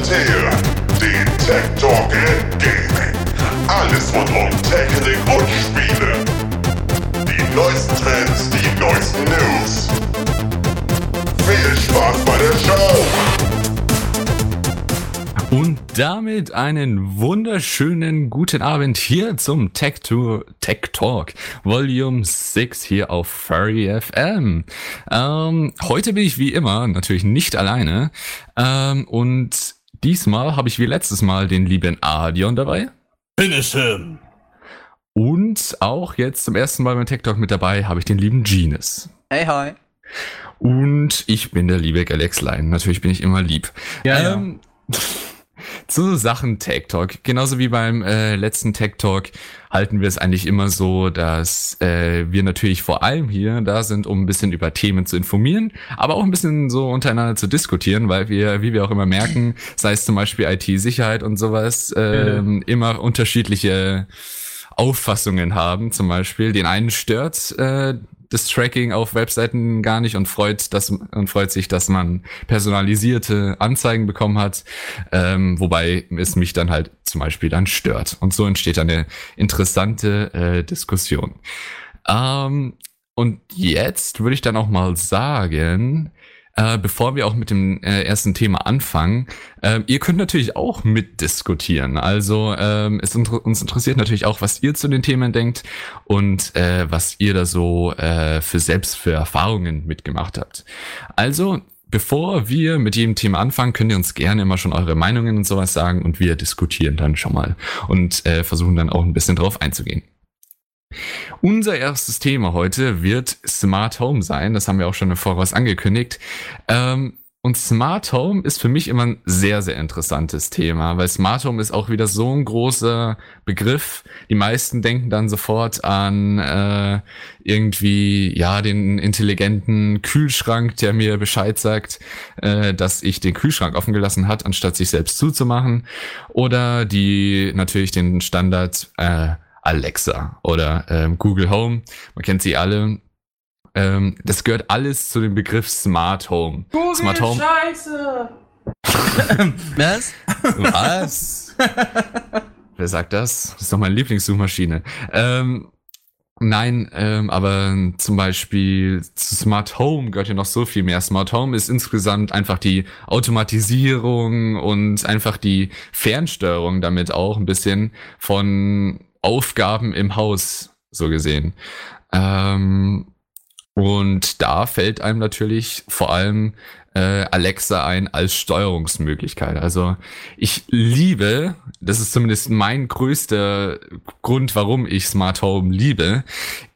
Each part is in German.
präsentieren den Tech Talk in Gaming. Alles rund um Technik und Spiele. Die neuesten Trends, die neuesten News. Viel Spaß bei der Show! Und damit einen wunderschönen guten Abend hier zum Tech, Tour, Tech Talk Volume 6 hier auf Furry FM. Ähm, heute bin ich wie immer natürlich nicht alleine ähm, und diesmal habe ich wie letztes Mal den lieben Adion dabei. Finish him! Und auch jetzt zum ersten Mal beim Tech Talk mit dabei habe ich den lieben Genius. Hey, hi. Und ich bin der liebe Galaxline. Natürlich bin ich immer lieb. Ja, ähm, Zu Sachen Tech Talk. Genauso wie beim äh, letzten Tech Talk halten wir es eigentlich immer so, dass äh, wir natürlich vor allem hier da sind, um ein bisschen über Themen zu informieren, aber auch ein bisschen so untereinander zu diskutieren, weil wir, wie wir auch immer merken, sei es zum Beispiel IT-Sicherheit und sowas, ähm, immer unterschiedliche Auffassungen haben. Zum Beispiel den einen stört äh, das Tracking auf Webseiten gar nicht und freut, dass, und freut sich, dass man personalisierte Anzeigen bekommen hat, ähm, wobei es mich dann halt zum Beispiel dann stört. Und so entsteht eine interessante äh, Diskussion. Ähm, und jetzt würde ich dann auch mal sagen, äh, bevor wir auch mit dem äh, ersten Thema anfangen, äh, ihr könnt natürlich auch mitdiskutieren. Also ähm, es inter uns interessiert natürlich auch, was ihr zu den Themen denkt und äh, was ihr da so äh, für selbst für Erfahrungen mitgemacht habt. Also Bevor wir mit jedem Thema anfangen, könnt ihr uns gerne immer schon eure Meinungen und sowas sagen und wir diskutieren dann schon mal und äh, versuchen dann auch ein bisschen drauf einzugehen. Unser erstes Thema heute wird Smart Home sein. Das haben wir auch schon im Voraus angekündigt. Ähm, und Smart Home ist für mich immer ein sehr, sehr interessantes Thema, weil Smart Home ist auch wieder so ein großer Begriff. Die meisten denken dann sofort an äh, irgendwie, ja, den intelligenten Kühlschrank, der mir Bescheid sagt, äh, dass ich den Kühlschrank offen gelassen hat, anstatt sich selbst zuzumachen. Oder die natürlich den Standard äh, Alexa oder ähm, Google Home. Man kennt sie alle. Ähm, das gehört alles zu dem Begriff Smart Home. Google Smart Home. Scheiße! Was? Was? Wer sagt das? Das ist doch meine Lieblingssuchmaschine. Ähm, nein, ähm, aber zum Beispiel zu Smart Home gehört ja noch so viel mehr. Smart Home ist insgesamt einfach die Automatisierung und einfach die Fernsteuerung damit auch ein bisschen von Aufgaben im Haus, so gesehen. Ähm, und da fällt einem natürlich vor allem äh, Alexa ein als Steuerungsmöglichkeit. Also ich liebe, das ist zumindest mein größter Grund, warum ich Smart Home liebe,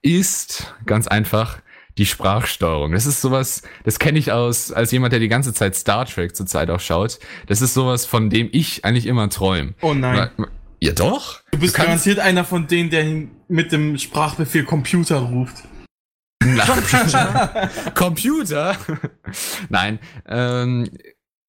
ist ganz einfach die Sprachsteuerung. Das ist sowas, das kenne ich aus, als jemand, der die ganze Zeit Star Trek zurzeit auch schaut. Das ist sowas, von dem ich eigentlich immer träume. Oh nein. Ja doch. Du bist kannst- garantiert einer von denen, der mit dem Sprachbefehl Computer ruft. Computer? Nein. Ähm,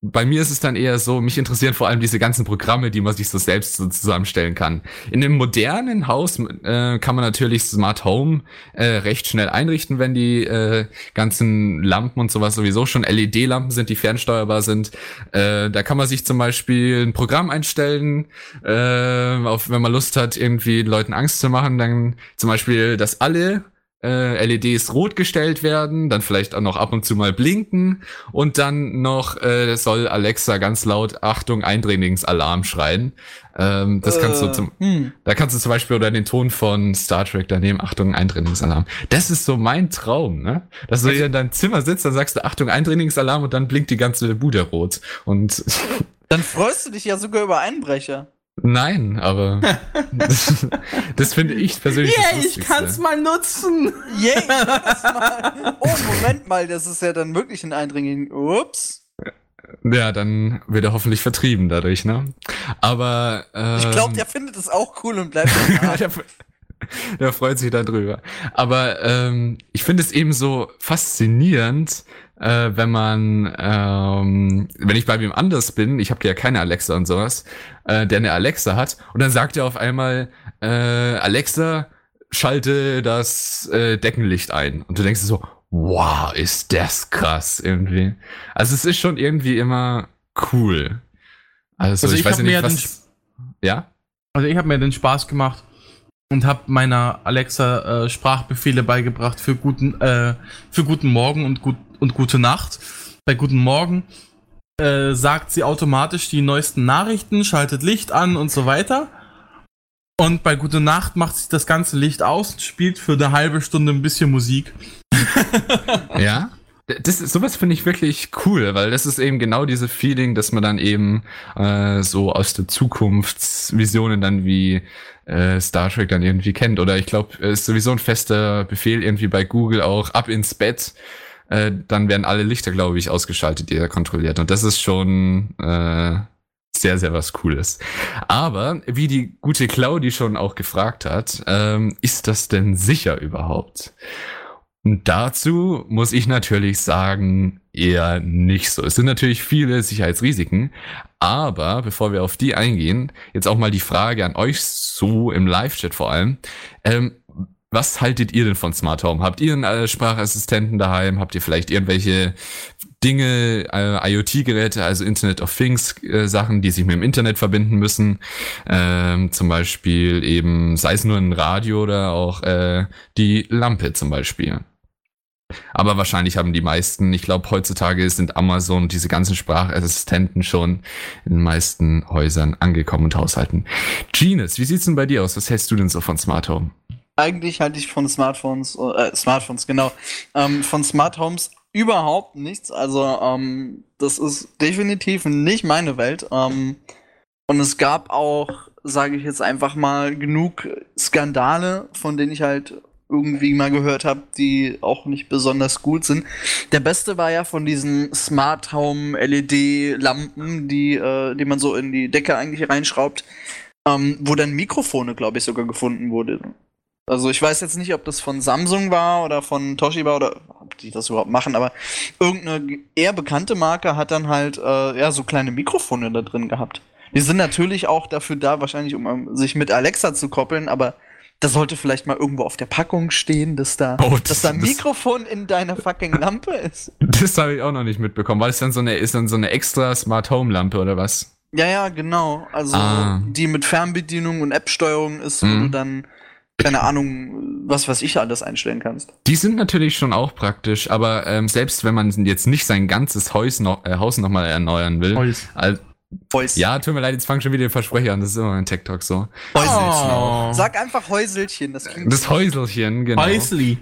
bei mir ist es dann eher so, mich interessieren vor allem diese ganzen Programme, die man sich so selbst so zusammenstellen kann. In einem modernen Haus äh, kann man natürlich Smart Home äh, recht schnell einrichten, wenn die äh, ganzen Lampen und sowas sowieso schon LED-Lampen sind, die fernsteuerbar sind. Äh, da kann man sich zum Beispiel ein Programm einstellen, äh, auf, wenn man Lust hat, irgendwie Leuten Angst zu machen, dann zum Beispiel, dass alle äh, LEDs rot gestellt werden, dann vielleicht auch noch ab und zu mal blinken und dann noch äh, soll Alexa ganz laut Achtung Eindringlingsalarm schreien. Ähm, das kannst du Äh, zum, hm. da kannst du zum Beispiel oder den Ton von Star Trek daneben Achtung Eindringlingsalarm. Das ist so mein Traum, ne? Dass du hier in deinem Zimmer sitzt, dann sagst du Achtung Eindringlingsalarm und dann blinkt die ganze Bude rot und Dann freust du dich ja sogar über Einbrecher. Nein, aber das, das finde ich persönlich das Yeah, ich kann's mal nutzen! Yay! das mal. Oh, Moment mal, das ist ja dann wirklich ein Eindringling. Ups. Ja, dann wird er hoffentlich vertrieben dadurch, ne? Aber ähm, Ich glaube, der findet es auch cool und bleibt da. der, der freut sich darüber. Aber ähm, ich finde es eben so faszinierend, äh, wenn man, ähm, wenn ich bei wem anders bin, ich habe ja keine Alexa und sowas, äh, der eine Alexa hat und dann sagt er auf einmal, äh, Alexa, schalte das äh, Deckenlicht ein. Und du denkst so, wow, ist das krass irgendwie. Also es ist schon irgendwie immer cool. Also, Also ich, ich weiß ja nicht, was. Ja? Also ich habe mir den Spaß gemacht und habe meiner Alexa äh, Sprachbefehle beigebracht für guten, äh, für guten Morgen und, gut, und gute Nacht. Bei guten Morgen äh, sagt sie automatisch die neuesten Nachrichten, schaltet Licht an und so weiter. Und bei gute Nacht macht sie das ganze Licht aus und spielt für eine halbe Stunde ein bisschen Musik. Ja? Das ist, sowas finde ich wirklich cool, weil das ist eben genau diese Feeling, dass man dann eben äh, so aus der Zukunftsvisionen dann wie äh, Star Trek dann irgendwie kennt. Oder ich glaube, es ist sowieso ein fester Befehl irgendwie bei Google auch ab ins Bett. Äh, dann werden alle Lichter, glaube ich, ausgeschaltet, die er kontrolliert. Und das ist schon äh, sehr, sehr was Cooles. Aber wie die gute Claudi schon auch gefragt hat, ähm, ist das denn sicher überhaupt? Und dazu muss ich natürlich sagen, eher nicht so. Es sind natürlich viele Sicherheitsrisiken, aber bevor wir auf die eingehen, jetzt auch mal die Frage an euch so im Live-Chat vor allem. Ähm, was haltet ihr denn von Smart Home? Habt ihr einen äh, Sprachassistenten daheim? Habt ihr vielleicht irgendwelche Dinge, äh, IoT-Geräte, also Internet of Things äh, die sich mit dem Internet verbinden müssen? Ähm, zum Beispiel eben, sei es nur ein Radio oder auch äh, die Lampe zum Beispiel. Aber wahrscheinlich haben die meisten, ich glaube, heutzutage sind Amazon und diese ganzen Sprachassistenten schon in den meisten Häusern angekommen und Haushalten. Genius, wie sieht's denn bei dir aus? Was hältst du denn so von Smart Home? Eigentlich halte ich von Smartphones, äh, Smartphones, genau, ähm, von Smart Homes überhaupt nichts. Also, ähm, das ist definitiv nicht meine Welt. Ähm, und es gab auch, sage ich jetzt einfach mal, genug Skandale, von denen ich halt irgendwie mal gehört habe, die auch nicht besonders gut sind. Der beste war ja von diesen Smart Home LED Lampen, die, äh, die man so in die Decke eigentlich reinschraubt, ähm, wo dann Mikrofone, glaube ich, sogar gefunden wurde. Also ich weiß jetzt nicht, ob das von Samsung war oder von Toshiba oder ob die das überhaupt machen, aber irgendeine eher bekannte Marke hat dann halt äh, ja so kleine Mikrofone da drin gehabt. Die sind natürlich auch dafür da, wahrscheinlich um sich mit Alexa zu koppeln, aber da sollte vielleicht mal irgendwo auf der Packung stehen, dass da, Oh, dass das- da ein das- Mikrofon in deiner fucking Lampe ist. Das habe ich auch noch nicht mitbekommen. War das dann so eine, ist dann so eine extra Smart Home Lampe oder was? Ja, ja, genau. Also Ah. die mit Fernbedienung und App-Steuerung ist, wo Mhm. du dann, keine Ahnung, was weiß ich alles einstellen kannst. Die sind natürlich schon auch praktisch, aber ähm, selbst wenn man jetzt nicht sein ganzes Haus noch, äh, Haus nochmal erneuern will, Häus. Al- Häus ja, tut mir leid, jetzt fangen schon wieder die Versprecher an, das ist immer ein Tech-Talk so. Häuselchen. Oh. Sag einfach Häuselchen, das klingt Das Häuselchen, genau. Häusli.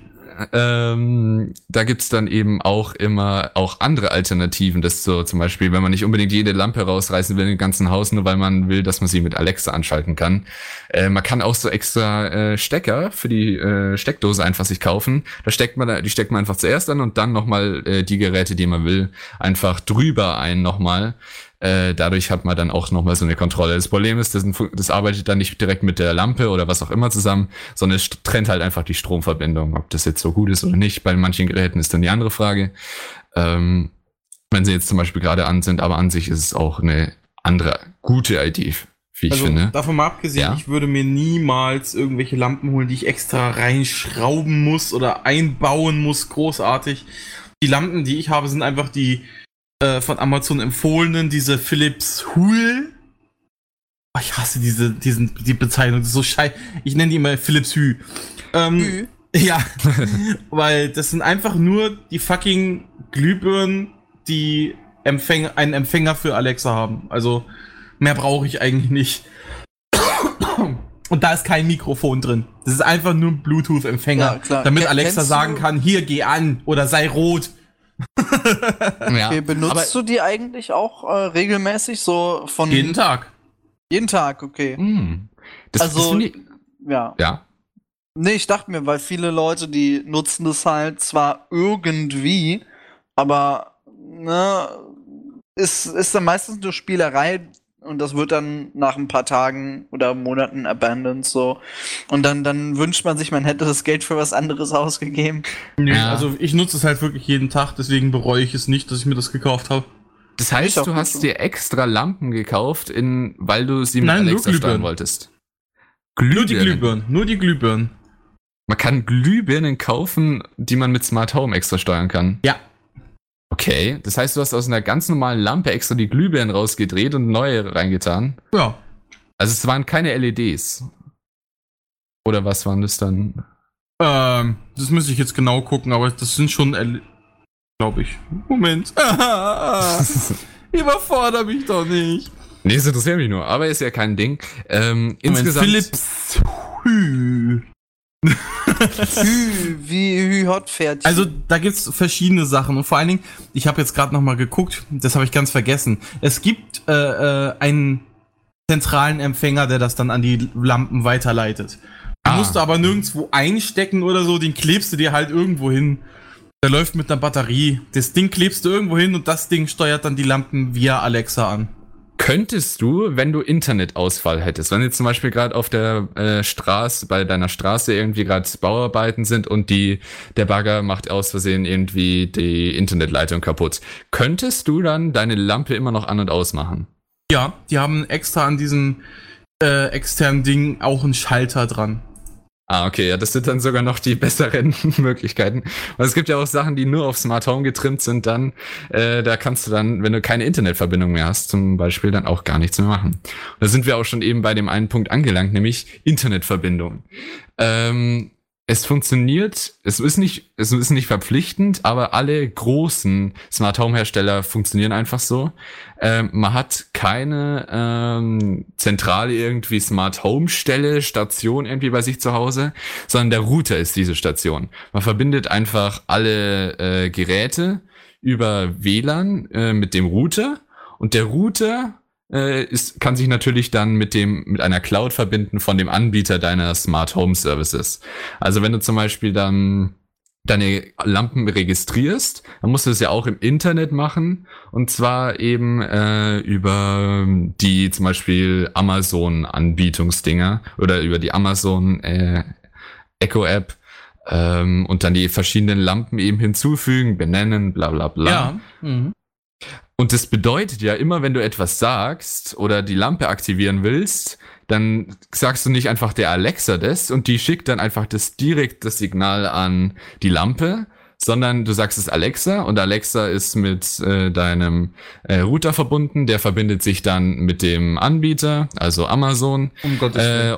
Ähm, da gibt's dann eben auch immer auch andere Alternativen. Das so zum Beispiel, wenn man nicht unbedingt jede Lampe rausreißen will im ganzen Haus, nur weil man will, dass man sie mit Alexa anschalten kann. Äh, man kann auch so extra äh, Stecker für die äh, Steckdose einfach sich kaufen. Da steckt man, da- die steckt man einfach zuerst an und dann nochmal äh, die Geräte, die man will, einfach drüber ein nochmal. Äh, dadurch hat man dann auch nochmal so eine Kontrolle. Das Problem ist, das, das arbeitet dann nicht direkt mit der Lampe oder was auch immer zusammen, sondern es trennt halt einfach die Stromverbindung. Ob das jetzt so gut ist oder nicht, bei manchen Geräten ist dann die andere Frage. Ähm, wenn sie jetzt zum Beispiel gerade an sind, aber an sich ist es auch eine andere gute Idee, wie ich Also finde. davon mal abgesehen, Ja. ich würde mir niemals irgendwelche Lampen holen, die ich extra reinschrauben muss oder einbauen muss, großartig. Die Lampen, die ich habe, sind einfach die äh, von Amazon empfohlenen, diese Philips Hue. Oh, Ich hasse diese, diesen, die Bezeichnung, das ist so scheiße. Ich nenne die immer Philips Hue. Ähm, Hü. ja, weil das sind einfach nur die fucking Glühbirnen, die Empfänger, einen Empfänger für Alexa haben. Also mehr brauche ich eigentlich nicht. Und da ist kein Mikrofon drin. Das ist einfach nur ein Bluetooth-Empfänger, Ja, damit Alexa sagen kann, hier geh an oder sei rot. ja. Okay, benutzt aber, du die eigentlich auch äh, regelmäßig so von Jeden Tag. Jeden Tag, okay. Hm. Das, Also- das Ja. ja. Nee, ich dachte mir, weil viele Leute, die nutzen das halt zwar irgendwie, aber ne, ist, ist dann meistens nur Spielerei und das wird dann nach ein paar Tagen oder Monaten abandoned so. Und dann, dann wünscht man sich, man hätte das Geld für was anderes ausgegeben. Ja. also ich nutze es halt wirklich jeden Tag, deswegen bereue ich es nicht, dass ich mir das gekauft habe. Das heißt, du hast so. dir extra Lampen gekauft, in, weil du sie mit Nein, nur Alexa steuern Glühbirnen. wolltest. Nur die Glühbirnen, nur die Glühbirnen. Man kann Glühbirnen kaufen, die man mit Smart Home extra steuern kann. Ja. Okay, das heißt, du hast aus einer ganz normalen Lampe extra die Glühbirnen rausgedreht und neue reingetan. Ja. Also es waren keine LEDs. Oder was waren das dann? Ähm, das müsste ich jetzt genau gucken, aber das sind schon, glaube ich. Moment. Überforder mich doch nicht. Nee, das interessiert mich nur, aber ist ja kein Ding. Ähm, insgesamt. Philips Hü. Wie Hü Hotpferdchen. Also da gibt's verschiedene Sachen und vor allen Dingen, ich habe jetzt gerade noch mal geguckt, das habe ich ganz vergessen. Es gibt äh, äh, einen zentralen Empfänger, der das dann an die Lampen weiterleitet. Den Ah. musst du aber nirgendwo einstecken oder so, den klebst du dir halt irgendwo hin. Der läuft mit einer Batterie. Das Ding klebst du irgendwo hin und das Ding steuert dann die Lampen via Alexa an. Könntest du, wenn du Internetausfall hättest, wenn jetzt zum Beispiel gerade auf der äh, Straße, bei deiner Straße irgendwie gerade Bauarbeiten sind und die, der Bagger macht aus Versehen irgendwie die Internetleitung kaputt, könntest du dann deine Lampe immer noch an und ausmachen? Ja, die haben extra an diesem äh, externen Ding auch einen Schalter dran. Ah, okay, ja, das sind dann sogar noch die besseren Möglichkeiten. Weil es gibt ja auch Sachen, die nur auf Smart Home getrimmt sind, dann, äh, da kannst du dann, wenn du keine Internetverbindung mehr hast, zum Beispiel, dann auch gar nichts mehr machen. Und da sind wir auch schon eben bei dem einen Punkt angelangt, nämlich Internetverbindung. Ähm, es funktioniert, es ist nicht, es ist nicht verpflichtend, aber alle großen Smart Home Hersteller funktionieren einfach so. Ähm, man hat keine ähm, zentrale irgendwie Smart Home Stelle, Station irgendwie bei sich zu Hause, sondern der Router ist diese Station. Man verbindet einfach alle äh, Geräte über WLAN äh, mit dem Router und der Router äh, ist, kann sich natürlich dann mit dem mit einer Cloud verbinden von dem Anbieter deiner Smart Home Services. Also wenn du zum Beispiel dann deine Lampen registrierst, dann musst du es ja auch im Internet machen und zwar eben äh, über die zum Beispiel Amazon Anbietungsdinger oder über die Amazon äh, Echo App ähm, und dann die verschiedenen Lampen eben hinzufügen, benennen, bla bla bla. Ja. Mhm. Und das bedeutet ja immer, wenn du etwas sagst oder die Lampe aktivieren willst, dann sagst du nicht einfach der Alexa das und die schickt dann einfach das direkt das Signal an die Lampe, sondern du sagst es Alexa und Alexa ist mit äh, deinem äh, Router verbunden, der verbindet sich dann mit dem Anbieter, also Amazon. Um Gottes Willen. Äh,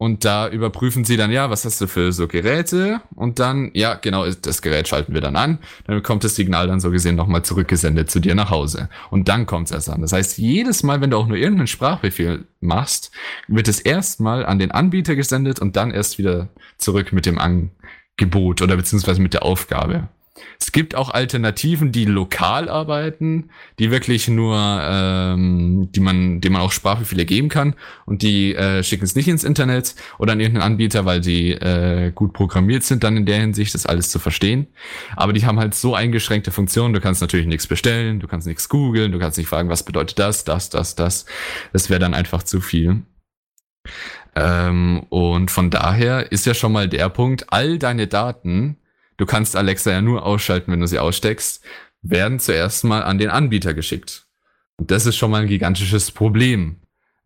und da überprüfen sie dann, ja, was hast du für so Geräte? Und dann, ja, genau, das Gerät schalten wir dann an. Dann kommt das Signal dann so gesehen nochmal zurückgesendet zu dir nach Hause. Und dann kommt es erst an. Das heißt, jedes Mal, wenn du auch nur irgendeinen Sprachbefehl machst, wird es erstmal an den Anbieter gesendet und dann erst wieder zurück mit dem Angebot oder beziehungsweise mit der Aufgabe. Es gibt auch Alternativen, die lokal arbeiten, die wirklich nur, ähm, die man, dem man auch Sprachbefehle geben kann und die äh, schicken es nicht ins Internet oder an irgendeinen Anbieter, weil die äh, gut programmiert sind, dann in der Hinsicht, das alles zu verstehen. Aber die haben halt so eingeschränkte Funktionen, du kannst natürlich nichts bestellen, du kannst nichts googeln, du kannst nicht fragen, was bedeutet das, das, das, das. Das wäre dann einfach zu viel. Ähm, und von daher ist ja schon mal der Punkt, all deine Daten, du kannst Alexa ja nur ausschalten, wenn du sie aussteckst, werden zuerst mal an den Anbieter geschickt. Und das ist schon mal ein gigantisches Problem.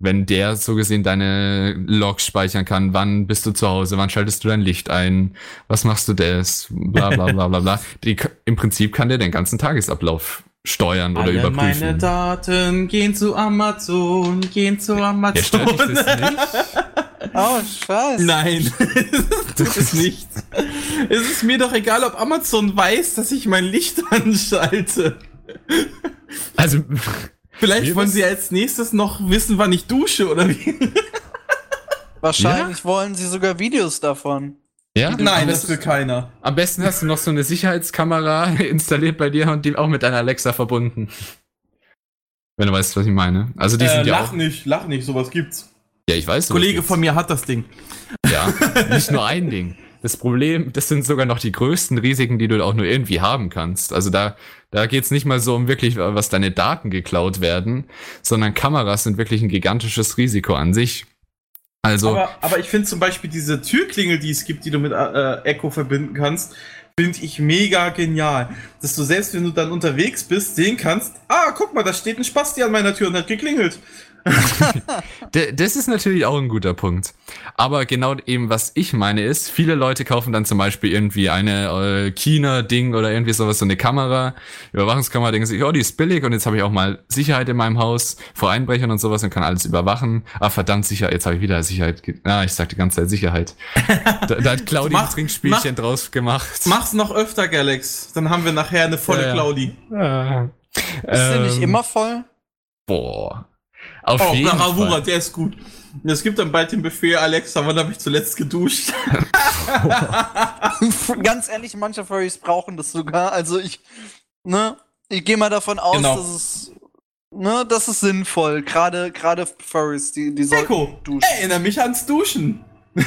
Wenn der so gesehen deine Logs speichern kann, wann bist du zu Hause, wann schaltest du dein Licht ein, was machst du das, bla bla bla bla bla. Die, Im Prinzip kann der den ganzen Tagesablauf steuern oder Alle meine überprüfen. Daten gehen zu Amazon, gehen zu Ja, Amazon. stört dich das nicht? Oh, scheiße. Nein, tut es nicht. Es ist mir doch egal, ob Amazon weiß, dass ich mein Licht anschalte. Also, Vielleicht wollen sie als nächstes noch wissen, wann ich dusche oder wie. Wahrscheinlich wollen sie sogar Videos davon. Ja? Nein, das will keiner. am besten hast du noch so eine Sicherheitskamera installiert bei dir und die auch mit deiner Alexa verbunden. Wenn du weißt, was ich meine. Also die Äh, sind ja lach auch. nicht, lach nicht, sowas gibt's. Ja, ich weiß. Kollege gibt's. von mir hat das Ding. Ja, nicht nur ein Ding. Das Problem, das sind sogar noch die größten Risiken, die du auch nur irgendwie haben kannst. Also da, da geht's nicht mal so um wirklich, was deine Daten geklaut werden, sondern Kameras sind wirklich ein gigantisches Risiko an sich. Also, Aber, aber ich finde zum Beispiel diese Türklingel, die es gibt, die du mit äh, Echo verbinden kannst, finde ich mega genial. Dass du selbst, wenn du dann unterwegs bist, sehen kannst, ah, guck mal, da steht ein Spasti an meiner Tür und hat geklingelt. Das ist natürlich auch ein guter Punkt. Aber genau eben, was ich meine, ist, viele Leute kaufen dann zum Beispiel irgendwie eine äh, China-Ding oder irgendwie sowas, so eine Kamera, Überwachungskamera, denken sich, oh, die ist billig und jetzt habe ich auch mal Sicherheit in meinem Haus vor Einbrechern und sowas und kann alles überwachen. Ah, verdammt, sicher, jetzt habe ich wieder Sicherheit. Ah, ich sag die ganze Zeit Sicherheit. Da, da hat Claudi ein Mach- Trinkspielchen draus gemacht. Mach's noch öfter, Galax. Dann haben wir nachher eine volle Ja, ja. Claudi. Ah. Ist der nicht Ähm, immer voll? Boah. Auf Oh, jeden Bravura, Fall. der ist gut. Es gibt dann bald den Befehl, Alexa, wann habe ich zuletzt geduscht? Ganz ehrlich, manche Furries brauchen das sogar. Also ich, ne, ich gehe mal davon aus, Genau. dass es, ne, das ist sinnvoll. Gerade, gerade Furries, die, die sollten Echo, duschen. erinnere mich ans Duschen.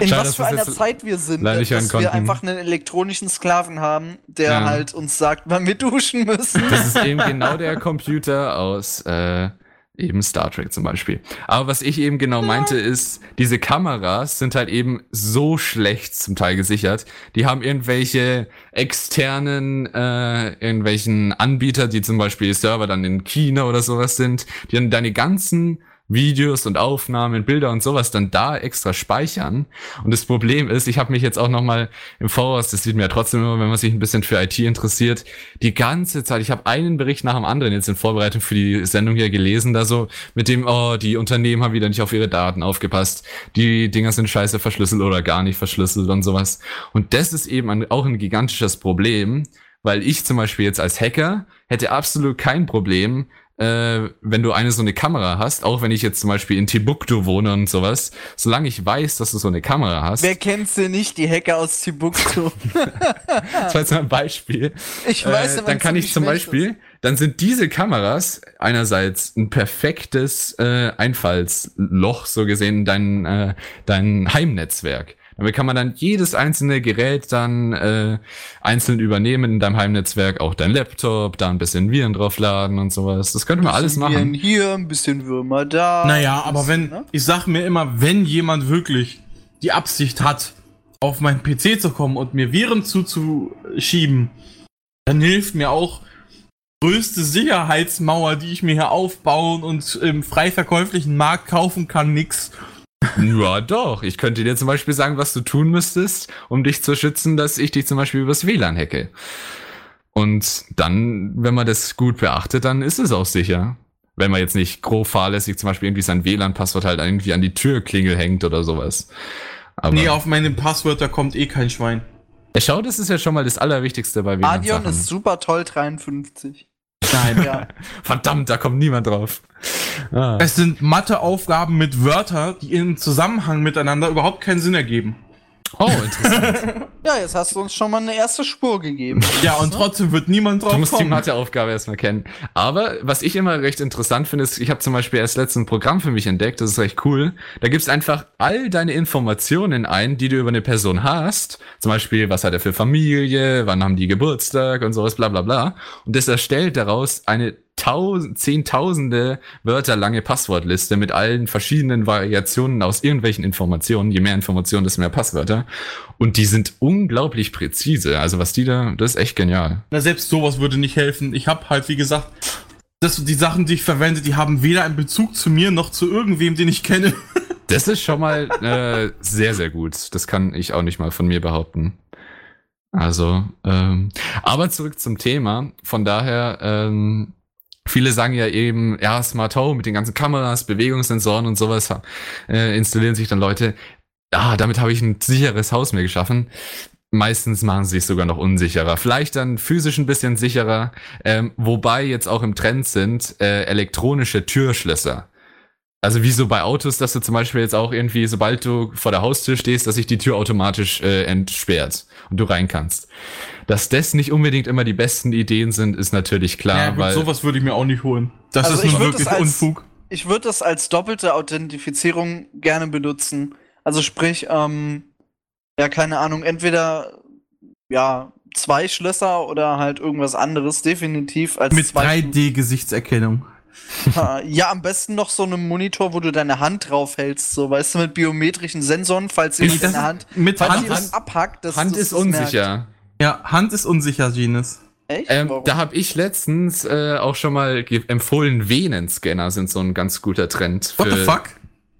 In Schade, was für einer Zeit wir sind, dass wir konnten. einfach einen elektronischen Sklaven haben, der Ja. halt uns sagt, wann wir duschen müssen. Das ist eben genau der Computer aus äh, eben Star Trek zum Beispiel. Aber was ich eben genau meinte ist, diese Kameras sind halt eben so schlecht zum Teil gesichert. Die haben irgendwelche externen, äh, irgendwelchen Anbieter, die zum Beispiel Server dann in China oder sowas sind, die dann deine ganzen Videos und Aufnahmen, Bilder und sowas dann da extra speichern. Und das Problem ist, ich habe mich jetzt auch noch mal im Voraus, das sieht man ja trotzdem immer, wenn man sich ein bisschen für IT interessiert, die ganze Zeit, ich habe einen Bericht nach dem anderen jetzt in Vorbereitung für die Sendung hier gelesen, da so mit dem, oh, die Unternehmen haben wieder nicht auf ihre Daten aufgepasst, die Dinger sind scheiße verschlüsselt oder gar nicht verschlüsselt und sowas. Und das ist eben ein, auch ein gigantisches Problem, weil ich zum Beispiel jetzt als Hacker hätte absolut kein Problem, äh, wenn du eine so eine Kamera hast, auch wenn ich jetzt zum Beispiel in Timbuktu wohne und sowas, solange ich weiß, dass du so eine Kamera hast, Wer kennt sie nicht, die Hacker aus Timbuktu? das war jetzt mal ein Beispiel, Ich weiß, äh, dann kann ich zum Beispiel, dann sind diese Kameras einerseits ein perfektes äh, Einfallsloch, so gesehen, in dein, äh, dein Heimnetzwerk. Damit kann man dann jedes einzelne Gerät dann äh, einzeln übernehmen in deinem Heimnetzwerk, auch dein Laptop, da ein bisschen Viren draufladen und sowas. Das könnte man alles Bisschen Viren machen. Hier, ein bisschen Würmer da. Naja, aber wenn, Ne? ich sag mir immer, wenn jemand wirklich die Absicht hat, auf meinen PC zu kommen und mir Viren zuzuschieben, dann hilft mir auch größte Sicherheitsmauer, die ich mir hier aufbauen und im frei verkäuflichen Markt kaufen kann, nix. Ja, doch. Ich könnte dir zum Beispiel sagen, was du tun müsstest, um dich zu schützen, dass ich dich zum Beispiel übers WLAN hacke. Und dann, wenn man das gut beachtet, dann ist es auch sicher. Wenn man jetzt nicht grob fahrlässig zum Beispiel irgendwie sein WLAN-Passwort halt irgendwie an die Türklingel hängt oder sowas. Aber Nee, auf meine Passwörter kommt eh kein Schwein. ja, schau, das ist ja schon mal das Allerwichtigste bei Adion WLAN-Sachen. ist super toll, 53. Nein. Ja. Verdammt, da kommt niemand drauf. Ah. Es sind Matheaufgaben mit Wörtern, die im Zusammenhang miteinander überhaupt keinen Sinn ergeben. Oh, interessant. ja, jetzt hast du uns schon mal eine erste Spur gegeben. Ja, und trotzdem wird niemand drauf Du musst die kommen. Matheaufgabe erstmal kennen. Aber was ich immer recht interessant finde, ist, ich habe zum Beispiel erst letztens ein Programm für mich entdeckt, das ist recht cool. Da gibst einfach all deine Informationen ein, die du über eine Person hast. Zum Beispiel, was hat er für Familie, wann haben die Geburtstag und sowas, bla bla bla. Und das erstellt daraus eine tausend, zehntausende Wörter lange Passwortliste mit allen verschiedenen Variationen aus irgendwelchen Informationen. Je mehr Informationen, desto mehr Passwörter. Und die sind unglaublich präzise. Also was die da, das ist echt genial. Na, selbst sowas würde nicht helfen. Ich habe halt, wie gesagt, das, die Sachen, die ich verwende, die haben weder einen Bezug zu mir noch zu irgendwem, den ich kenne. Das ist schon mal äh, sehr, sehr gut. Das kann ich auch nicht mal von mir behaupten. Also, ähm, aber zurück zum Thema. Von daher, ähm, viele sagen ja eben, ja, Smart Home mit den ganzen Kameras, Bewegungssensoren und sowas äh, installieren sich dann Leute. Ah, damit habe ich ein sicheres Haus mir geschaffen. Meistens machen sie es sogar noch unsicherer. Vielleicht dann physisch ein bisschen sicherer. Ähm, wobei jetzt auch im Trend sind äh, elektronische Türschlösser. Also wie so bei Autos, dass du zum Beispiel jetzt auch irgendwie, sobald du vor der Haustür stehst, dass sich die Tür automatisch äh, entsperrt und du rein kannst. Dass das nicht unbedingt immer die besten Ideen sind, ist natürlich klar, Ja, gut, weil sowas würde ich mir auch nicht holen. Das Also ist nun wirklich als- Unfug. Ich würde das als doppelte Authentifizierung gerne benutzen. Also sprich, ähm, ja, keine Ahnung, entweder ja, zwei Schlösser oder halt irgendwas anderes, definitiv als Mit zwei 3D-Gesichtserkennung. Äh, Ja, am besten noch so einem Monitor, wo du deine Hand drauf hältst, so weißt du, mit biometrischen Sensoren, falls das deine Hand, mit falls Hand ist- abhackt, das Hand ist das merkt. Ja, Hand ist unsicher, Genius. Echt? Ähm, da habe ich letztens äh, auch schon mal empfohlen, Venenscanner sind so ein ganz guter Trend. What the für- fuck?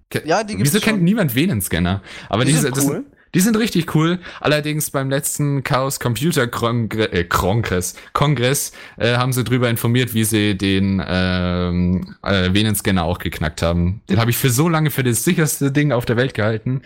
Ke- Ja, die gibt's Wieso kennt schon. niemand Venenscanner? Aber Die diese, sind das cool. Die sind richtig cool. Allerdings beim letzten Chaos Computer Kongre äh, Kongress, Kongress äh, haben sie drüber informiert, wie sie den ähm, äh, Venenscanner auch geknackt haben. Den habe ich für so lange für das sicherste Ding auf der Welt gehalten,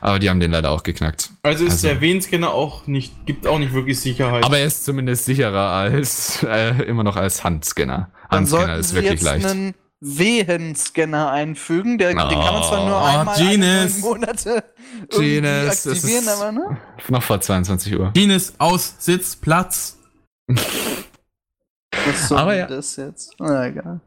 aber die haben den leider auch geknackt. Also ist Also- der Venenscanner auch nicht, gibt auch nicht wirklich Sicherheit. Aber er ist zumindest sicherer als äh, immer noch als Handscanner. Handscanner ist Sie wirklich jetzt leicht. einen Wehenscanner einfügen. Der, Den kann man zwar nur Oh, einmal Genius. Monate Genius, aktivieren, aber ne? Noch vor 22 Uhr. Ines aus Sitz, Platz. Was soll Aber ja. das jetzt? Na egal.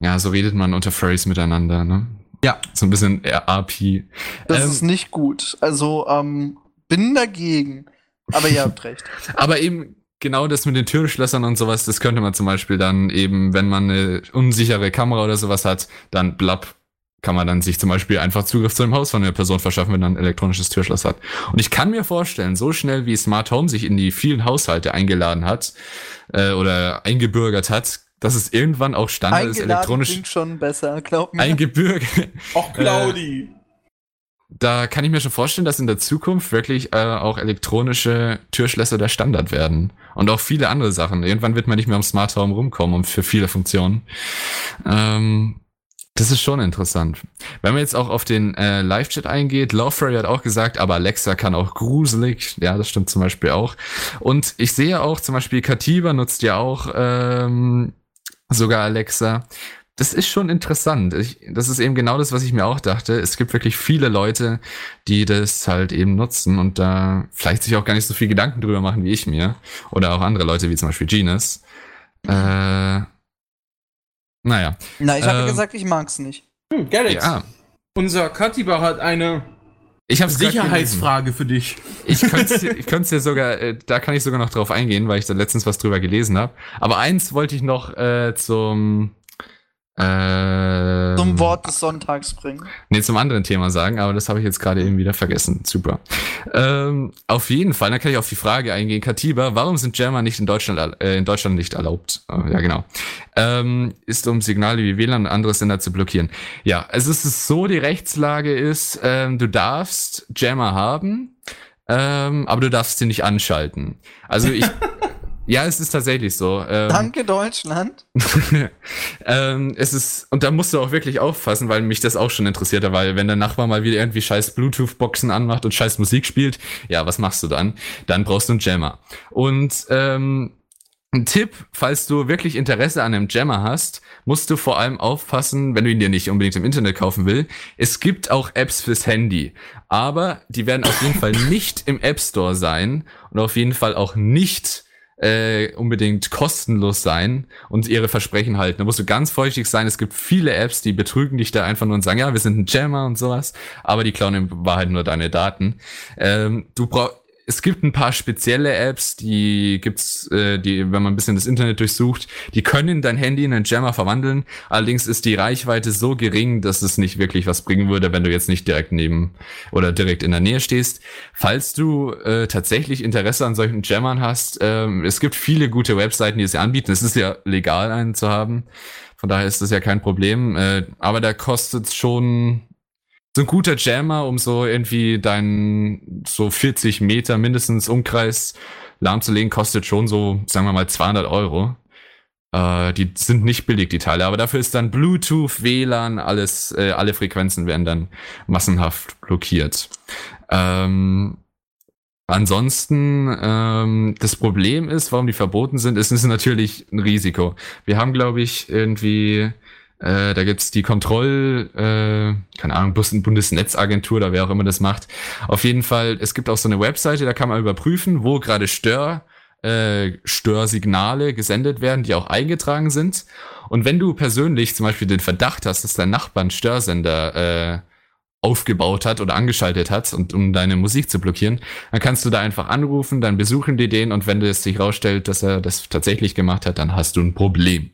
Ja, so redet man unter Furries miteinander, ne? Ja. So ein bisschen RP. Das Ähm, ist nicht gut. Also, ähm, bin dagegen. Aber ihr habt recht. Aber eben genau das mit den Türschlössern und sowas, das könnte man zum Beispiel dann eben, wenn man eine unsichere Kamera oder sowas hat, dann blapp, kann man dann sich zum Beispiel einfach Zugriff zu dem Haus von der Person verschaffen, wenn man ein elektronisches Türschloss hat. Und ich kann mir vorstellen, so schnell wie Smart Home sich in die vielen Haushalte eingeladen hat äh, oder eingebürgert hat, dass es irgendwann auch Standard ist, elektronisch klingt schon besser, glaub mir. eingebürgert. Auch Claudi. Da kann ich mir schon vorstellen, dass in der Zukunft wirklich äh, auch elektronische Türschlösser der Standard werden. Und auch viele andere Sachen. Irgendwann wird man nicht mehr um Smart Home rumkommen und für viele Funktionen. Ähm, das ist schon interessant. Wenn man jetzt auch auf den äh, Live-Chat eingeht, Lawfrey hat auch gesagt, aber Alexa kann auch gruselig. Ja, das stimmt zum Beispiel auch. Und ich sehe auch zum Beispiel, Katiba nutzt ja auch ähm, sogar Alexa. Das ist schon interessant. Ich, das ist eben genau das, was ich mir auch dachte. Es gibt wirklich viele Leute, die das halt eben nutzen und da vielleicht sich auch gar nicht so viel Gedanken drüber machen wie ich mir. Oder auch andere Leute, wie zum Beispiel Genus. Äh, naja. Na, ich habe Ähm, gesagt, ich mag's nicht. Hm, Galax. Ja. Unser Katiba hat eine Ich habe Sicherheitsfrage für dich. Ich könnte ich könnte dir sogar, äh, da kann ich sogar noch drauf eingehen, weil ich da letztens was drüber gelesen habe. Aber eins wollte ich noch äh, zum äh, Zum Wort des Sonntags bringen. Nee, zum anderen Thema sagen, aber das habe ich jetzt gerade eben wieder vergessen. Super. Ähm, auf jeden Fall, dann kann ich auf die Frage eingehen. Katiba, warum sind Jammer nicht in Deutschland, äh, in Deutschland nicht erlaubt? Äh, ja, genau. Ähm, ist um Signale wie WLAN und andere Sender zu blockieren. Ja, also es ist so, die Rechtslage ist, ähm, du darfst Jammer haben, ähm, aber du darfst sie nicht anschalten. Also ich, ja, es ist tatsächlich so. Ähm, Danke, Deutschland. ähm, es ist, und da musst du auch wirklich aufpassen, weil mich das auch schon interessiert weil wenn der Nachbar mal wieder irgendwie scheiß Bluetooth-Boxen anmacht und scheiß Musik spielt, ja, was machst du dann? Dann brauchst du einen Jammer. Und ähm, ein Tipp, falls du wirklich Interesse an einem Jammer hast, musst du vor allem aufpassen, wenn du ihn dir nicht unbedingt im Internet kaufen will. Es gibt auch Apps fürs Handy, aber die werden auf jeden Fall nicht im App Store sein und auf jeden Fall auch nicht äh, unbedingt kostenlos sein und ihre Versprechen halten. Da musst du ganz vorsichtig sein. Es gibt viele Apps, die betrügen dich da einfach nur und sagen, ja, wir sind ein Jammer und sowas, aber die klauen in Wahrheit nur deine Daten. Ähm, du brauchst es gibt ein paar spezielle Apps, die gibt's, äh, die, wenn man ein bisschen das Internet durchsucht, die können dein Handy in einen Jammer verwandeln. Allerdings ist die Reichweite so gering, dass es nicht wirklich was bringen würde, wenn du jetzt nicht direkt neben oder direkt in der Nähe stehst. Falls du äh, tatsächlich Interesse an solchen Jammern hast, ähm, es gibt viele gute Webseiten, die es ja anbieten. Es ist ja legal, einen zu haben. Von daher ist das ja kein Problem. Äh, aber da kostet schon so ein guter Jammer, um so irgendwie deinen so 40 Meter mindestens Umkreis lahmzulegen, kostet schon so, sagen wir mal, 200 Euro. Äh, die sind nicht billig, die Teile, aber dafür ist dann Bluetooth, WLAN, alles, äh, alle Frequenzen werden dann massenhaft blockiert. Ähm, ansonsten, ähm, das Problem ist, warum die verboten sind, ist, ist natürlich ein Risiko. Wir haben, glaube ich, irgendwie äh, da gibt's die Kontroll, äh, keine Ahnung, Bundesnetzagentur oder wer auch immer das macht. Auf jeden Fall, es gibt auch so eine Webseite, da kann man überprüfen, wo gerade Stör, äh, Störsignale gesendet werden, die auch eingetragen sind. Und wenn du persönlich zum Beispiel den Verdacht hast, dass dein Nachbar einen Störsender äh, aufgebaut hat oder angeschaltet hat und um deine Musik zu blockieren, dann kannst du da einfach anrufen, dann besuchen die den und wenn es sich rausstellt, dass er das tatsächlich gemacht hat, dann hast du ein Problem,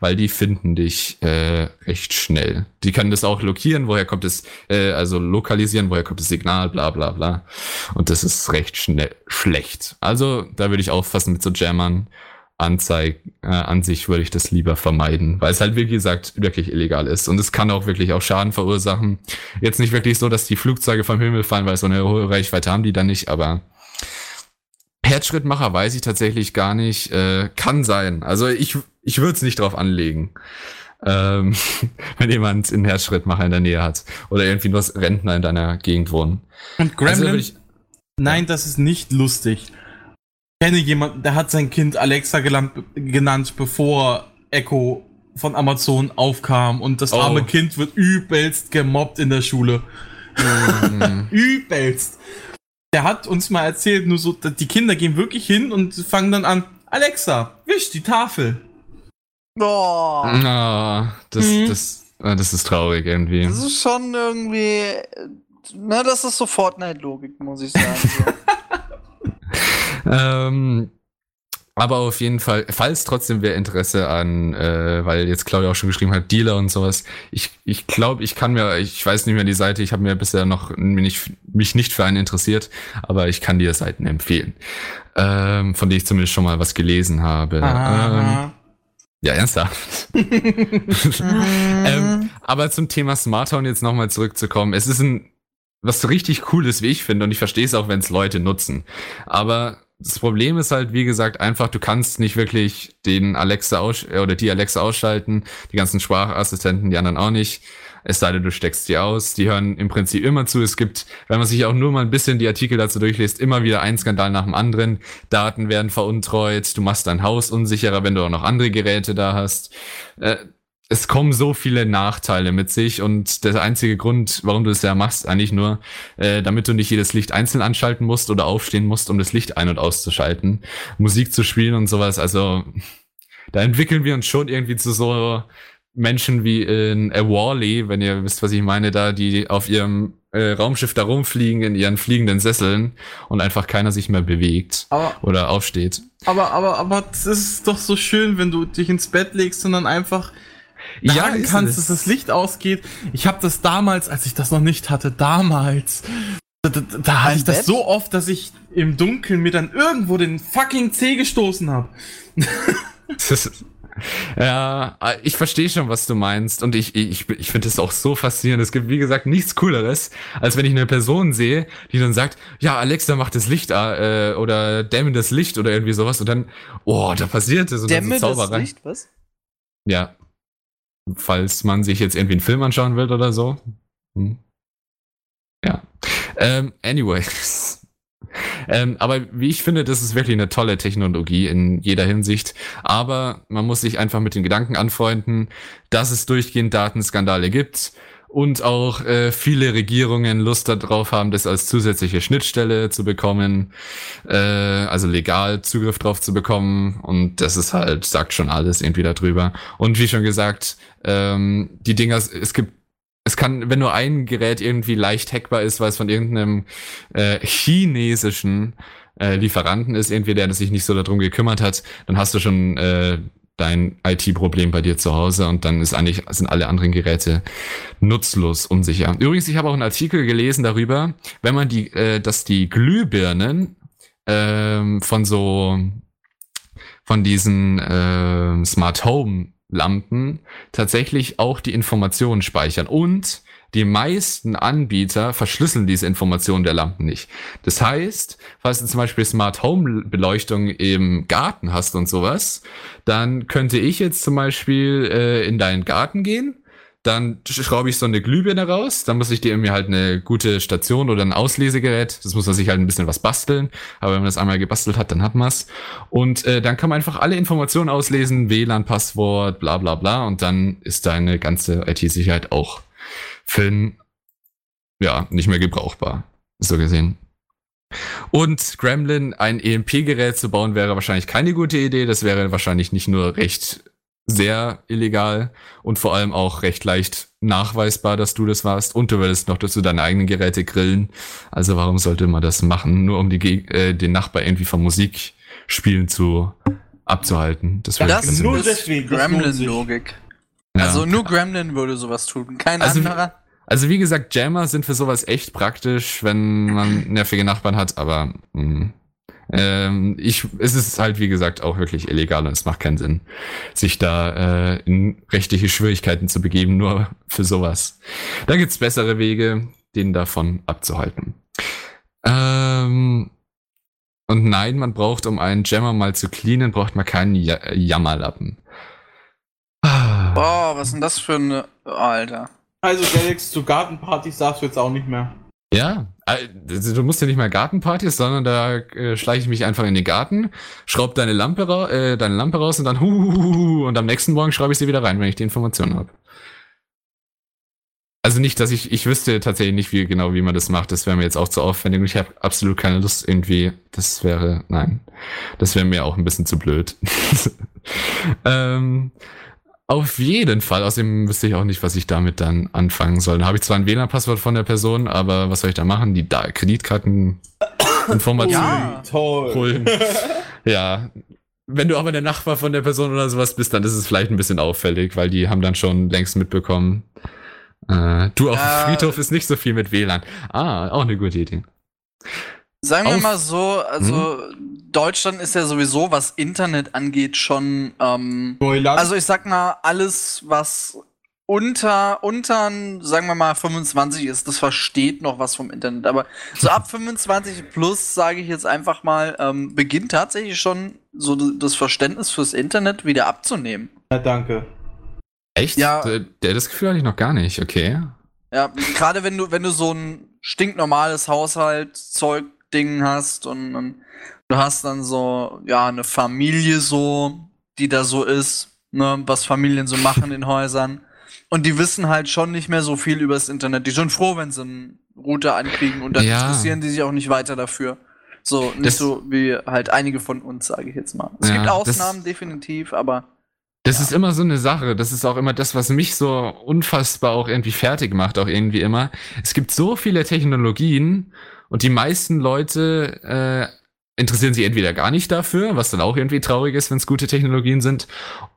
weil die finden dich äh, recht schnell. Die können das auch lokieren, woher kommt es, äh, also lokalisieren, woher kommt das Signal, bla bla bla. Und das ist recht schnell schlecht. Also da würde ich aufpassen mit so Jammern. Anzeig, äh, an sich würde ich das lieber vermeiden, weil es halt, wie gesagt, wirklich illegal ist. Und es kann auch wirklich auch Schaden verursachen. Jetzt nicht wirklich so, dass die Flugzeuge vom Himmel fallen, weil so eine hohe Reichweite haben die dann nicht, aber Herzschrittmacher weiß ich tatsächlich gar nicht. Äh, kann sein. Also ich, ich würde es nicht drauf anlegen. Ähm, wenn jemand einen Herzschrittmacher in der Nähe hat. Oder irgendwie nur Rentner in deiner Gegend wohnen. Und Also Gremlin, würde ich, nein, das ist nicht lustig. Ich kenne jemanden, der hat sein Kind Alexa genannt, bevor Echo von Amazon aufkam und das Oh. arme Kind wird übelst gemobbt in der Schule. Mhm. übelst. Der hat uns mal erzählt, nur so, dass die Kinder gehen wirklich hin und fangen dann an, Alexa, wisch die Tafel. Boah. Ah, das, Mhm. das, das ist traurig irgendwie. Das ist schon irgendwie. Na, das ist so Fortnite-Logik, muss ich sagen. So. Ähm, aber auf jeden Fall, falls trotzdem wer Interesse an, äh, weil jetzt Claudia auch schon geschrieben hat, Dealer und sowas, ich ich glaube, ich kann mir, ich weiß nicht mehr die Seite, ich habe mir bisher noch mich, mich nicht für einen interessiert, aber ich kann dir Seiten empfehlen, ähm, von denen ich zumindest schon mal was gelesen habe. Ähm, ja, ernsthaft. ähm, aber zum Thema Smart Home jetzt nochmal zurückzukommen. Es ist ein, was richtig cool ist, wie ich finde, und ich verstehe es auch, wenn es Leute nutzen. Aber das Problem ist halt, wie gesagt, einfach, du kannst nicht wirklich den Alexa aus äh, oder die Alexa ausschalten, die ganzen Sprachassistenten, die anderen auch nicht. Es sei denn, du steckst die aus. Die hören im Prinzip immer zu. Es gibt, wenn man sich auch nur mal ein bisschen die Artikel dazu durchliest, immer wieder ein Skandal nach dem anderen. Daten werden veruntreut. Du machst dein Haus unsicherer, wenn du auch noch andere Geräte da hast. Äh, es kommen so viele Nachteile mit sich und der einzige Grund, warum du es ja machst, eigentlich nur, äh, damit du nicht jedes Licht einzeln anschalten musst oder aufstehen musst, um das Licht ein- und auszuschalten, Musik zu spielen und sowas. Also da entwickeln wir uns schon irgendwie zu so Menschen wie in A Wall-E, wenn ihr wisst, was ich meine, da die auf ihrem äh, Raumschiff da rumfliegen in ihren fliegenden Sesseln und einfach keiner sich mehr bewegt Aber, oder aufsteht. aber, aber, aber es ist doch so schön, wenn du dich ins Bett legst und dann einfach sagen ist kannst, es. dass das Licht ausgeht. Ich habe das damals, als ich das noch nicht hatte, damals. Da, da, da hatte ich das Bett? so oft, dass ich im Dunkeln mir dann irgendwo den fucking Zeh gestoßen habe. ja, ich verstehe schon, was du meinst. Und ich, ich, ich finde es auch so faszinierend. Es gibt, wie gesagt, nichts Cooleres, als wenn ich eine Person sehe, die dann sagt, ja, Alexa macht das Licht äh, oder dämme das Licht oder irgendwie sowas. Und dann, oh, da passiert es. Und dann Dämme so das. Licht, was? Ja. Falls man sich jetzt irgendwie einen Film anschauen will oder so. Hm. Ja. Ähm, anyways. Ähm, aber wie ich finde, das ist wirklich eine tolle Technologie in jeder Hinsicht. Aber man muss sich einfach mit den Gedanken anfreunden, dass es durchgehend Datenskandale gibt und auch äh, viele Regierungen Lust darauf haben, das als zusätzliche Schnittstelle zu bekommen, äh, also legal Zugriff drauf zu bekommen. Und das ist halt, sagt schon alles irgendwie darüber. Und wie schon gesagt, ähm, die Dinger, es gibt es kann, wenn nur ein Gerät irgendwie leicht hackbar ist, weil es von irgendeinem äh, chinesischen äh, Lieferanten ist, irgendwie der sich nicht so darum gekümmert hat, dann hast du schon äh, dein IT-Problem bei dir zu Hause und dann ist eigentlich sind alle anderen Geräte nutzlos unsicher. Übrigens, ich habe auch einen Artikel gelesen darüber, wenn man die, äh, dass die Glühbirnen ähm, von so von diesen äh, Smart Home Lampen tatsächlich auch die Informationen speichern und die meisten Anbieter verschlüsseln diese Informationen der Lampen nicht. Das heißt, falls du zum Beispiel Smart Home Beleuchtung im Garten hast und sowas, dann könnte ich jetzt zum Beispiel äh, in deinen Garten gehen, dann schraube ich so eine Glühbirne raus, dann muss ich dir mir halt eine gute Station oder ein Auslesegerät, das muss man sich halt ein bisschen was basteln, aber wenn man das einmal gebastelt hat, dann hat man's. Und äh, dann kann man einfach alle Informationen auslesen, WLAN-Passwort, bla bla bla, und dann ist deine ganze IT-Sicherheit auch ein, ja, nicht mehr gebrauchbar, so gesehen. Und Gremlin, ein EMP-Gerät zu bauen, wäre wahrscheinlich keine gute Idee. Das wäre wahrscheinlich nicht nur recht sehr illegal und vor allem auch recht leicht nachweisbar, dass du das warst. Und du würdest noch dazu deine eigenen Geräte grillen. Also warum sollte man das machen? Nur um die, Geg- äh, den Nachbar irgendwie vom Musikspielen zu abzuhalten. Das wäre Das nur ist deswegen, das lohnt sich. Gremlin-Logik. Ja. Also nur Gremlin würde sowas tun, kein Also wie- anderer. Also wie gesagt, Jammer sind für sowas echt praktisch, wenn man nervige Nachbarn hat, aber mh, Ähm, ich, es ist halt, wie gesagt, auch wirklich illegal und es macht keinen Sinn, sich da äh, in rechtliche Schwierigkeiten zu begeben, nur für sowas. Da gibt's bessere Wege, den davon abzuhalten. Ähm, und nein, man braucht, um einen Jammer mal zu cleanen, braucht man keinen ja Jammerlappen. Boah, was ist denn das für eine. Alter. Also, Galax, zu Gartenpartys sagst du jetzt auch nicht mehr. Ja, also du musst ja nicht mal Gartenpartys, sondern da äh, schleiche ich mich einfach in den Garten, schraub deine Lampe, ra äh, deine Lampe raus und dann huhuhuhu, und am nächsten Morgen schraube ich sie wieder rein, wenn ich die Informationen habe. Also nicht, dass ich, ich wüsste tatsächlich nicht, wie genau, wie man das macht. Das wäre mir jetzt auch zu aufwendig und ich habe absolut keine Lust irgendwie. Das wäre, nein, das wäre mir auch ein bisschen zu blöd. ähm, auf jeden Fall. Außerdem wüsste ich auch nicht, was ich damit dann anfangen soll. Dann habe ich zwar ein WLAN-Passwort von der Person, aber was soll ich da machen? Die da Kreditkarteninformationen Ja. Toll. holen. ja. Wenn du aber der Nachbar von der Person oder sowas bist, dann ist es vielleicht ein bisschen auffällig, weil die haben dann schon längst mitbekommen. Äh, du, auf dem Friedhof ist nicht so viel mit WLAN. Ah, auch eine gute Idee. Sagen wir mal so, also Deutschland ist ja sowieso, was Internet angeht, schon. Ähm, Neuland. also ich sag mal, alles, was unter, unter, sagen wir mal, 25 ist, das versteht noch was vom Internet. Aber so ab 25 plus, sage ich jetzt einfach mal, ähm, beginnt tatsächlich schon so das Verständnis fürs Internet wieder abzunehmen. ja, danke. Echt? Ja. Der, das Gefühl hatte ich noch gar nicht, okay. Ja, gerade wenn du, wenn du so ein stinknormales Haushaltszeug-Ding hast und, und du hast dann so, ja, eine Familie so, die da so ist, ne, was Familien so machen in Häusern. Und die wissen halt schon nicht mehr so viel über das Internet. Die sind froh, wenn sie einen Router ankriegen und dann Ja. interessieren die sich auch nicht weiter dafür. So, nicht Das- so wie halt einige von uns, sage ich jetzt mal. Es Ja, gibt das- Ausnahmen, definitiv, aber Das Ja. ist immer so eine Sache. Das ist auch immer das, was mich so unfassbar auch irgendwie fertig macht, auch irgendwie immer. Es gibt so viele Technologien und die meisten Leute äh, interessieren sich entweder gar nicht dafür, was dann auch irgendwie traurig ist, wenn es gute Technologien sind,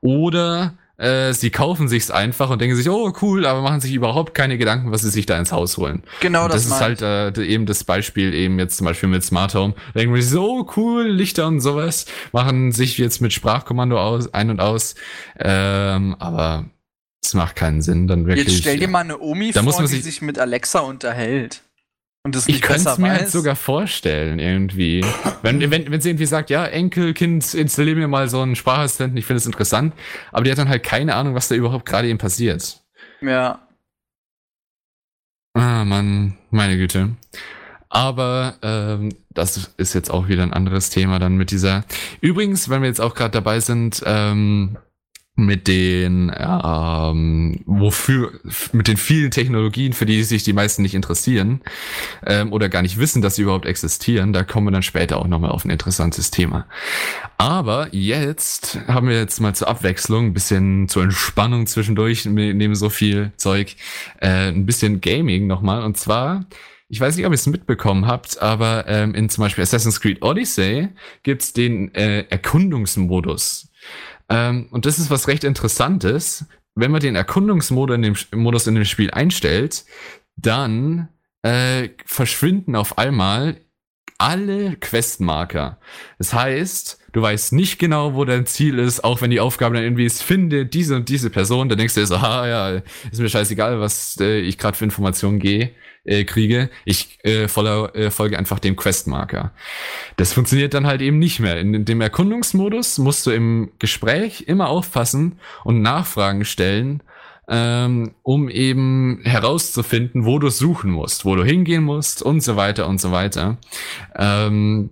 oder äh, sie kaufen sich's einfach und denken sich, oh cool, aber machen sich überhaupt keine Gedanken, was sie sich da ins Haus holen. genau Und das, das ist halt äh, eben das Beispiel eben jetzt zum Beispiel mit Smart Home. Da denken wir sich so oh, cool, Lichter und sowas, machen sich jetzt mit Sprachkommando aus, ein und aus. Ähm, aber es macht keinen Sinn, dann wirklich. Jetzt stell dir mal eine Omi Da vor, man die sich- sich mit Alexa unterhält. Und das ich nicht könnte besser es mir weiß. halt sogar vorstellen, irgendwie. wenn, wenn, wenn sie irgendwie sagt, ja, Enkelkind, installier mir mal so einen Sprachassistenten, ich finde es interessant, aber die hat dann halt keine Ahnung, was da überhaupt gerade eben passiert. ja. Ah, Mann, meine Güte. Aber ähm, das ist jetzt auch wieder ein anderes Thema dann mit dieser. Übrigens, wenn wir jetzt auch gerade dabei sind, ähm, mit den, ähm, wofür, mit den vielen Technologien, für die sich die meisten nicht interessieren ähm, oder gar nicht wissen, dass sie überhaupt existieren, da kommen wir dann später auch nochmal auf ein interessantes Thema. Aber jetzt haben wir jetzt mal zur Abwechslung, ein bisschen zur Entspannung zwischendurch, neben so viel Zeug, äh, ein bisschen Gaming nochmal. Und zwar, ich weiß nicht, ob ihr es mitbekommen habt, aber ähm, in zum Beispiel Assassin's Creed Odyssey gibt's den äh, Erkundungsmodus. Ähm, und das ist was recht Interessantes. Wenn man den Erkundungsmodus in dem, Modus in dem Spiel einstellt, dann äh, verschwinden auf einmal alle Questmarker. Das heißt, du weißt nicht genau, wo dein Ziel ist, auch wenn die Aufgabe dann irgendwie ist, finde diese und diese Person, dann denkst du dir so, ah ja, ist mir scheißegal, was äh, ich gerade für Informationen gehe, äh, kriege. Ich äh, voller, äh, folge einfach dem Questmarker. Das funktioniert dann halt eben nicht mehr. In, in dem Erkundungsmodus musst du im Gespräch immer aufpassen und Nachfragen stellen, ähm, um eben herauszufinden, wo du suchen musst, wo du hingehen musst und so weiter und so weiter. Ähm,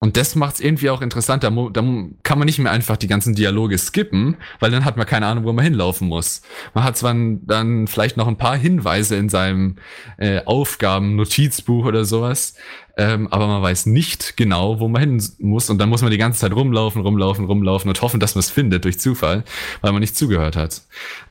und das macht es irgendwie auch interessant. Da, da kann man nicht mehr einfach die ganzen Dialoge skippen, weil dann hat man keine Ahnung, wo man hinlaufen muss. Man hat zwar dann vielleicht noch ein paar Hinweise in seinem äh, Aufgaben-Notizbuch oder sowas, ähm, aber man weiß nicht genau, wo man hin muss. Und dann muss man die ganze Zeit rumlaufen, rumlaufen, rumlaufen und hoffen, dass man es findet durch Zufall, weil man nicht zugehört hat.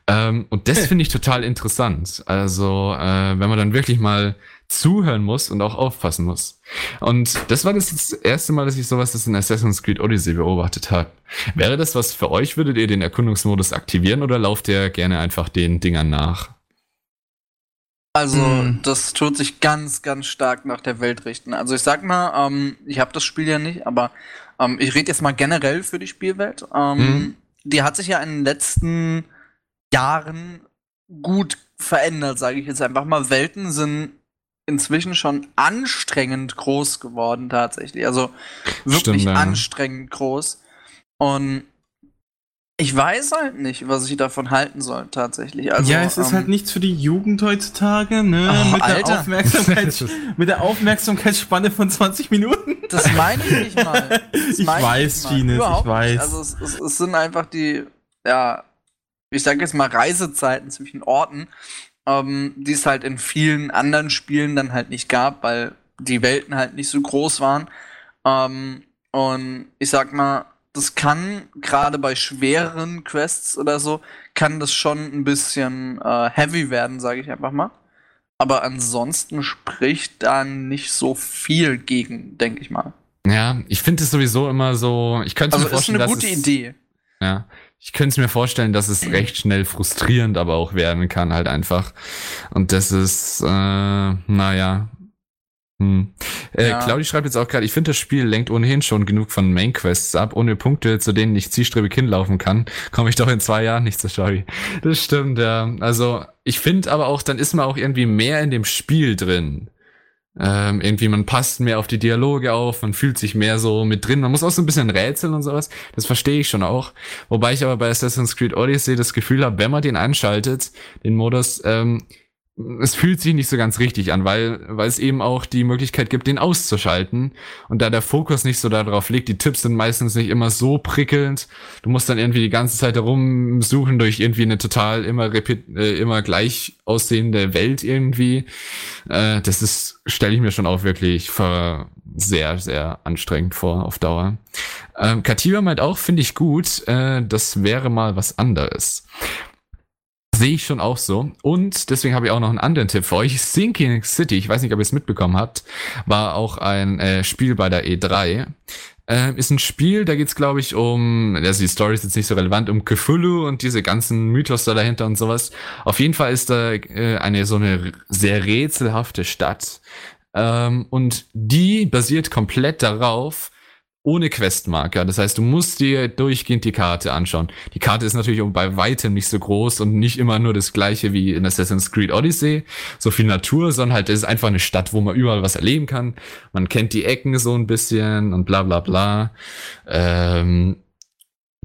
Ähm, und das finde ich total interessant. Also, äh, wenn man dann wirklich mal zuhören muss und auch aufpassen muss. Und das war das, erste Mal, dass ich sowas das in Assassin's Creed Odyssey beobachtet habe. Wäre das was für euch? Würdet ihr den Erkundungsmodus aktivieren oder lauft ihr gerne einfach den Dingern nach? Also, Hm. das tut sich ganz, ganz stark nach der Welt richten. Also, ich sag mal, ähm, ich habe das Spiel ja nicht, aber ähm, ich rede jetzt mal generell für die Spielwelt. Ähm, Mhm. Die hat sich ja in den letzten Jahren gut verändert, sage ich jetzt einfach mal. Welten sind inzwischen schon anstrengend groß geworden, tatsächlich. Also wirklich Stimmt, ja. anstrengend groß. Und ich weiß halt nicht, was ich davon halten soll, tatsächlich. Also, ja, es ist ähm, halt nichts für die Jugend heutzutage, ne? Oh, mit, der Alter. Aufmerksamkeit, mit der Aufmerksamkeitsspanne von 20 Minuten. Das meine ich nicht mal. Ich meine weiß, nicht mal. Gines, ich Überhaupt nicht. weiß. Also es, es, es sind einfach die, ja, ich sage jetzt mal Reisezeiten zwischen Orten, ähm, die es halt in vielen anderen Spielen dann halt nicht gab, weil die Welten halt nicht so groß waren. Ähm, und ich sag mal, das kann gerade bei schwereren Quests oder so, kann das schon ein bisschen äh, heavy werden, sage ich einfach mal. Aber ansonsten spricht da nicht so viel gegen, denke ich mal. Ja, ich finde es sowieso immer so, ich könnte Also mir ist vorstellen, eine dass gute Idee. Ja, ich könnte es mir vorstellen, dass es recht schnell frustrierend aber auch werden kann halt einfach. Und das ist, äh, naja. Hm. Äh, Ja. Claudi schreibt jetzt auch gerade, ich finde das Spiel lenkt ohnehin schon genug von Main Quests ab. Ohne Punkte, zu denen ich zielstrebig hinlaufen kann, komme ich doch in zwei Jahren nicht zur Story. Das stimmt, ja. Also ich finde aber auch, dann ist man auch irgendwie mehr in dem Spiel drin. Ähm, irgendwie, man passt mehr auf die Dialoge auf, man fühlt sich mehr so mit drin. Man muss auch so ein bisschen rätseln und sowas. Das verstehe ich schon auch. Wobei ich aber bei Assassin's Creed Odyssey das Gefühl habe, wenn man den einschaltet, den Modus, ähm, es fühlt sich nicht so ganz richtig an, weil, weil es eben auch die Möglichkeit gibt, den auszuschalten. Und da der Fokus nicht so darauf liegt, die Tipps sind meistens nicht immer so prickelnd. Du musst dann irgendwie die ganze Zeit herumsuchen durch irgendwie eine total immer äh, immer gleich aussehende Welt irgendwie. Äh, das ist, stelle ich mir schon auch wirklich für sehr, sehr anstrengend vor auf Dauer. Ähm, Katiba meint auch, finde ich gut, äh, das wäre mal was anderes. Sehe ich schon auch so. Und deswegen habe ich auch noch einen anderen Tipp für euch. Sinking City, ich weiß nicht, ob ihr es mitbekommen habt, war auch ein äh, Spiel bei der E3. Äh, ist ein Spiel, da geht's glaube ich um, also die Story ist jetzt nicht so relevant, um Cthulhu und diese ganzen Mythos da dahinter und sowas. Auf jeden Fall ist da äh, eine so eine sehr rätselhafte Stadt. Ähm, und die basiert komplett darauf, ohne Questmarker. Das heißt, du musst dir durchgehend die Karte anschauen. Die Karte ist natürlich auch bei weitem nicht so groß und nicht immer nur das gleiche wie in Assassin's Creed Odyssey, so viel Natur, sondern halt, es ist einfach eine Stadt, wo man überall was erleben kann. Man kennt die Ecken so ein bisschen und bla bla bla. Ähm,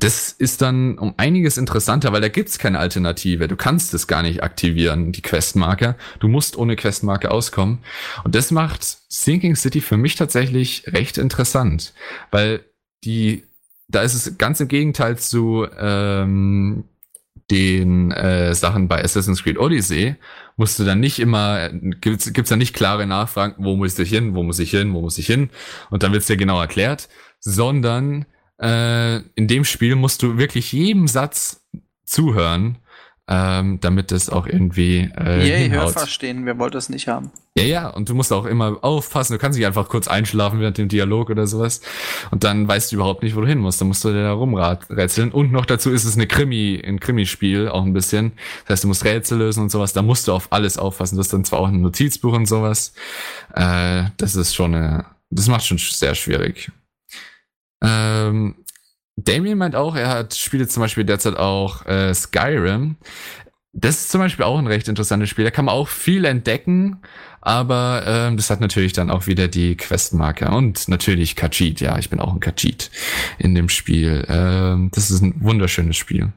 das ist dann um einiges interessanter, weil da gibt's keine Alternative. Du kannst es gar nicht aktivieren, die Questmarker. Du musst ohne Questmarker auskommen. Und das macht Sinking City für mich tatsächlich recht interessant, weil die, da ist es ganz im Gegenteil zu ähm, den äh, Sachen bei Assassin's Creed Odyssey, musst du dann nicht immer, gibt's, gibt's dann nicht klare Nachfragen, wo muss ich hin, wo muss ich hin, wo muss ich hin, und dann wird's dir genau erklärt, sondern äh, in dem Spiel musst du wirklich jedem Satz zuhören, ähm, damit es auch irgendwie äh, Yay, hör hinhaut. verstehen, wir wollten es nicht haben. Ja, ja, und du musst auch immer aufpassen, du kannst nicht einfach kurz einschlafen während dem Dialog oder sowas und dann weißt du überhaupt nicht, wo du hin musst, dann musst du da rumrätseln und noch dazu ist es eine Krimi, ein Krimispiel auch ein bisschen, das heißt, du musst Rätsel lösen und sowas, da musst du auf alles aufpassen, das ist dann zwar auch ein Notizbuch und sowas, äh, das ist schon eine, das macht schon sehr schwierig. Ähm, Damien meint auch, er hat spielt jetzt zum Beispiel derzeit auch äh, Skyrim. Das ist zum Beispiel auch ein recht interessantes Spiel. Da kann man auch viel entdecken, aber ähm, das hat natürlich dann auch wieder die Questmarker und natürlich Khajiit. Ja, ich bin auch ein Khajiit in dem Spiel. Ähm, das ist ein wunderschönes Spiel.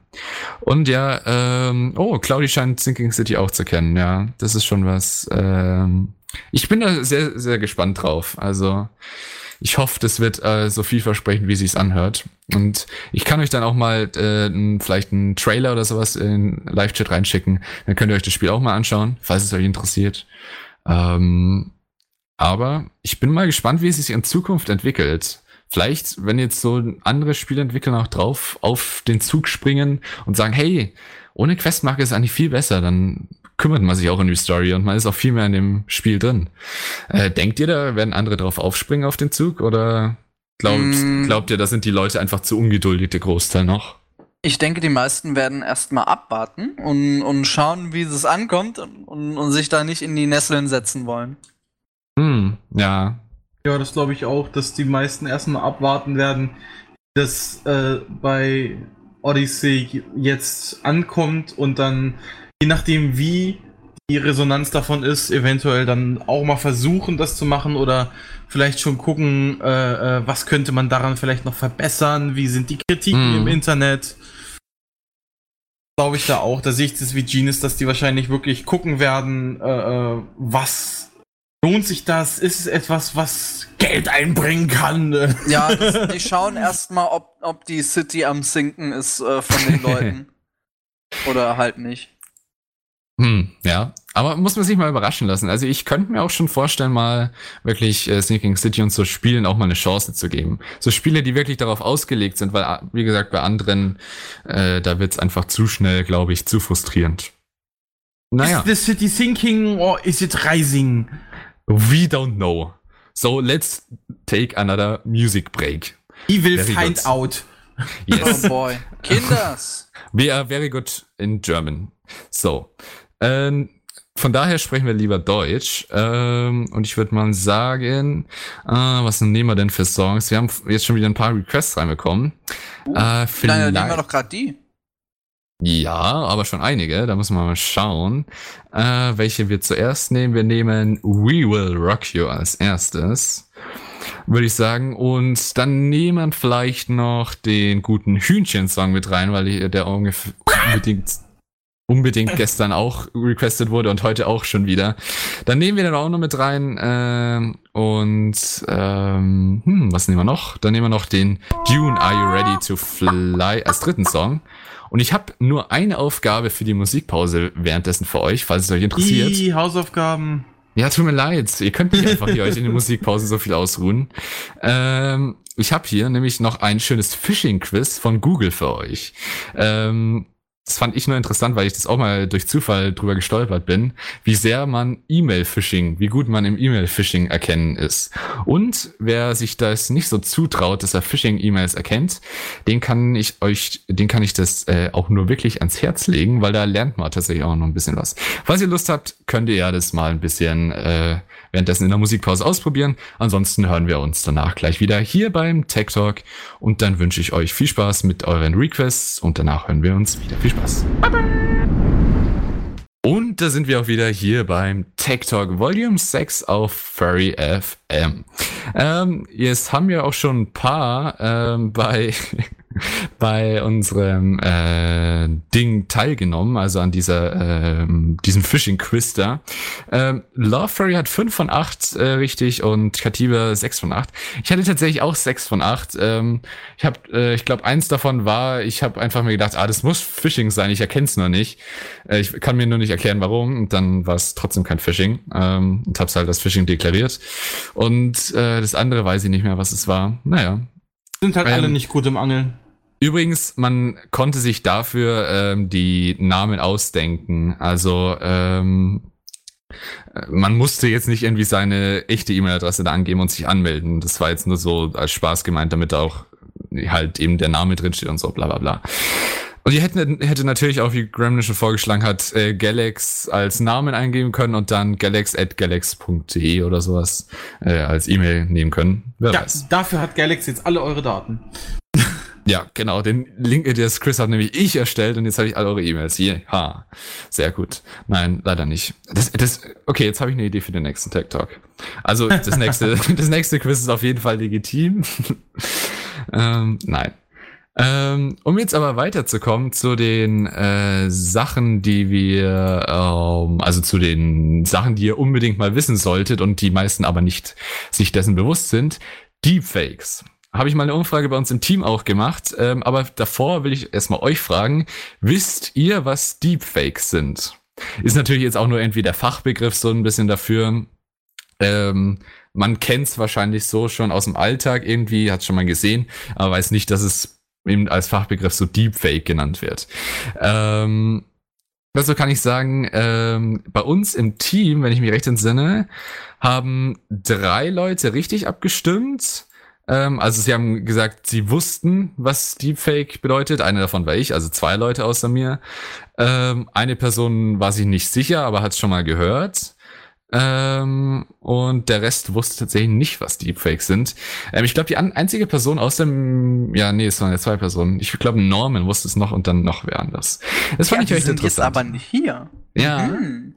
Und ja, ähm, oh, Claudi scheint Sinking City auch zu kennen. Ja, das ist schon was. Ähm, ich bin da sehr, sehr gespannt drauf. Also ich hoffe, das wird äh, so vielversprechend, wie sich's anhört. Und ich kann euch dann auch mal äh, vielleicht einen Trailer oder sowas in Live-Chat reinschicken. Dann könnt ihr euch das Spiel auch mal anschauen, falls es euch interessiert. Ähm, aber ich bin mal gespannt, wie es sich in Zukunft entwickelt. Vielleicht, wenn jetzt so andere Spieleentwickler noch drauf auf den Zug springen und sagen, hey, ohne Questmarke ist eigentlich viel besser, dann kümmert man sich auch um die Story und man ist auch viel mehr in dem Spiel drin. Äh, denkt ihr, da werden andere drauf aufspringen auf den Zug oder glaubt, Mm. glaubt ihr, da sind die Leute einfach zu ungeduldig, der Großteil noch? Ich denke, die meisten werden erstmal abwarten und, und schauen, wie es ankommt und, und sich da nicht in die Nesseln setzen wollen. Hm, ja. Ja, das glaube ich auch, dass die meisten erstmal abwarten werden, dass äh, bei Odyssey jetzt ankommt und dann, je nachdem wie die Resonanz davon ist, eventuell dann auch mal versuchen, das zu machen oder vielleicht schon gucken, äh, äh, was könnte man daran vielleicht noch verbessern, wie sind die Kritiken Mhm. im Internet. Glaube ich da auch, da sehe ich das wie Genius, dass die wahrscheinlich wirklich gucken werden, äh, äh, was lohnt sich das? Ist es etwas, was Geld einbringen kann? Ja, das, die schauen erstmal, ob, ob die City am Sinken ist äh, von den Leuten. Oder halt nicht. Hm, ja. Aber muss man sich mal überraschen lassen. Also ich könnte mir auch schon vorstellen, mal wirklich äh, Sneaking City und so Spielen auch mal eine Chance zu geben. So Spiele, die wirklich darauf ausgelegt sind, weil, wie gesagt, bei anderen, äh, da wird's einfach zu schnell, glaube ich, zu frustrierend. Naja, Is the city sinking or is it rising? we don't know. So let's take another music break. He will Very find good. out. Yes. Oh boy. Kinders! We are very good in German. So. Ähm, von daher sprechen wir lieber Deutsch. Ähm, und ich würde mal sagen, äh, was nehmen wir denn für Songs? Wir haben jetzt schon wieder ein paar Requests reinbekommen. Äh, Nein, dann vielleicht, nehmen wir doch gerade die. ja, aber schon einige. Da müssen wir mal schauen, äh, welche wir zuerst nehmen. Wir nehmen We Will Rock You als erstes. Würde ich sagen. Und dann nehmen wir vielleicht noch den guten Hühnchen-Song mit rein, weil der ungefähr unbedingt, unbedingt gestern auch requested wurde und heute auch schon wieder. Dann nehmen wir den auch noch mit rein. ähm, und ähm, hm, was nehmen wir noch? Dann nehmen wir noch den Dune Are You Ready to Fly als dritten Song. Und ich habe nur eine Aufgabe für die Musikpause währenddessen für euch, falls es euch interessiert. Die Hausaufgaben. Ja, tut mir leid. Ihr könnt nicht einfach hier euch in der Musikpause so viel ausruhen. Ähm, ich habe hier nämlich noch ein schönes Phishing-Quiz von Google für euch. Ähm, das fand ich nur interessant, weil ich das auch mal durch Zufall drüber gestolpert bin, wie sehr man E-Mail-Phishing, wie gut man im E-Mail-Phishing erkennen ist. Und wer sich das nicht so zutraut, dass er Phishing-E-Mails erkennt, den kann ich euch, den kann ich das äh, auch nur wirklich ans Herz legen, weil da lernt man tatsächlich auch noch ein bisschen was. Falls ihr Lust habt, könnt ihr ja das mal ein bisschen äh, währenddessen in der Musikpause ausprobieren. Ansonsten hören wir uns danach gleich wieder hier beim Tech Talk und dann wünsche ich euch viel Spaß mit euren Requests und danach hören wir uns wieder. Viel Spaß. Und da sind wir auch wieder hier beim Tech Talk Volume 6 auf Furry FM. Ähm, jetzt haben wir auch schon ein paar ähm, bei, bei unserem äh, Ding teilgenommen, also an dieser, ähm, diesem Phishing-Quiz da. Ähm, Love Furry hat 5 von 8 äh, richtig und Katiba 6 von 8. Ich hatte tatsächlich auch 6 von 8. Ähm, ich habe, äh, ich glaube, eins davon war, ich habe einfach mir gedacht, ah, das muss Phishing sein, ich erkenne es noch nicht. Äh, ich kann mir nur nicht erklären, warum. Und dann war es trotzdem kein Phishing ähm, und hab's halt als Phishing deklariert. Und äh, das andere weiß ich nicht mehr, was es war. Naja. Sind halt Ähm, alle nicht gut im Angeln. Übrigens, man konnte sich dafür ähm, die Namen ausdenken. Also ähm, äh, man musste jetzt nicht irgendwie seine echte E-Mail-Adresse da angeben und sich anmelden. Das war jetzt nur so als Spaß gemeint, damit auch halt eben der Name drinsteht und so, bla bla bla. Und ihr hätten, hätte natürlich auch, wie Gremlin schon vorgeschlagen hat, äh, Galax als Namen eingeben können und dann galax.galax.de oder sowas äh, als E-Mail nehmen können. Wer Ja, weiß. dafür hat Galaxy jetzt alle eure Daten. Ja, genau. Den Link, das Chris hat nämlich ich erstellt und jetzt habe ich alle eure E-Mails. Hier, ha. Sehr gut. Nein, leider nicht. Das, das, okay, jetzt habe ich eine Idee für den nächsten Tech Talk. Also das nächste, das nächste Quiz ist auf jeden Fall legitim. ähm, nein. Ähm, um jetzt aber weiterzukommen zu den äh, Sachen, die wir, ähm, also zu den Sachen, die ihr unbedingt mal wissen solltet und die meisten aber nicht sich dessen bewusst sind. Deepfakes habe ich mal eine Umfrage bei uns im Team auch gemacht. Ähm, aber davor will ich erstmal euch fragen, wisst ihr, was Deepfakes sind? Ist natürlich jetzt auch nur irgendwie der Fachbegriff so ein bisschen dafür. Ähm, man kennt es wahrscheinlich so schon aus dem Alltag irgendwie, hat schon mal gesehen, aber weiß nicht, dass es eben als Fachbegriff so Deepfake genannt wird. Ähm, dazu kann ich sagen, ähm, bei uns im Team, wenn ich mich recht entsinne, haben drei Leute richtig abgestimmt Ähm, also sie haben gesagt, sie wussten, was Deepfake bedeutet. Eine davon war ich, also zwei Leute außer mir. Ähm, eine Person war sich nicht sicher, aber hat es schon mal gehört. Ähm, und der Rest wusste tatsächlich nicht, was Deepfakes sind. Ähm, ich glaube, die einzige Person aus dem, ja, nee, es waren ja zwei Personen. Ich glaube, Norman wusste es noch und dann noch wer anders. Das fand ja, ich die echt sind jetzt interessant. aber nicht hier. ja, Hm.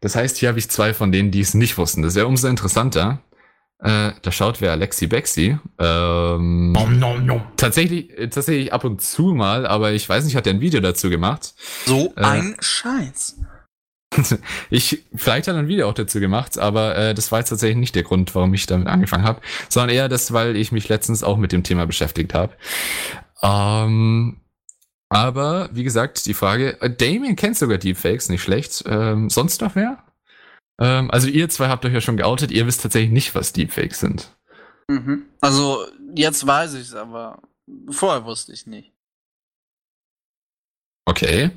das heißt, hier habe ich zwei von denen, die es nicht wussten. Das wäre umso interessanter. Äh, da schaut wer Alexi Bexi. Ähm, Nom, nom, nom. tatsächlich, äh, tatsächlich ab und zu mal, aber ich weiß nicht, hat er ein Video dazu gemacht? So Äh. ein Scheiß. Ich, vielleicht hat er ein Video auch dazu gemacht, aber äh, das war jetzt tatsächlich nicht der Grund, warum ich damit angefangen habe, sondern eher das, weil ich mich letztens auch mit dem Thema beschäftigt habe. Ähm, aber wie gesagt, die Frage, äh, Damien kennt sogar Deepfakes, nicht schlecht. Ähm, sonst noch wer? Ähm, also ihr zwei habt euch ja schon geoutet, ihr wisst tatsächlich nicht, was Deepfakes sind. Mhm. Also, jetzt weiß ich es, aber vorher wusste ich nicht. Okay.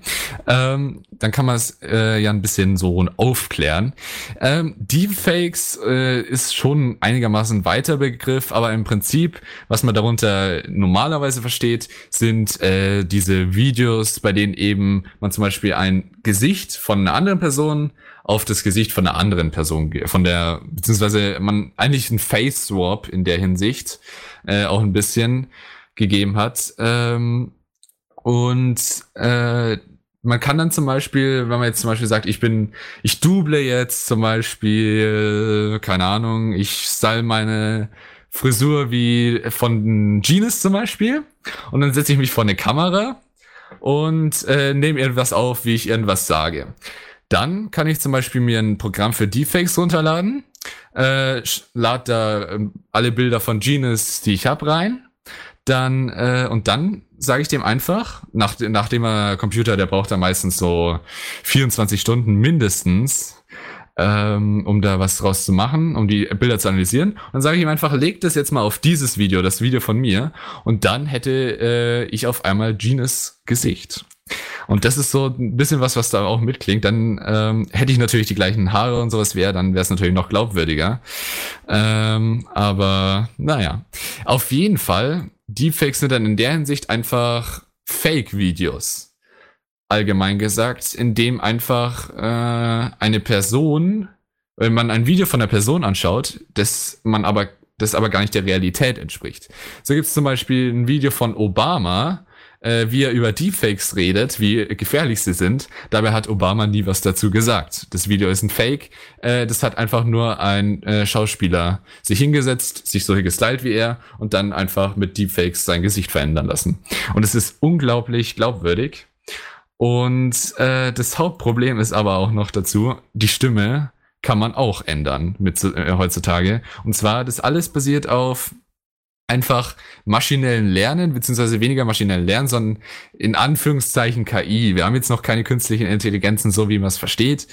Ähm, dann kann man es äh, ja ein bisschen so aufklären. Ähm, Deepfakes äh, ist schon einigermaßen ein weiter Begriff, aber im Prinzip, was man darunter normalerweise versteht, sind äh, diese Videos, bei denen eben man zum Beispiel ein Gesicht von einer anderen Person auf das Gesicht von einer anderen Person, von der, beziehungsweise man eigentlich ein Face Swap in der Hinsicht äh, auch ein bisschen gegeben hat. Ähm, und äh, man kann dann zum Beispiel, wenn man jetzt zum Beispiel sagt, ich bin, ich double jetzt zum Beispiel, keine Ahnung, ich style meine Frisur wie von Genius zum Beispiel und dann setze ich mich vor eine Kamera und äh, nehme irgendwas auf, wie ich irgendwas sage. Dann kann ich zum Beispiel mir ein Programm für Deepfakes runterladen, äh, sch- lad da ähm, alle Bilder von Genius, die ich hab, rein dann äh, und dann sage ich dem einfach, nach, nachdem er Computer, der braucht da meistens so 24 Stunden mindestens, ähm, um da was draus zu machen, um die Bilder zu analysieren. Und dann sage ich ihm einfach, leg das jetzt mal auf dieses Video, das Video von mir, und dann hätte äh, ich auf einmal Genius Gesicht. Und das ist so ein bisschen was, was da auch mitklingt. Dann ähm, hätte ich natürlich die gleichen Haare und sowas wäre, dann wäre es natürlich noch glaubwürdiger. Ähm, aber naja, auf jeden Fall, Deepfakes sind dann in der Hinsicht einfach Fake-Videos. Allgemein gesagt, in dem einfach äh, eine Person, wenn man ein Video von einer Person anschaut, das man aber, das aber gar nicht der Realität entspricht. So gibt es zum Beispiel ein Video von Obama, äh, wie er über Deepfakes redet, wie gefährlich sie sind. Dabei hat Obama nie was dazu gesagt. Das Video ist ein Fake. Äh, das hat einfach nur ein äh, Schauspieler sich hingesetzt, sich so gestylt wie er und dann einfach mit Deepfakes sein Gesicht verändern lassen. Und es ist unglaublich glaubwürdig. Und äh, das Hauptproblem ist aber auch noch dazu, die Stimme kann man auch ändern mit äh, heutzutage. Und zwar, das alles basiert auf einfach maschinellen Lernen, beziehungsweise weniger maschinellen Lernen, sondern in Anführungszeichen KI. Wir haben jetzt noch keine künstlichen Intelligenzen, so wie man es versteht,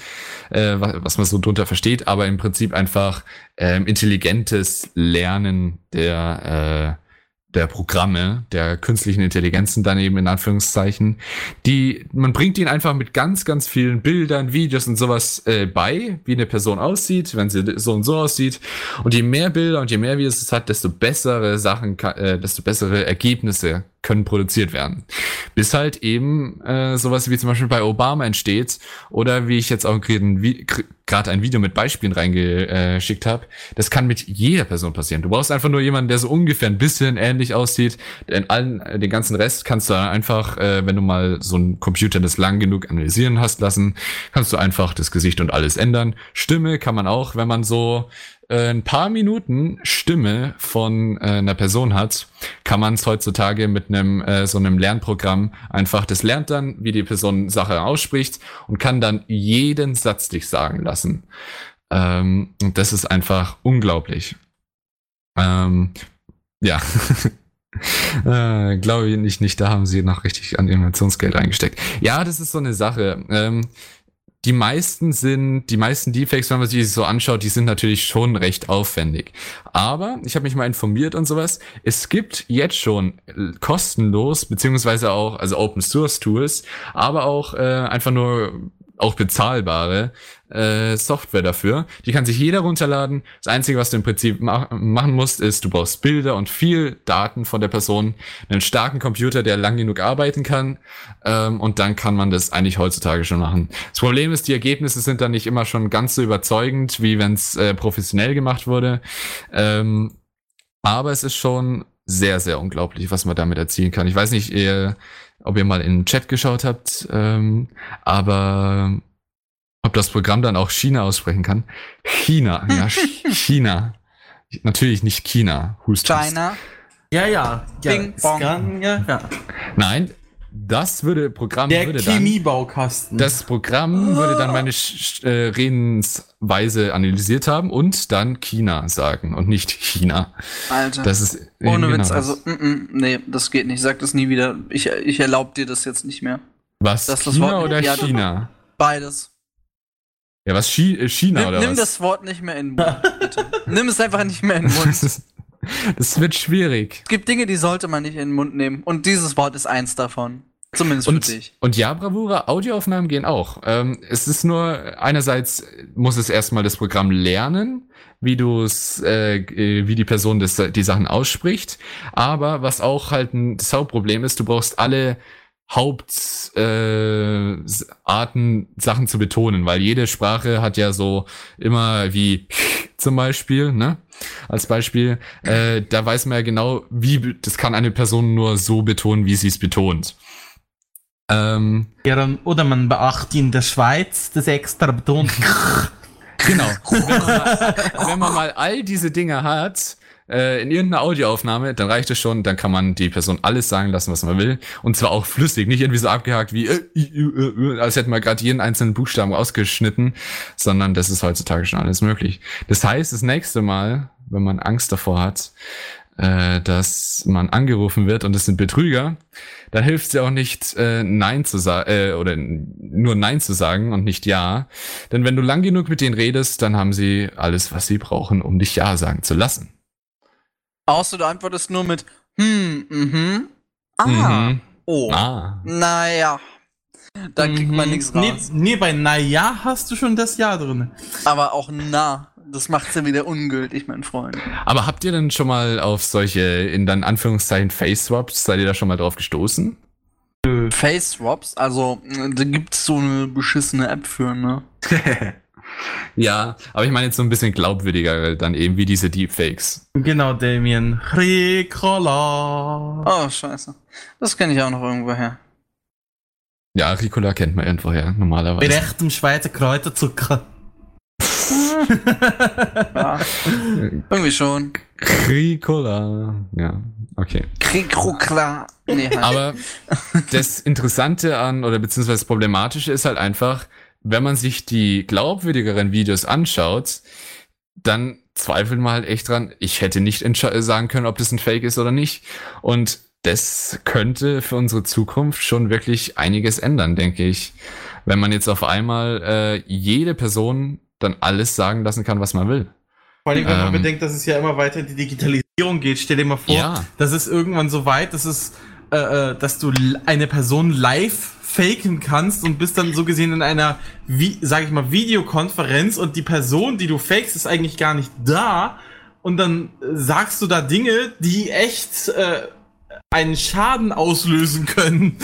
äh, was, man so drunter versteht, aber im Prinzip einfach ähm, intelligentes Lernen der äh, der Programme, der künstlichen Intelligenzen dann eben in Anführungszeichen, die, man bringt ihnen einfach mit ganz, ganz vielen Bildern, Videos und sowas äh, bei, wie eine Person aussieht, wenn sie so und so aussieht. Und je mehr Bilder und je mehr Videos es hat, desto bessere Sachen, äh, desto bessere Ergebnisse können produziert werden. Bis halt eben äh, sowas wie zum Beispiel bei Obama entsteht oder wie ich jetzt auch gerade ein, Video mit Beispielen reingeschickt habe. Das kann mit jeder Person passieren. Du brauchst einfach nur jemanden, der so ungefähr ein bisschen ähnlich aussieht. Den, allen, den ganzen Rest kannst du einfach, äh, wenn du mal so einen Computer das lang genug analysieren hast lassen, kannst du einfach das Gesicht und alles ändern. Stimme kann man auch, wenn man so äh, ein paar Minuten Stimme von äh, einer Person hat, kann man es heutzutage mit einem äh, so einem Lernprogramm einfach, das lernt dann, wie die Person Sache ausspricht und kann dann jeden Satz dich sagen lassen. Ähm, und das ist einfach unglaublich. Ähm, ja. äh, glaube ich nicht, da haben sie noch richtig an Innovationsgeld reingesteckt. Ja, das ist so eine Sache. Ähm, die meisten sind, die meisten Deepfakes, wenn man sich so anschaut, die sind natürlich schon recht aufwendig. Aber ich habe mich mal informiert und sowas. Es gibt jetzt schon äh, kostenlos, beziehungsweise auch, also Open Source Tools, aber auch äh, einfach nur auch bezahlbare äh, Software dafür. Die kann sich jeder runterladen. Das Einzige, was du im Prinzip ma machen musst, ist, du brauchst Bilder und viel Daten von der Person, einen starken Computer, der lang genug arbeiten kann ähm, und dann kann man das eigentlich heutzutage schon machen. Das Problem ist, die Ergebnisse sind dann nicht immer schon ganz so überzeugend, wie wenn es äh, professionell gemacht wurde. Ähm, aber es ist schon sehr, sehr unglaublich, was man damit erzielen kann. Ich weiß nicht, ihr, ob ihr mal in den Chat geschaut habt, ähm, aber ob das Programm dann auch China aussprechen kann. China, ja, China. Natürlich nicht China. Hust, China. Ja, ja. ja Bing, bong. Scan, ja, ja. Nein, das würde Programm Der würde dann Chemiebaukasten. das Programm würde dann meine Sch- äh, Redensweise analysiert haben und dann China sagen und nicht China. Alter. Das ist Ohne genau Witz, das. also, mm, mm, nee, das geht nicht. Sag das nie wieder. Ich, ich erlaube dir das jetzt nicht mehr. was das China Wort- oder ja, China? Beides. Ja, was Chi äh, China Nimm, oder nimm was? das Wort nicht mehr in den Mund, bitte. nimm es einfach nicht mehr in den Mund. das, wird schwierig. Es gibt Dinge, die sollte man nicht in den Mund nehmen. Und dieses Wort ist eins davon. Zumindest für Und, dich. und ja, Bravura, Audioaufnahmen gehen auch. Ähm, es ist nur, einerseits muss es erstmal das Programm lernen, wie du es, äh, äh, wie die Person das, die Sachen ausspricht. Aber was auch halt ein das Hauptproblem ist, du brauchst alle Hauptarten, äh, Arten, Sachen zu betonen, weil jede Sprache hat ja so immer wie zum Beispiel, ne? Als Beispiel, äh, da weiß man ja genau, wie, das kann eine Person nur so betonen, wie sie es betont. Ähm, ja, dann, oder man beachtet in der Schweiz das extra betont. Genau. wenn, man mal, wenn man mal all diese Dinge hat, äh, in irgendeiner Audioaufnahme, dann reicht es schon, dann kann man die Person alles sagen lassen, was man will. Und zwar auch flüssig, nicht irgendwie so abgehakt wie, äh, äh, äh, als hätten wir gerade jeden einzelnen Buchstaben ausgeschnitten, sondern das ist heutzutage schon alles möglich. Das heißt, das nächste Mal, wenn man Angst davor hat, äh, dass man angerufen wird und es sind Betrüger, da hilft es ja auch nicht, äh, Nein zu sagen, äh, oder nur Nein zu sagen und nicht Ja. Denn wenn du lang genug mit denen redest, dann haben sie alles, was sie brauchen, um dich Ja sagen zu lassen. Außer du antwortest nur mit hm, mhm. Ah. Mhm. Oh. Ah. Naja. Da kriegt man Mhm. nichts Nee, raus. nee, bei Naja hast du schon das Ja drin. Aber auch na. Das macht's ja wieder ungültig, mein Freund. Aber habt ihr denn schon mal auf solche, in dann Anführungszeichen, Face-Swaps, seid ihr da schon mal drauf gestoßen? Face Swaps, also da gibt's so eine beschissene App für, ne? Ja, aber ich meine jetzt so ein bisschen glaubwürdiger dann eben wie diese Deepfakes. Genau, Damien. Ricola. Oh, scheiße. Das kenne ich auch noch irgendwo her. Ja, Ricola kennt man irgendwoher, Bei normalerweise. echtem Schweizer Kräuterzucker. Ja, irgendwie schon. Ricola. Ja, okay. Krikrukla. Nee, halt. Aber das Interessante an, oder beziehungsweise das Problematische ist halt einfach, wenn man sich die glaubwürdigeren Videos anschaut, dann zweifelt man halt echt dran, ich hätte nicht sagen können, ob das ein Fake ist oder nicht. Und das könnte für unsere Zukunft schon wirklich einiges ändern, denke ich. Wenn man jetzt auf einmal äh, jede Person dann alles sagen lassen kann, was man will. Vor allem, wenn man Ähm. bedenkt, dass es ja immer weiter in die Digitalisierung geht. Stell dir mal vor, Ja. dass es irgendwann so weit, dass es, äh, äh, dass du eine Person live faken kannst und bist dann so gesehen in einer, wie, sag ich mal, Videokonferenz und die Person, die du fakest, ist eigentlich gar nicht da und dann äh, sagst du da Dinge, die echt äh, einen Schaden auslösen können.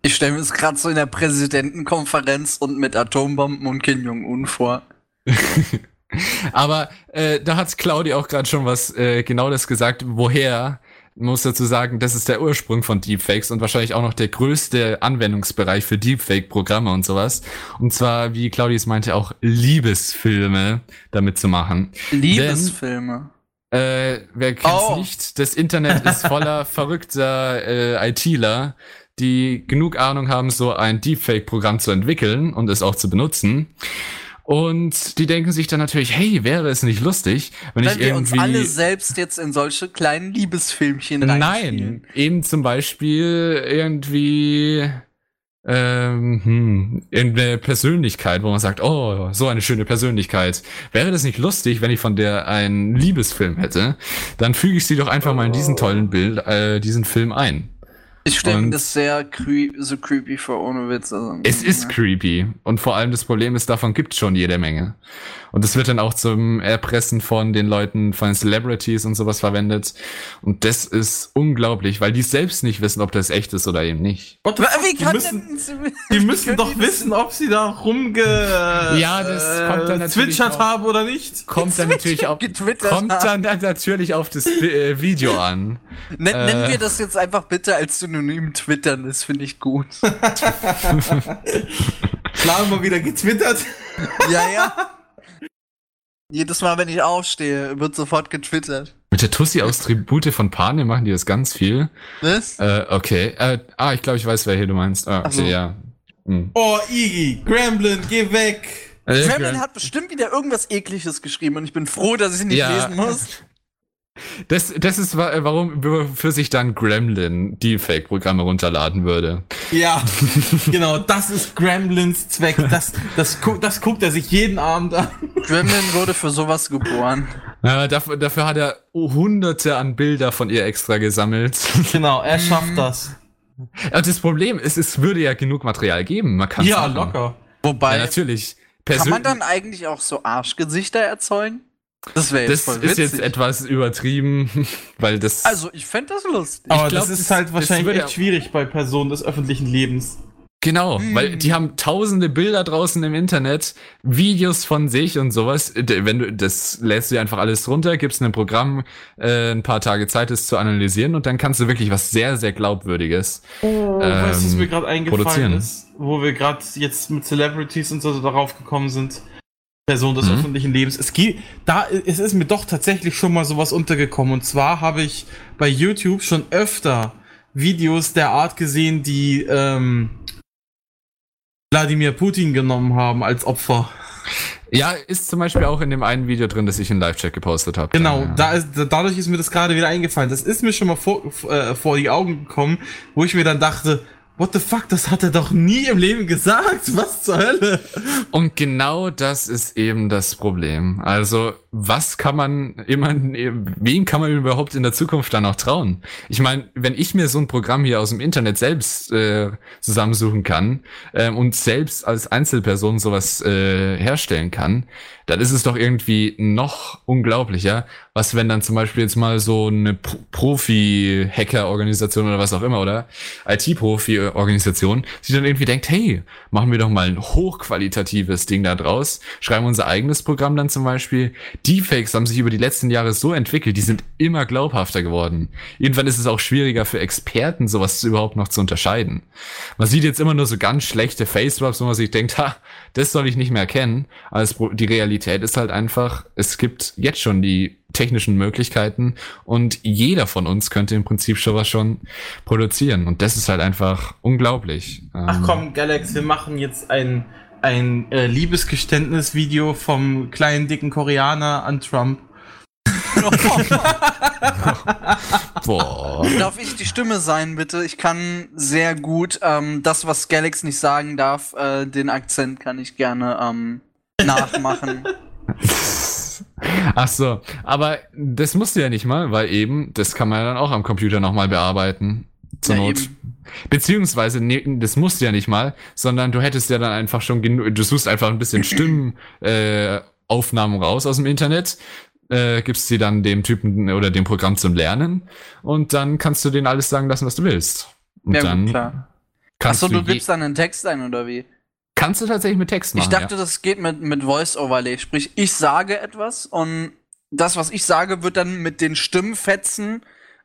Ich stelle mir das gerade so in der Präsidentenkonferenz und mit Atombomben und Kim Jong-un vor. Aber äh, da hat Claudia auch gerade schon was äh, genau das gesagt, woher. Man muss dazu sagen, das ist der Ursprung von Deepfakes und wahrscheinlich auch noch der größte Anwendungsbereich für Deepfake-Programme und sowas. Und zwar, wie Claudius meinte, auch Liebesfilme damit zu machen. Liebesfilme. Äh, wer kennt's Oh. nicht? Das Internet ist voller verrückter äh, ITler, die genug Ahnung haben, so ein Deepfake-Programm zu entwickeln und es auch zu benutzen. Und die denken sich dann natürlich, hey, wäre es nicht lustig, wenn, Wenn ich wir uns irgendwie... alle selbst jetzt in solche kleinen Liebesfilmchen Nein, reinspielen. eben zum Beispiel irgendwie ähm, hm, irgendeine Persönlichkeit, wo man sagt, oh, so eine schöne Persönlichkeit. Wäre das nicht lustig, wenn ich von der einen Liebesfilm hätte? Dann füge ich sie doch einfach mal in diesen tollen Bild, äh, diesen Film ein. Ich stelle mir das sehr cre so creepy vor, ohne Witz. Also, Es ist ja. creepy. Und vor allem das Problem ist, davon gibt schon jede Menge. Und es wird dann auch zum Erpressen von den Leuten, von den Celebrities und sowas verwendet. Und das ist unglaublich, weil die selbst nicht wissen, ob das echt ist oder eben nicht. What? Wie die kann müssen, denn, die müssen doch die wissen, ob sie da rumge Ja, das kommt dann natürlich auch- haben oder nicht. Kommt dann natürlich auf, kommt dann natürlich auf das äh, Video an. Nen, Nennen Äh. wir das jetzt einfach bitte als Synonym Twittern, das finde ich gut. Klar, mal wieder getwittert. ja, ja. Jedes Mal, wenn ich aufstehe, wird sofort getwittert. Mit der Tussi aus Tribute von Panem machen die das ganz viel. Was? Äh, okay. Äh, ah, ich glaube, ich weiß, wer hier du meinst. Ah, Ach so. okay, ja. Hm. Oh, Iggy, Gremlin, geh weg. Äh, Gremlin hat bestimmt wieder irgendwas ekliges geschrieben und ich bin froh, dass ich nicht Ja. lesen muss. Das, das ist, wa- warum für sich dann Gremlin Deepfake-Programme runterladen würde. Ja, genau, das ist Gremlins Zweck. Das, das, gu- das guckt er sich jeden Abend an. Gremlin wurde für sowas geboren. Ja, dafür, dafür hat er hunderte an Bilder von ihr extra gesammelt. Genau, er schafft das. Und das Problem ist, es würde ja genug Material geben. Man kann Ja, locker. Ja, Wobei, natürlich. kann man dann eigentlich auch so Arschgesichter erzeugen? Das wäre jetzt das voll ist jetzt etwas übertrieben, weil das. also, ich fände das lustig. Aber glaub, das ist halt das wahrscheinlich echt ja- schwierig bei Personen des öffentlichen Lebens. Genau, Hm. weil die haben tausende Bilder draußen im Internet, Videos von sich und sowas. Wenn du das lädst du dir einfach alles runter, gibst einem Programm äh, ein paar Tage Zeit, es zu analysieren und dann kannst du wirklich was sehr, sehr glaubwürdiges. Oh, weißt du, was ähm, mir gerade eingefallen produzieren. ist? Wo wir gerade jetzt mit Celebrities und so darauf gekommen sind. Personen des Mhm. öffentlichen Lebens. Es gibt, da, es ist mir doch tatsächlich schon mal sowas untergekommen. Und zwar habe ich bei YouTube schon öfter Videos der Art gesehen, die ähm, Wladimir Putin genommen haben als Opfer. Ja, ist zum Beispiel auch in dem einen Video drin, das ich in Live-Chat gepostet habe. Genau, Ja. da ist, dadurch ist mir das gerade wieder eingefallen. Das ist mir schon mal vor, äh, vor die Augen gekommen, wo ich mir dann dachte, what the fuck, das hat er doch nie im Leben gesagt. Was zur Hölle? Und genau das ist eben das Problem. Also, was kann man immer, wen kann man überhaupt in der Zukunft dann noch trauen? Ich meine, wenn ich mir so ein Programm hier aus dem Internet selbst äh, zusammensuchen kann ähm, und selbst als Einzelperson sowas äh, herstellen kann, dann ist es doch irgendwie noch unglaublicher, was wenn dann zum Beispiel jetzt mal so eine Pro- Profi-Hacker-Organisation oder was auch immer oder IT-Profi-Organisation sich dann irgendwie denkt, hey, machen wir doch mal ein hochqualitatives Ding da draus, schreiben unser eigenes Programm dann zum Beispiel. Deepfakes haben sich über die letzten Jahre so entwickelt, die sind immer glaubhafter geworden. Irgendwann ist es auch schwieriger für Experten, sowas überhaupt noch zu unterscheiden. Man sieht jetzt immer nur so ganz schlechte Face-Swaps, wo man sich denkt, ha, das soll ich nicht mehr kennen. Aber Pro- die Realität ist halt einfach, es gibt jetzt schon die technischen Möglichkeiten und jeder von uns könnte im Prinzip schon was schon produzieren. Und das ist halt einfach unglaublich. Ach Ähm, komm, Galax, wir machen jetzt ein, ein äh, Liebesgeständnis-Video vom kleinen dicken Koreaner an Trump. Boah. Darf ich die Stimme sein, bitte? Ich kann sehr gut ähm, das, was Galax nicht sagen darf, äh, den Akzent kann ich gerne ähm, nachmachen. Ach so, aber das musst du ja nicht mal, weil eben, das kann man ja dann auch am Computer nochmal bearbeiten. Zur Ja, Not. eben. Beziehungsweise, nee, das musst du ja nicht mal, sondern du hättest ja dann einfach schon genug, du suchst einfach ein bisschen Stimmen, äh, Aufnahmen raus aus dem Internet, äh, gibst sie dann dem Typen oder dem Programm zum Lernen und dann kannst du denen alles sagen lassen, was du willst. Und Ja, gut, dann klar. Achso, du gibst dann einen Text ein, oder wie? kannst du tatsächlich mit Text machen. Ich dachte, das geht mit, mit Voice-Overlay. Sprich, ich sage etwas und das, was ich sage, wird dann mit den Stimmfetzen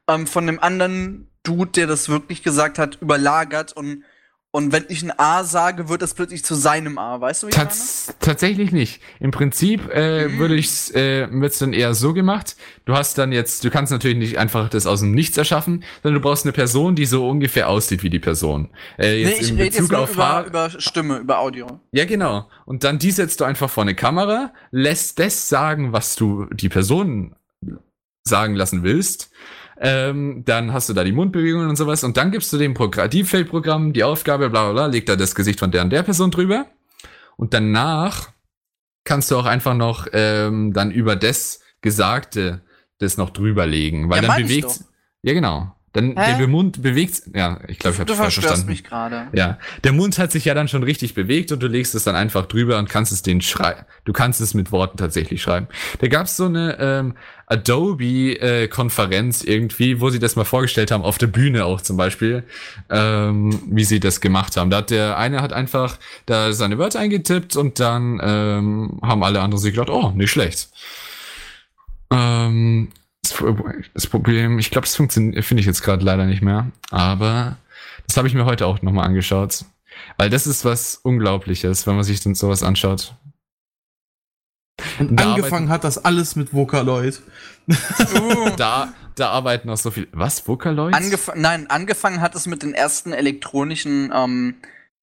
ähm, von dem anderen Dude, der das wirklich gesagt hat, überlagert und, und wenn ich ein A sage, wird das plötzlich zu seinem A. Weißt du, wie? Tats tatsächlich nicht. Im Prinzip äh, Mhm. würde ich äh, wird's dann eher so gemacht. Du hast dann jetzt, du kannst natürlich nicht einfach das aus dem Nichts erschaffen, sondern du brauchst eine Person, die so ungefähr aussieht wie die Person. Äh, Nee, jetzt ich in rede jetzt Bezug nur auf über, Haar- über Stimme, über Audio. Ja, genau. Und dann die setzt du einfach vor eine Kamera, lässt das sagen, was du die Person sagen lassen willst. Ähm, dann hast du da die Mundbewegungen und sowas und dann gibst du dem Programm, Deepfake-Programm die Aufgabe, bla bla bla, legt da das Gesicht von der und der Person drüber. Und danach kannst du auch einfach noch ähm, dann über das Gesagte das noch drüberlegen, weil Ja, dann bewegt ja genau. Dann Hä? der Mund bewegt, ja, ich glaube, ich habe du falsch verstanden. mich gerade. Ja, der Mund hat sich ja dann schon richtig bewegt und du legst es dann einfach drüber und kannst es den schreiben. Du kannst es mit Worten tatsächlich schreiben. Da gab's so eine ähm, Adobe-Konferenz irgendwie, wo sie das mal vorgestellt haben, auf der Bühne auch zum Beispiel, ähm, wie sie das gemacht haben. Da hat der eine hat einfach da seine Wörter eingetippt und dann ähm, haben alle anderen sich gedacht, oh, nicht schlecht. Ähm, das Pro- das Problem, ich glaube, das funktioniert, finde ich jetzt gerade leider nicht mehr, aber das habe ich mir heute auch nochmal angeschaut. Weil das ist was Unglaubliches, wenn man sich dann sowas anschaut. Und Da angefangen hat das alles mit Vocaloid. Uh, Da, da arbeiten auch so viel. Was? Vocaloid? angef nein, angefangen hat es mit den ersten elektronischen ähm,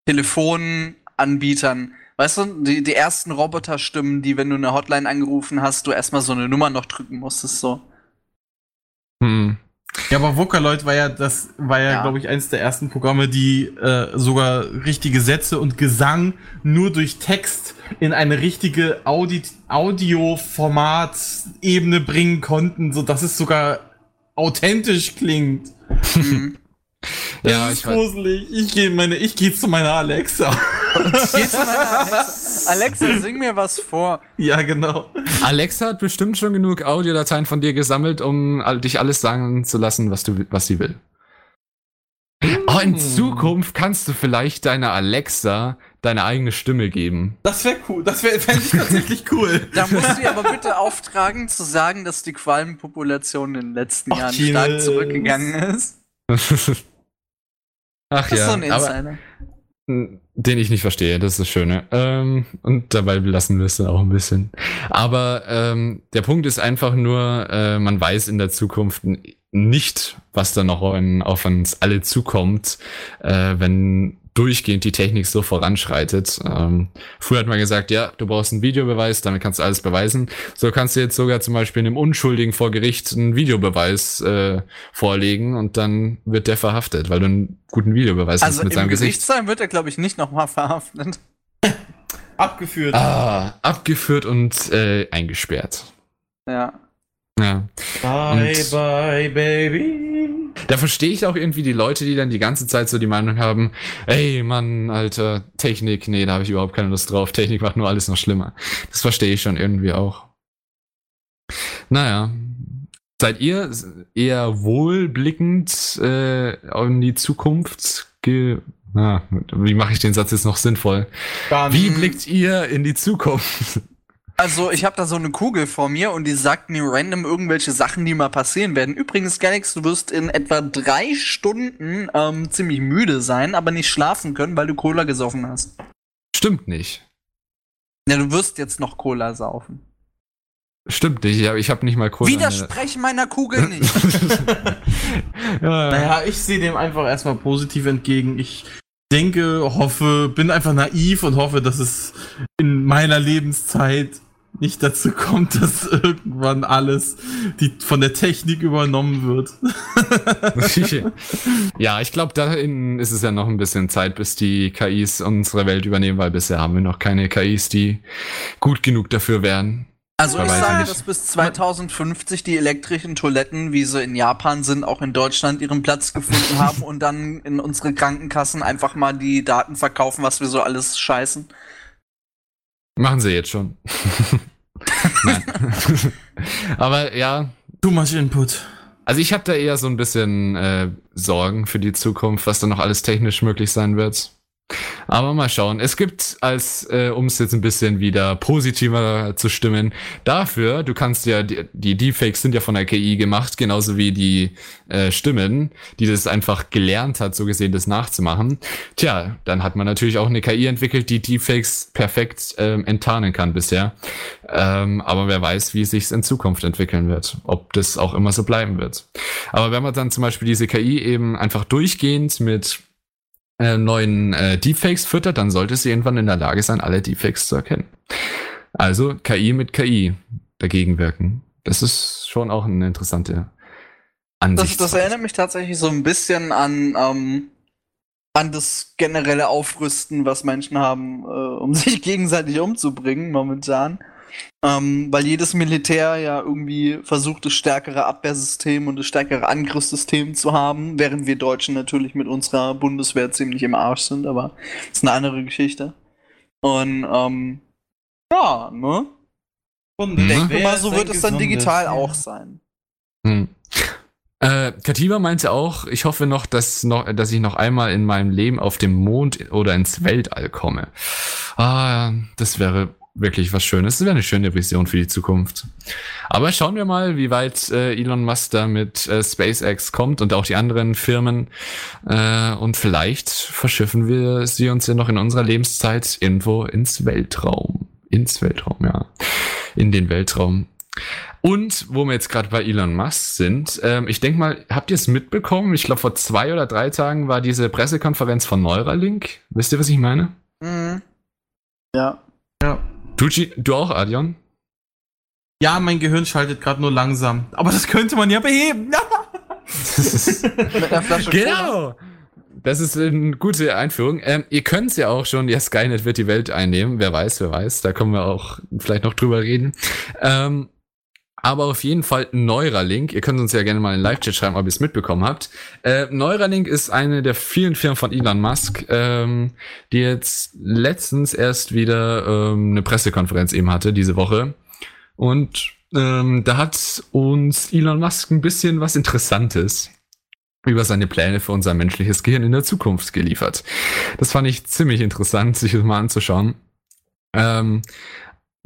Telefonanbietern. Weißt du, die, die ersten Roboterstimmen, die, wenn du eine Hotline angerufen hast, du erstmal so eine Nummer noch drücken musstest, so. Hm. Ja, aber Vocaloid war ja das war ja, Ja. glaube ich, eines der ersten Programme, die äh, sogar richtige Sätze und Gesang nur durch Text in eine richtige Audi Audio-Format-Ebene bringen konnten, so dass es sogar authentisch klingt. Mhm. Ja, das ich ist weiß. gruselig. Ich gehe meine, ich gehe zu meiner Alexa. Alexa. Alexa, sing mir was vor. ja, genau. Alexa hat bestimmt schon genug Audiodateien von dir gesammelt, um dich alles sagen zu lassen, was du, was sie will. Oh, in Zukunft kannst du vielleicht deiner Alexa deine eigene Stimme geben. Das wäre cool. Das wäre fände ich tatsächlich cool. Da musst du aber bitte auftragen, zu sagen, dass die Qualmenpopulation in den letzten Ach, Jahren Gines. stark zurückgegangen ist. Ach Das ist ja, so ein aber, Insider. Den ich nicht verstehe, das ist das Schöne. Ähm, und dabei belassen wir es dann auch ein bisschen. Aber ähm, der Punkt ist einfach nur, äh, man weiß in der Zukunft nicht, was da noch in, auf uns alle zukommt, äh, wenn durchgehend die Technik so voranschreitet. Ähm, früher hat man gesagt, ja, du brauchst einen Videobeweis, damit kannst du alles beweisen. So kannst du jetzt sogar zum Beispiel einem Unschuldigen vor Gericht einen Videobeweis äh, vorlegen und dann wird der verhaftet, weil du einen guten Videobeweis Also hast mit im seinem Gesicht. Gerichtssaal wird er, glaube ich, nicht nochmal verhaftet. Abgeführt. Ah, abgeführt und äh, eingesperrt. Ja. Ja. Bye, Und- bye, baby. Da verstehe ich auch irgendwie die Leute, die dann die ganze Zeit so die Meinung haben, ey Mann, Alter, Technik, nee, da habe ich überhaupt keine Lust drauf. Technik macht nur alles noch schlimmer. Das verstehe ich schon irgendwie auch. Naja. Seid ihr eher wohlblickend äh, in die Zukunft? Ge ah, wie mache ich den Satz jetzt noch sinnvoll? Dann, Wie blickt ihr in die Zukunft? Also, ich habe da so eine Kugel vor mir und die sagt mir random irgendwelche Sachen, die mal passieren werden. Übrigens, Galax, du wirst in etwa drei Stunden ähm, ziemlich müde sein, aber nicht schlafen können, weil du Cola gesoffen hast. Stimmt nicht. Ja, du wirst jetzt noch Cola saufen. Stimmt nicht. Ich habe ich hab nicht mal Cola. Widersprech meiner Kugel nicht. ja, Naja, ich sehe dem einfach erstmal positiv entgegen. Ich denke, hoffe, bin einfach naiv und hoffe, dass es in meiner Lebenszeit nicht dazu kommt, dass irgendwann alles die, von der Technik übernommen wird. ja, ich glaube, dahin ist es ja noch ein bisschen Zeit, bis die KIs unsere Welt übernehmen, weil bisher haben wir noch keine KIs, die gut genug dafür wären. Also ich sage, dass bis 2050 die elektrischen Toiletten, wie sie in Japan sind, auch in Deutschland ihren Platz gefunden haben und dann in unsere Krankenkassen einfach mal die Daten verkaufen, was wir so alles scheißen. Machen sie jetzt schon. Nein. Aber ja, Too much input. also ich habe da eher so ein bisschen äh, Sorgen für die Zukunft, was da noch alles technisch möglich sein wird. Aber mal schauen. Es gibt, als äh, um es jetzt ein bisschen wieder positiver zu stimmen, dafür, du kannst ja, die, die Deepfakes sind ja von der KI gemacht, genauso wie die äh, Stimmen, die das einfach gelernt hat, so gesehen, das nachzumachen. Tja, dann hat man natürlich auch eine KI entwickelt, die Deepfakes perfekt ähm, enttarnen kann bisher. Ähm, aber wer weiß, wie es in Zukunft entwickeln wird, ob das auch immer so bleiben wird. Aber wenn man dann zum Beispiel diese KI eben einfach durchgehend mit äh, neuen äh, Deepfakes füttert, dann sollte sie irgendwann in der Lage sein, alle Deepfakes zu erkennen. Also KI mit KI dagegen wirken. Das ist schon auch eine interessante Das, Ansicht. das erinnert mich tatsächlich so ein bisschen an, ähm, an das generelle Aufrüsten, was Menschen haben, äh, um sich gegenseitig umzubringen momentan. Ähm, weil jedes Militär ja irgendwie versucht, das stärkere Abwehrsystem und das stärkere Angriffssystem zu haben, während wir Deutschen natürlich mit unserer Bundeswehr ziemlich im Arsch sind, aber das ist eine andere Geschichte. Und ähm, ja, ne? Und Mhm. Denke wer mal, so wird es dann digital Ja. auch sein. Hm. Äh, Katiba meinte auch, ich hoffe noch, dass noch, dass ich noch einmal in meinem Leben auf dem Mond oder ins Weltall komme. Ah, das wäre wirklich was Schönes. Das wäre eine schöne Vision für die Zukunft. Aber schauen wir mal, wie weit äh, Elon Musk da mit äh, SpaceX kommt und auch die anderen Firmen. Äh, und vielleicht verschiffen wir sie uns ja noch in unserer Lebenszeit irgendwo ins Weltraum. Ins Weltraum, ja. In den Weltraum. Und wo wir jetzt gerade bei Elon Musk sind, ähm, ich denke mal, habt ihr es mitbekommen? Ich glaube, vor zwei oder drei Tagen war diese Pressekonferenz von Neuralink. Wisst ihr, was ich meine? Mhm. Ja. Tucci, du auch, Adion? Ja, mein Gehirn schaltet gerade nur langsam. Aber das könnte man ja beheben. Mit einer Flasche Cola. genau! Das ist eine gute Einführung. Ähm, ihr könnt es ja auch schon, ja, Skynet wird die Welt einnehmen. Wer weiß, wer weiß. Da können wir auch vielleicht noch drüber reden. Ähm, aber auf jeden Fall Neuralink. Ihr könnt uns ja gerne mal in den Live-Chat schreiben, ob ihr es mitbekommen habt. Äh, Neuralink ist eine der vielen Firmen von Elon Musk, ähm, die jetzt letztens erst wieder ähm, eine Pressekonferenz eben hatte, diese Woche. Und ähm, da hat uns Elon Musk ein bisschen was Interessantes über seine Pläne für unser menschliches Gehirn in der Zukunft geliefert. Das fand ich ziemlich interessant, sich das mal anzuschauen. Ähm,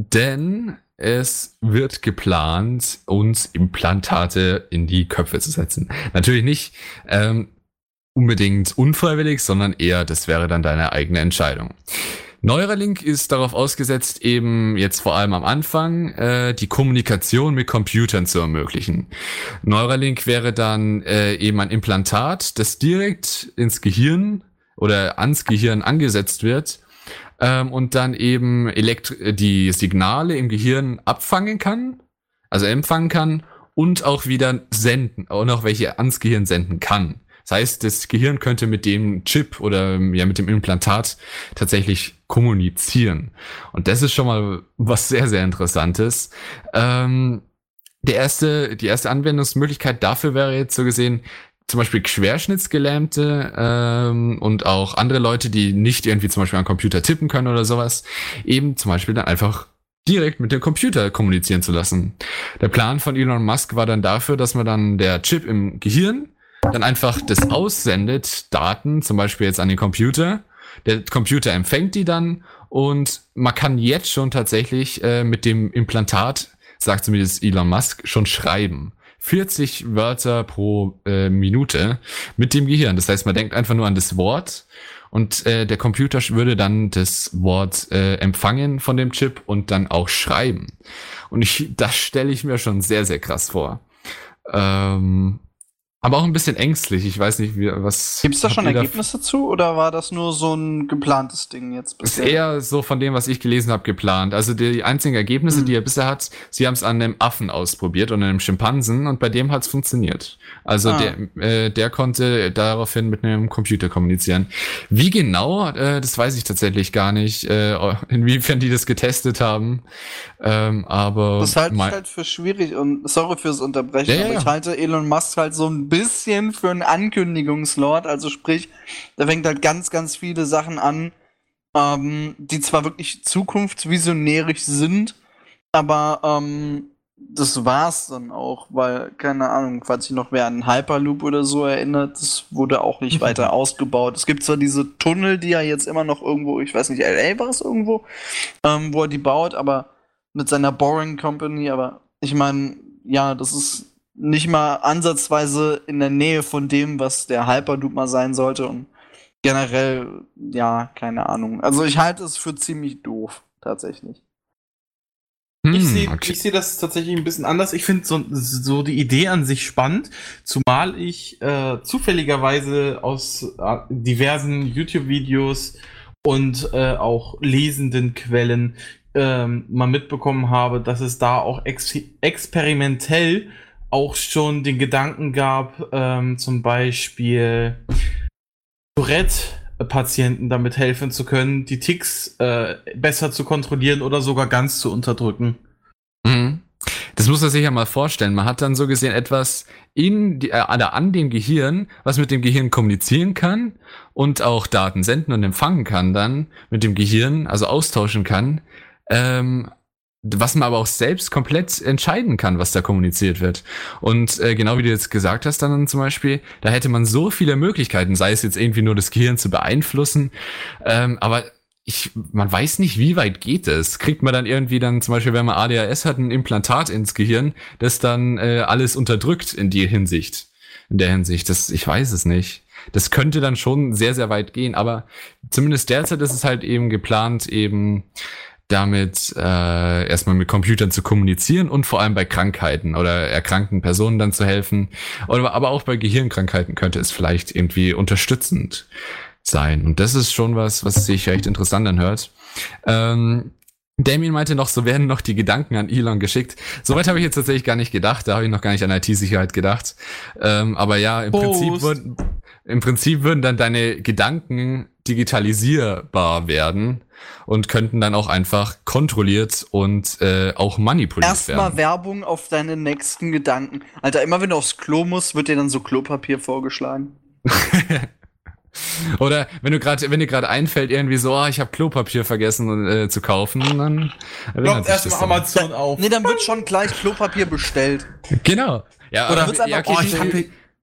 denn es wird geplant, uns Implantate in die Köpfe zu setzen. Natürlich nicht ähm, unbedingt unfreiwillig, sondern eher, das wäre dann deine eigene Entscheidung. Neuralink ist darauf ausgesetzt, eben jetzt vor allem am Anfang äh, die Kommunikation mit Computern zu ermöglichen. Neuralink wäre dann äh, eben ein Implantat, das direkt ins Gehirn oder ans Gehirn angesetzt wird ähm, und dann eben elektri die Signale im Gehirn abfangen kann, also empfangen kann und auch wieder senden, und auch welche ans Gehirn senden kann. Das heißt, das Gehirn könnte mit dem Chip oder ja mit dem Implantat tatsächlich kommunizieren. Und das ist schon mal was sehr, sehr Interessantes. Ähm, der erste, die erste Anwendungsmöglichkeit dafür wäre jetzt so gesehen, zum Beispiel Querschnittsgelähmte ähm, und auch andere Leute, die nicht irgendwie zum Beispiel am Computer tippen können oder sowas, eben zum Beispiel dann einfach direkt mit dem Computer kommunizieren zu lassen. Der Plan von Elon Musk war dann dafür, dass man dann der Chip im Gehirn dann einfach das aussendet, Daten, zum Beispiel jetzt an den Computer. Der Computer empfängt die dann und man kann jetzt schon tatsächlich äh, mit dem Implantat, sagt zumindest Elon Musk, schon schreiben. 40 Wörter pro äh, Minute mit dem Gehirn. Das heißt, man denkt einfach nur an das Wort und äh, der Computer würde dann das Wort äh, empfangen von dem Chip und dann auch schreiben. Und ich, das stelle ich mir schon sehr, sehr krass vor. Ähm, aber auch ein bisschen ängstlich. Ich weiß nicht, wie, was. Gibt es da schon Ergebnisse zu oder war das nur so ein geplantes Ding jetzt Ist bisher? eher so von dem, was ich gelesen habe, geplant. Also die einzigen Ergebnisse, Hm. die er bisher hat, sie haben es an einem Affen ausprobiert und einem Schimpansen und bei dem hat es funktioniert. Also Ah. der, äh, der konnte daraufhin mit einem Computer kommunizieren. Wie genau, äh, das weiß ich tatsächlich gar nicht, äh, inwiefern die das getestet haben. Ähm, aber Das halte ich halt für schwierig und sorry fürs Unterbrechen, ja, aber ja. ich halte Elon Musk halt so ein bisschen für einen Ankündigungslord. Also sprich, da fängt halt ganz, ganz viele Sachen an, ähm, die zwar wirklich zukunftsvisionärisch sind, aber ähm, das war's dann auch, weil, keine Ahnung, falls sich noch wer an Hyperloop oder so erinnert, das wurde auch nicht weiter ausgebaut. Es gibt zwar diese Tunnel, die er jetzt immer noch irgendwo, ich weiß nicht, LA war es irgendwo, ähm, wo er die baut, aber mit seiner Boring Company, aber ich meine, ja, das ist nicht mal ansatzweise in der Nähe von dem, was der Hyperloop mal sein sollte und generell, ja, keine Ahnung. Also ich halte es für ziemlich doof, tatsächlich. Hm, Ich sehe okay. ich seh das tatsächlich ein bisschen anders. Ich finde so, so die Idee an sich spannend, zumal ich äh, zufälligerweise aus äh, diversen YouTube-Videos und äh, auch lesenden Quellen ähm, mal mitbekommen habe, dass es da auch ex experimentell auch schon den Gedanken gab, ähm, zum Beispiel Tourette-Patienten damit helfen zu können, die Ticks äh, besser zu kontrollieren oder sogar ganz zu unterdrücken. Mhm. Das muss man sich ja mal vorstellen. Man hat dann so gesehen etwas in die, äh, an dem Gehirn, was mit dem Gehirn kommunizieren kann und auch Daten senden und empfangen kann dann mit dem Gehirn, also austauschen kann. Ähm, was man aber auch selbst komplett entscheiden kann, was da kommuniziert wird. Und äh, genau wie du jetzt gesagt hast, dann zum Beispiel, da hätte man so viele Möglichkeiten, sei es jetzt irgendwie nur das Gehirn zu beeinflussen, ähm, aber ich, man weiß nicht, wie weit geht es. Kriegt man dann irgendwie dann zum Beispiel, wenn man ADHS hat, ein Implantat ins Gehirn, das dann äh, alles unterdrückt in die Hinsicht, in der Hinsicht. Das, ich weiß es nicht. Das könnte dann schon sehr, sehr weit gehen, aber zumindest derzeit ist es halt eben geplant, eben damit äh, erstmal mit Computern zu kommunizieren und vor allem bei Krankheiten oder erkrankten Personen dann zu helfen. Oder, aber auch bei Gehirnkrankheiten könnte es vielleicht irgendwie unterstützend sein. Und das ist schon was, was sich recht interessant anhört. Ähm, Damien meinte noch, so werden noch die Gedanken an Elon geschickt. Soweit habe ich jetzt tatsächlich gar nicht gedacht. Da habe ich noch gar nicht an IT-Sicherheit gedacht. Ähm, aber ja, im Prinzip, würden, im Prinzip würden dann deine Gedanken digitalisierbar werden und könnten dann auch einfach kontrolliert und äh, auch manipuliert Erstmal werden. Erstmal Werbung auf deine nächsten Gedanken. Alter, immer wenn du aufs Klo musst, wird dir dann so Klopapier vorgeschlagen. Oder wenn du gerade, wenn dir gerade einfällt, irgendwie so, oh, ich habe Klopapier vergessen äh, zu kaufen, dann kommt erstmal Amazon da, auf. Nee, dann wird schon gleich Klopapier bestellt. Genau. Ja, Oder aber, ja, okay, oh, ich hab,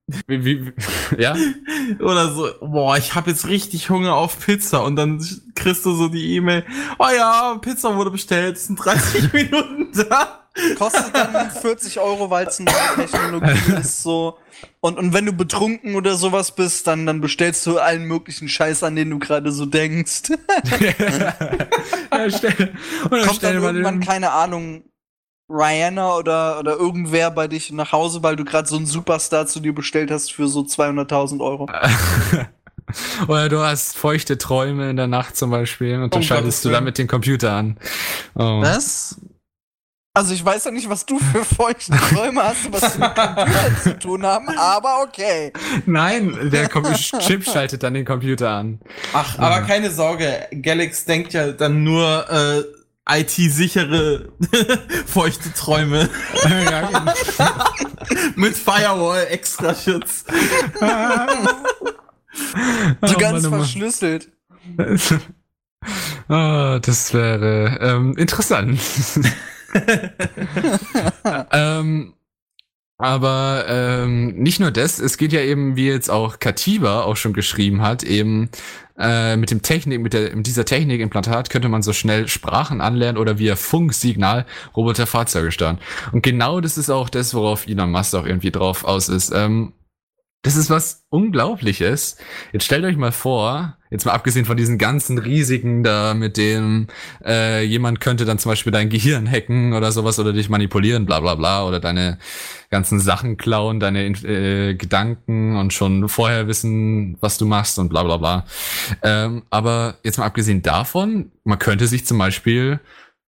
wie, wie, ja? Oder so, boah, ich habe jetzt richtig Hunger auf Pizza und dann kriegst du so die E-Mail, oh ja, Pizza wurde bestellt, es sind 30 Minuten da. Kostet dann 40 Euro, weil es eine Technologie ist, so. Und, und wenn du betrunken oder sowas bist, dann, dann bestellst du allen möglichen Scheiß, an den du gerade so denkst. ja, stell, oder Kommt stell dann irgendwann, keine Ahnung, Rihanna oder, oder irgendwer bei dich nach Hause, weil du gerade so einen Superstar zu dir bestellt hast für so 200.000 Euro. Oder du hast feuchte Träume in der Nacht zum Beispiel und dann Oh, schaltest du damit den Computer an. Oh. Was? Also ich weiß ja nicht, was du für feuchte Träume hast, was mit Computern zu tun haben, aber okay. Nein, der Chip schaltet dann den Computer an. Ach, aber keine Sorge, Galax denkt ja dann nur äh, IT-sichere feuchte Träume ja, genau. mit Firewall extra Schutz. So Oh, ganz Mann, oh verschlüsselt. Oh, das wäre ähm, interessant. ähm, aber ähm, nicht nur das, es geht ja eben, wie jetzt auch Katiba auch schon geschrieben hat, eben äh, mit dem Technik, mit, der, mit dieser Technikimplantat könnte man so schnell Sprachen anlernen oder via Funksignal Roboter Fahrzeuge steuern. Und genau das ist auch das, worauf Elon Musk auch irgendwie drauf aus ist. Ähm, das ist was Unglaubliches. Jetzt stellt euch mal vor, jetzt mal abgesehen von diesen ganzen Risiken da, mit dem äh, jemand könnte dann zum Beispiel dein Gehirn hacken oder sowas oder dich manipulieren, bla bla bla, oder deine ganzen Sachen klauen, deine äh, Gedanken und schon vorher wissen, was du machst und bla bla bla. Ähm, aber jetzt mal abgesehen davon, man könnte sich zum Beispiel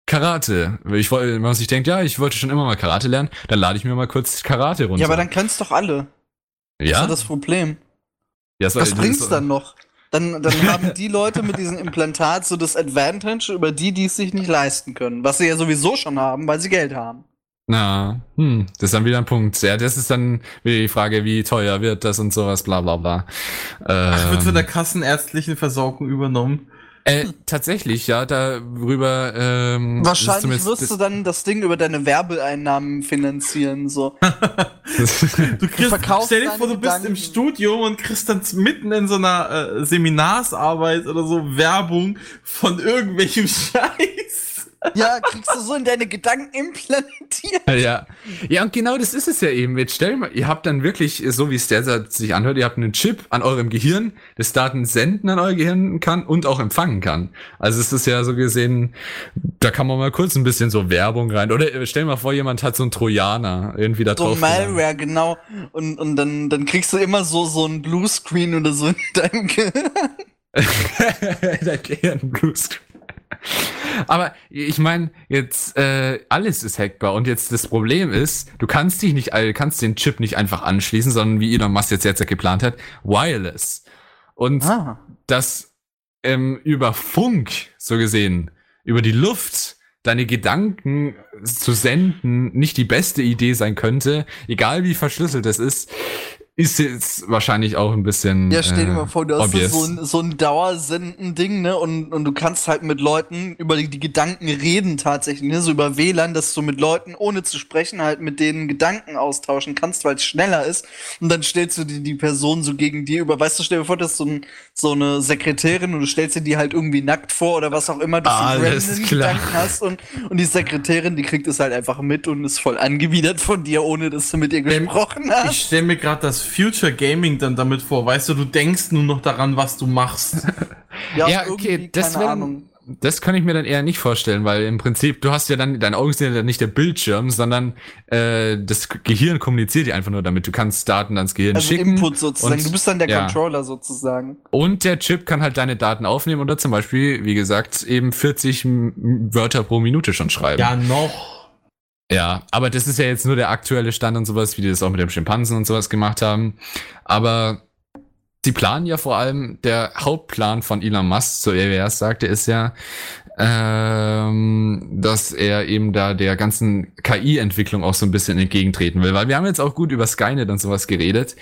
Karate. Ich wenn man sich denkt, ja, ich wollte schon immer mal Karate lernen, dann lade ich mir mal kurz Karate runter. Ja, aber dann kannst doch alle. Das ist ja, ja das Problem. ja soll- Was das- bringt's dann noch? Dann, dann haben die Leute mit diesem Implantat so das Advantage über die, die es sich nicht leisten können. Was sie ja sowieso schon haben, weil sie Geld haben. Na, hm, das ist dann wieder ein Punkt. Ja, das ist dann wieder die Frage, wie teuer wird das und sowas, bla bla bla. Ach, wird Ähm, von der kassenärztlichen Versorgung übernommen. Äh, tatsächlich, ja, darüber ähm, Wahrscheinlich wirst du dann das Ding über deine Werbeeinnahmen finanzieren. So. Du kriegst, verkaufst stell dir vor, du bist Gedanken. im Studium und kriegst dann mitten in so einer äh, Seminarsarbeit oder so Werbung von irgendwelchem Scheiß. Ja, kriegst du so in deine Gedanken implantiert. Ja. ja, und genau das ist es ja eben. Jetzt stell dir mal, ihr habt dann wirklich, so wie es derzeit sich anhört, ihr habt einen Chip an eurem Gehirn, das Daten senden an euer Gehirn kann und auch empfangen kann. Also es ist ja so gesehen, da kann man mal kurz ein bisschen so Werbung rein. Oder äh, stell mal vor, jemand hat so einen Trojaner irgendwie da So drauf. Malware, genau. Und, und dann, dann kriegst du immer so, so ein Bluescreen oder so in deinem Gehirn. Dein Gehirn Bluescreen. Aber ich meine, jetzt äh, alles ist hackbar und jetzt das Problem ist, du kannst dich nicht, kannst den Chip nicht einfach anschließen, sondern wie Elon Musk jetzt jetzt geplant hat, wireless. Und Ah. das ähm, über Funk, so gesehen, über die Luft deine Gedanken zu senden nicht die beste Idee sein könnte, egal wie verschlüsselt es ist, ist jetzt wahrscheinlich auch ein bisschen. Ja, stell dir äh, mal vor, du hast obvious. so ein, so ein Dauersenden-Ding, ne? Und, und du kannst halt mit Leuten über die, die Gedanken reden tatsächlich, ne? So über WLAN, dass du mit Leuten, ohne zu sprechen, halt mit denen Gedanken austauschen kannst, weil es schneller ist. Und dann stellst du dir die Person so gegen dir über. Weißt du, stell dir vor, das ist so, ein, so eine Sekretärin und du stellst dir die halt irgendwie nackt vor oder was auch immer, dass Alles du. Gedanken hast. Und, und die Sekretärin, die kriegt es halt einfach mit und ist voll angewidert von dir, ohne dass du mit ihr gesprochen hast. Ich stelle mir gerade das Future Gaming dann damit vor. Weißt du, du denkst nur noch daran, was du machst. Ja, okay, irgendwie, das keine wär- Ahnung. Das kann ich mir dann eher nicht vorstellen, weil im Prinzip, du hast ja dann, deine Augen sind ja dann nicht der Bildschirm, sondern äh, das Gehirn kommuniziert ja einfach nur damit. Du kannst Daten ans Gehirn Also schicken. Input sozusagen. und- du bist dann der ja. Controller sozusagen. Und der Chip kann halt deine Daten aufnehmen oder zum Beispiel, wie gesagt, eben 40 M- Wörter pro Minute schon schreiben. ja, noch. Ja, aber das ist ja jetzt nur der aktuelle Stand und sowas, wie die das auch mit dem Schimpansen und sowas gemacht haben. Aber sie planen ja vor allem, der Hauptplan von Elon Musk, so wie er es sagte, ist ja, ähm, dass er eben da der ganzen KI-Entwicklung auch so ein bisschen entgegentreten will. Weil wir haben jetzt auch gut über Skynet und sowas geredet.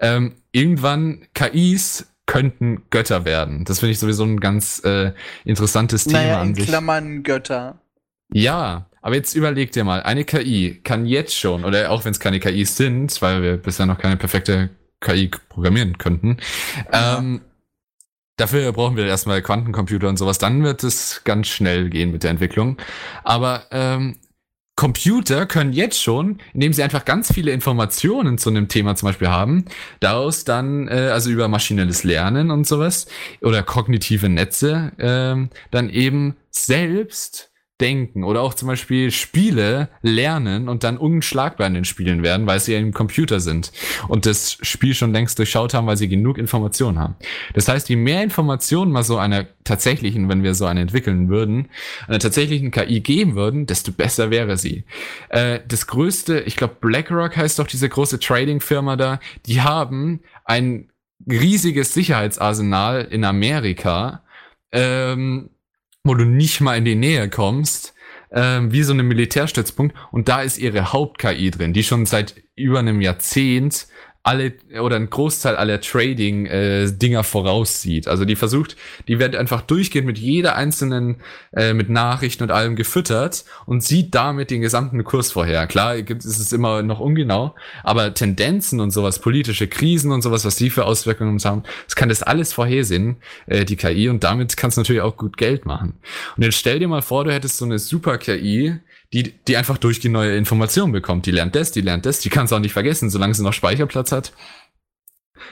Ähm, irgendwann KIs könnten Götter werden. Das finde ich sowieso ein ganz äh, interessantes Thema Naja, an in sich. Klammern Götter. Ja, aber jetzt überleg dir mal, eine KI kann jetzt schon, oder auch wenn es keine KIs sind, weil wir bisher noch keine perfekte KI programmieren könnten, Ja. ähm, dafür brauchen wir erstmal Quantencomputer und sowas, dann wird es ganz schnell gehen mit der Entwicklung. Aber ähm, Computer können jetzt schon, indem sie einfach ganz viele Informationen zu einem Thema zum Beispiel haben, daraus dann, äh, also über maschinelles Lernen und sowas, oder kognitive Netze, ähm, dann eben selbst denken oder auch zum Beispiel Spiele lernen und dann unschlagbar in den Spielen werden, weil sie im Computer sind und das Spiel schon längst durchschaut haben, weil sie genug Informationen haben. Das heißt, je mehr Informationen mal so einer tatsächlichen, wenn wir so eine entwickeln würden, einer tatsächlichen KI geben würden, desto besser wäre sie. Äh, das größte, ich glaube BlackRock heißt doch diese große Trading-Firma da, die haben ein riesiges Sicherheitsarsenal in Amerika, ähm, wo du nicht mal in die Nähe kommst, ähm, wie so ein Militärstützpunkt. Und da ist ihre Haupt-KI drin, die schon seit über einem Jahrzehnt alle oder ein Großteil aller Trading-Dinger voraussieht. Also die versucht, die wird einfach durchgehend mit jeder einzelnen, äh, mit Nachrichten und allem gefüttert und sieht damit den gesamten Kurs vorher. Klar, gibt es ist immer noch ungenau, aber Tendenzen und sowas, politische Krisen und sowas, was die für Auswirkungen haben, das kann das alles vorhersehen, äh, die KI, und damit kannst du natürlich auch gut Geld machen. Und jetzt stell dir mal vor, du hättest so eine Super-KI, die, die einfach durchgehend neue Informationen bekommt. Die lernt das, die lernt das, die kannst du auch nicht vergessen, solange sie noch Speicherplatz hat.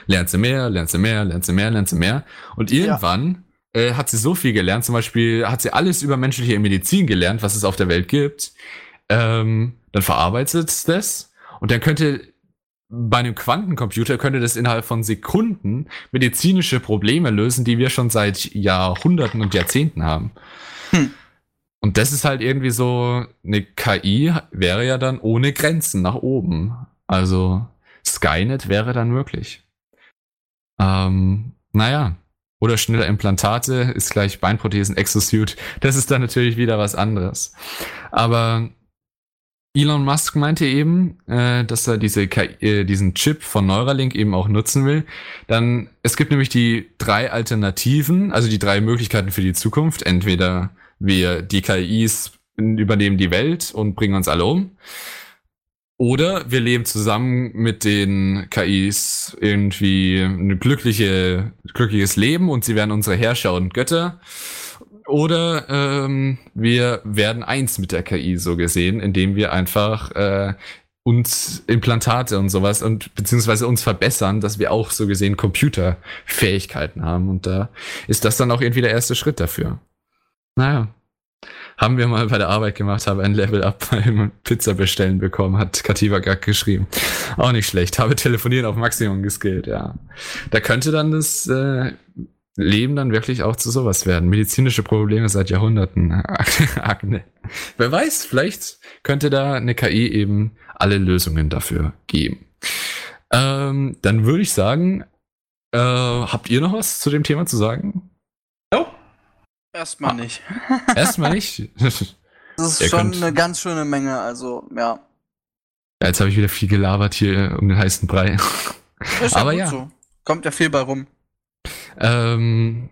Lernt sie mehr, lernt sie mehr, lernt sie mehr, lernt sie mehr. Und irgendwann äh, hat sie so viel gelernt, zum Beispiel hat sie alles über menschliche Medizin gelernt, was es auf der Welt gibt. Ähm, dann verarbeitet es das und dann könnte bei einem Quantencomputer könnte das innerhalb von Sekunden medizinische Probleme lösen, die wir schon seit Jahrhunderten und Jahrzehnten haben. Hm. Und das ist halt irgendwie so, eine KI wäre ja dann ohne Grenzen nach oben. Also Skynet wäre dann möglich. Ähm, naja. Oder schnelle Implantate ist gleich Beinprothesen, Exosuit. Das ist dann natürlich wieder was anderes. Aber Elon Musk meinte eben, äh, dass er diese KI, äh, diesen Chip von Neuralink eben auch nutzen will. Dann, es gibt nämlich die drei Alternativen, also die drei Möglichkeiten für die Zukunft. Entweder wir, die KIs übernehmen die Welt und bringen uns alle um. Oder wir leben zusammen mit den KIs irgendwie ein glückliche, glückliches Leben und sie werden unsere Herrscher und Götter. Oder ähm, wir werden eins mit der KI so gesehen, indem wir einfach äh, uns Implantate und sowas und beziehungsweise uns verbessern, dass wir auch so gesehen Computerfähigkeiten haben. Und da ist das dann auch irgendwie der erste Schritt dafür. Naja. Haben wir mal bei der Arbeit gemacht, habe ein Level Up beim Pizza bestellen bekommen, hat Kativa gerade geschrieben. Auch nicht schlecht. Habe telefonieren auf Maximum geskillt, ja. Da könnte dann das äh, Leben dann wirklich auch zu sowas werden. Medizinische Probleme seit Jahrhunderten. Akne. Wer weiß, vielleicht könnte da eine KI eben alle Lösungen dafür geben. Ähm, dann würde ich sagen, äh, habt ihr noch was zu dem Thema zu sagen? Erstmal nicht. Erstmal nicht. Das ist Ihr schon könnt- eine ganz schöne Menge, also ja. Ja, Jetzt habe ich wieder viel gelabert hier um den heißen Brei. Ist Aber gut ja. So. Kommt ja viel bei rum. Ähm,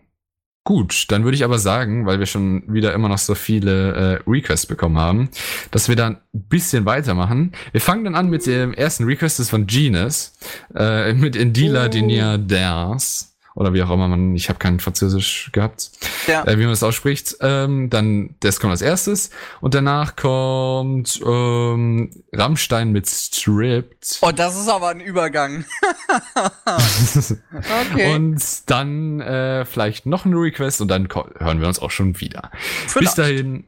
gut, dann würde ich aber sagen, weil wir schon wieder immer noch so viele äh, Requests bekommen haben, dass wir dann ein bisschen weitermachen. Wir fangen dann an mit dem ersten Request, das ist von Genus, äh, mit Indila Oh. Denia Dance. Oder wie auch immer man, ich habe kein Französisch gehabt, Ja. äh, wie man das ausspricht. Ähm, dann, das kommt als erstes. Und danach kommt ähm, Rammstein mit Stripped. Oh, das ist aber ein Übergang. Okay. Und dann äh, vielleicht noch ein Request und dann hören wir uns auch schon wieder. Bis Vielleicht. dahin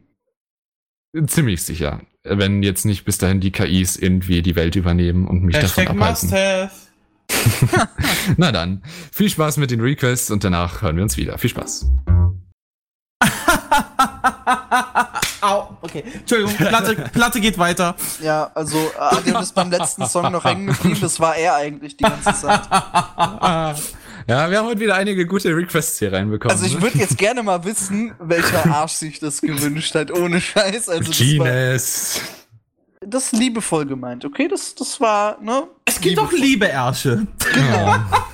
ziemlich sicher, wenn jetzt nicht bis dahin die KIs irgendwie die Welt übernehmen und mich Hashtag davon must abhalten. have. Na dann, viel Spaß mit den Requests und danach hören wir uns wieder. Viel Spaß. Au, okay. Entschuldigung, Platte, Platte geht weiter. Ja, also äh, Adrian ist beim letzten Song noch hängen geblieben. Das war er eigentlich die ganze Zeit. Ja, wir haben heute wieder einige gute Requests hier reinbekommen. Also ich ne? würde jetzt gerne mal wissen, welcher Arsch sich das gewünscht hat, ohne Scheiß. Also das, war, Gines. Das ist liebevoll gemeint, okay? Das, das war, ne? Es gibt auch liebe Ärsche. Genau.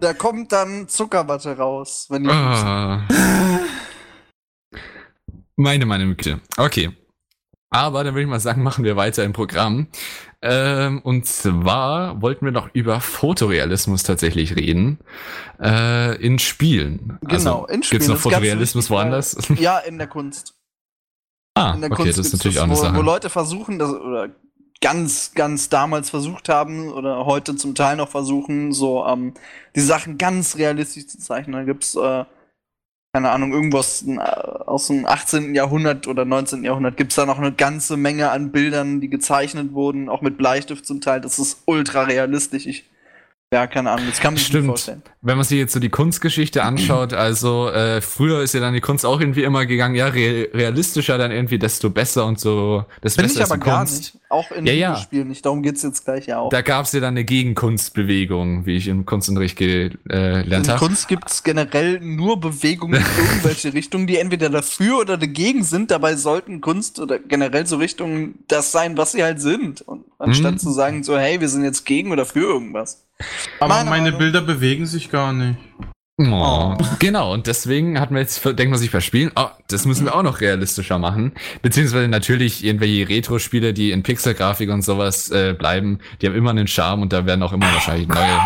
Da kommt dann Zuckerwatte raus, wenn die Ah. Meine Meinung, bitte. Okay. Aber dann würde ich mal sagen, machen wir weiter im Programm. Ähm, und zwar wollten wir noch über Fotorealismus tatsächlich reden. Äh, in Spielen. Genau, in Spielen. Gibt es noch Fotorealismus woanders? Ja, in der Kunst. Ah, In der okay, Kunst das ist natürlich auch eine wo, wo Sache. Leute versuchen, das, oder ganz, ganz damals versucht haben, oder heute zum Teil noch versuchen, so ähm, die Sachen ganz realistisch zu zeichnen. Da gibt's, äh, keine Ahnung, irgendwas äh, aus dem 18. Jahrhundert oder 19. Jahrhundert gibt's da noch eine ganze Menge an Bildern, die gezeichnet wurden, auch mit Bleistift zum Teil. Das ist ultra realistisch. Ich, ja, keine Ahnung, das kann man sich Stimmt. vorstellen. Wenn man sich jetzt so die Kunstgeschichte anschaut, also äh, früher ist ja dann die Kunst auch irgendwie immer gegangen, ja, re realistischer dann irgendwie, desto besser und so, desto Finde ich aber gar Kunst. nicht. Auch in Ja, ja. Videospielen nicht. Darum geht's jetzt gleich ja auch. Da gab es ja dann eine Gegenkunstbewegung, wie ich im Kunstunterricht gelernt äh, In habe. Kunst gibt es generell nur Bewegungen in irgendwelche Richtungen, die entweder dafür oder dagegen sind. Dabei sollten Kunst oder generell so Richtungen das sein, was sie halt sind. Und anstatt Mhm. zu sagen, so, hey, wir sind jetzt gegen oder für irgendwas. Aber Meine meine. Bilder bewegen sich gar nicht. Oh. Genau, und deswegen hat man jetzt, denkt man sich bei Spielen, oh, das müssen wir auch noch realistischer machen. Beziehungsweise natürlich irgendwelche Retro-Spiele, die in Pixel-Grafik und sowas äh, bleiben, die haben immer einen Charme und da werden auch immer wahrscheinlich neue.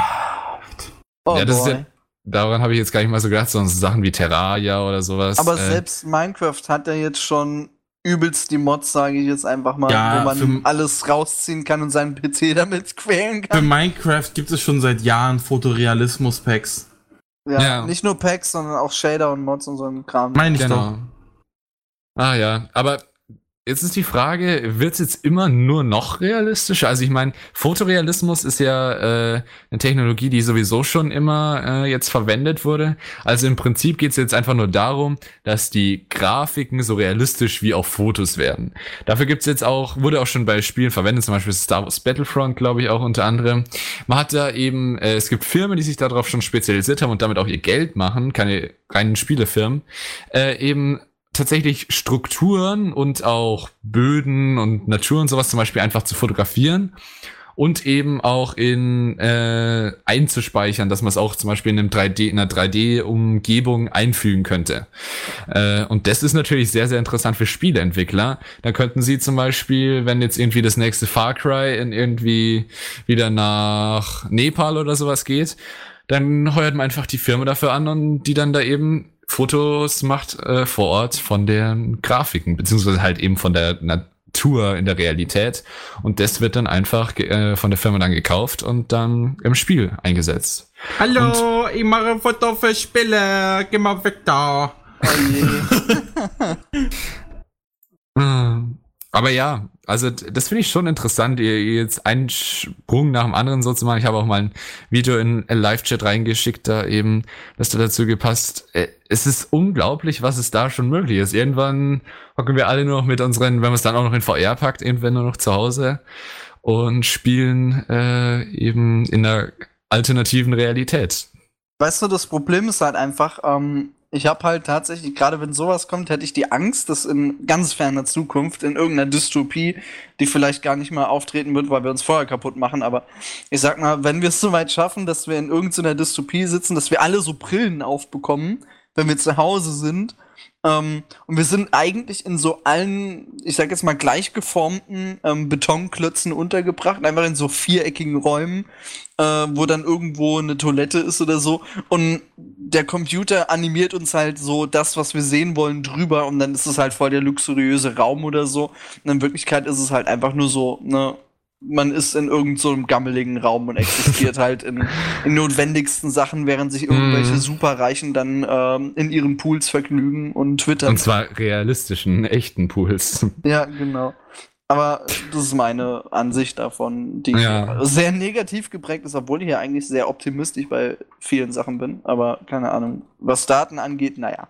Oh Ja, das ist boy. ja- Daran habe ich jetzt gar nicht mal so gedacht, sondern so Sachen wie Terraria oder sowas. Aber äh, selbst Minecraft hat ja jetzt schon übelst die Mods, sage ich jetzt einfach mal, Ja, wo man für- alles rausziehen kann und seinen PC damit quälen Für kann. Minecraft gibt es schon seit Jahren Fotorealismus-Packs. Ja, Ja. Nicht nur Packs, sondern auch Shader und Mods und so ein Kram. Meine ich doch. Genau. Ah ja, aber jetzt ist die Frage, wird's jetzt immer nur noch realistischer? Also ich meine, Fotorealismus ist ja äh, eine Technologie, die sowieso schon immer äh, jetzt verwendet wurde. Also im Prinzip geht's jetzt einfach nur darum, dass die Grafiken so realistisch wie auf Fotos werden. Dafür gibt's jetzt auch, wurde auch schon bei Spielen verwendet, zum Beispiel Star Wars Battlefront, glaube ich, auch unter anderem. Man hat da eben, äh, es gibt Firmen, die sich darauf schon spezialisiert haben und damit auch ihr Geld machen, keine reinen Spielefirmen, äh, eben tatsächlich Strukturen und auch Böden und Natur und sowas zum Beispiel einfach zu fotografieren und eben auch in äh, einzuspeichern, dass man es auch zum Beispiel in einem 3D, in einer 3D-Umgebung einfügen könnte. Äh, und das ist natürlich sehr, sehr interessant für Spieleentwickler. Da könnten sie zum Beispiel, wenn jetzt irgendwie das nächste Far Cry in irgendwie wieder nach Nepal oder sowas geht, dann heuert man einfach die Firma dafür an und die dann da eben Fotos macht äh, vor Ort von den Grafiken, beziehungsweise halt eben von der Natur in der Realität. Und das wird dann einfach äh, von der Firma dann gekauft und dann im Spiel eingesetzt. Hallo, ich mache ein Foto für Spiele. Geh mal weg da. Oh je. Aber ja, also das finde ich schon interessant, ihr jetzt einen Sprung nach dem anderen so zu machen. Ich habe auch mal ein Video in Live-Chat reingeschickt, da eben, das da dazu gepasst. Äh, Es ist unglaublich, was es da schon möglich ist. Irgendwann hocken wir alle nur noch mit unseren, wenn man es dann auch noch in VR packt, irgendwann nur noch zu Hause und spielen äh, eben in der alternativen Realität. Weißt du, das Problem ist halt einfach, ähm, ich habe halt tatsächlich, gerade wenn sowas kommt, hätte ich die Angst, dass in ganz ferner Zukunft, in irgendeiner Dystopie, die vielleicht gar nicht mal auftreten wird, weil wir uns vorher kaputt machen, aber ich sag mal, wenn wir es so weit schaffen, dass wir in irgendeiner Dystopie sitzen, dass wir alle so Brillen aufbekommen, wenn wir zu Hause sind ähm, und wir sind eigentlich in so allen, ich sag jetzt mal, gleich geformten ähm, Betonklötzen untergebracht, einfach in so viereckigen Räumen, äh, wo dann irgendwo eine Toilette ist oder so. Und der Computer animiert uns halt so das, was wir sehen wollen, drüber und dann ist es halt voll der luxuriöse Raum oder so. Und in Wirklichkeit ist es halt einfach nur so, ne, man ist in irgendeinem so gammeligen Raum und existiert halt in, in notwendigsten Sachen, während sich irgendwelche Mm. Superreichen dann ähm, in ihren Pools vergnügen und twittern. Und zwar realistischen, echten Pools. ja, genau. Aber das ist meine Ansicht davon, die Ja. sehr negativ geprägt ist, obwohl ich ja eigentlich sehr optimistisch bei vielen Sachen bin. Aber keine Ahnung. Was Daten angeht, naja.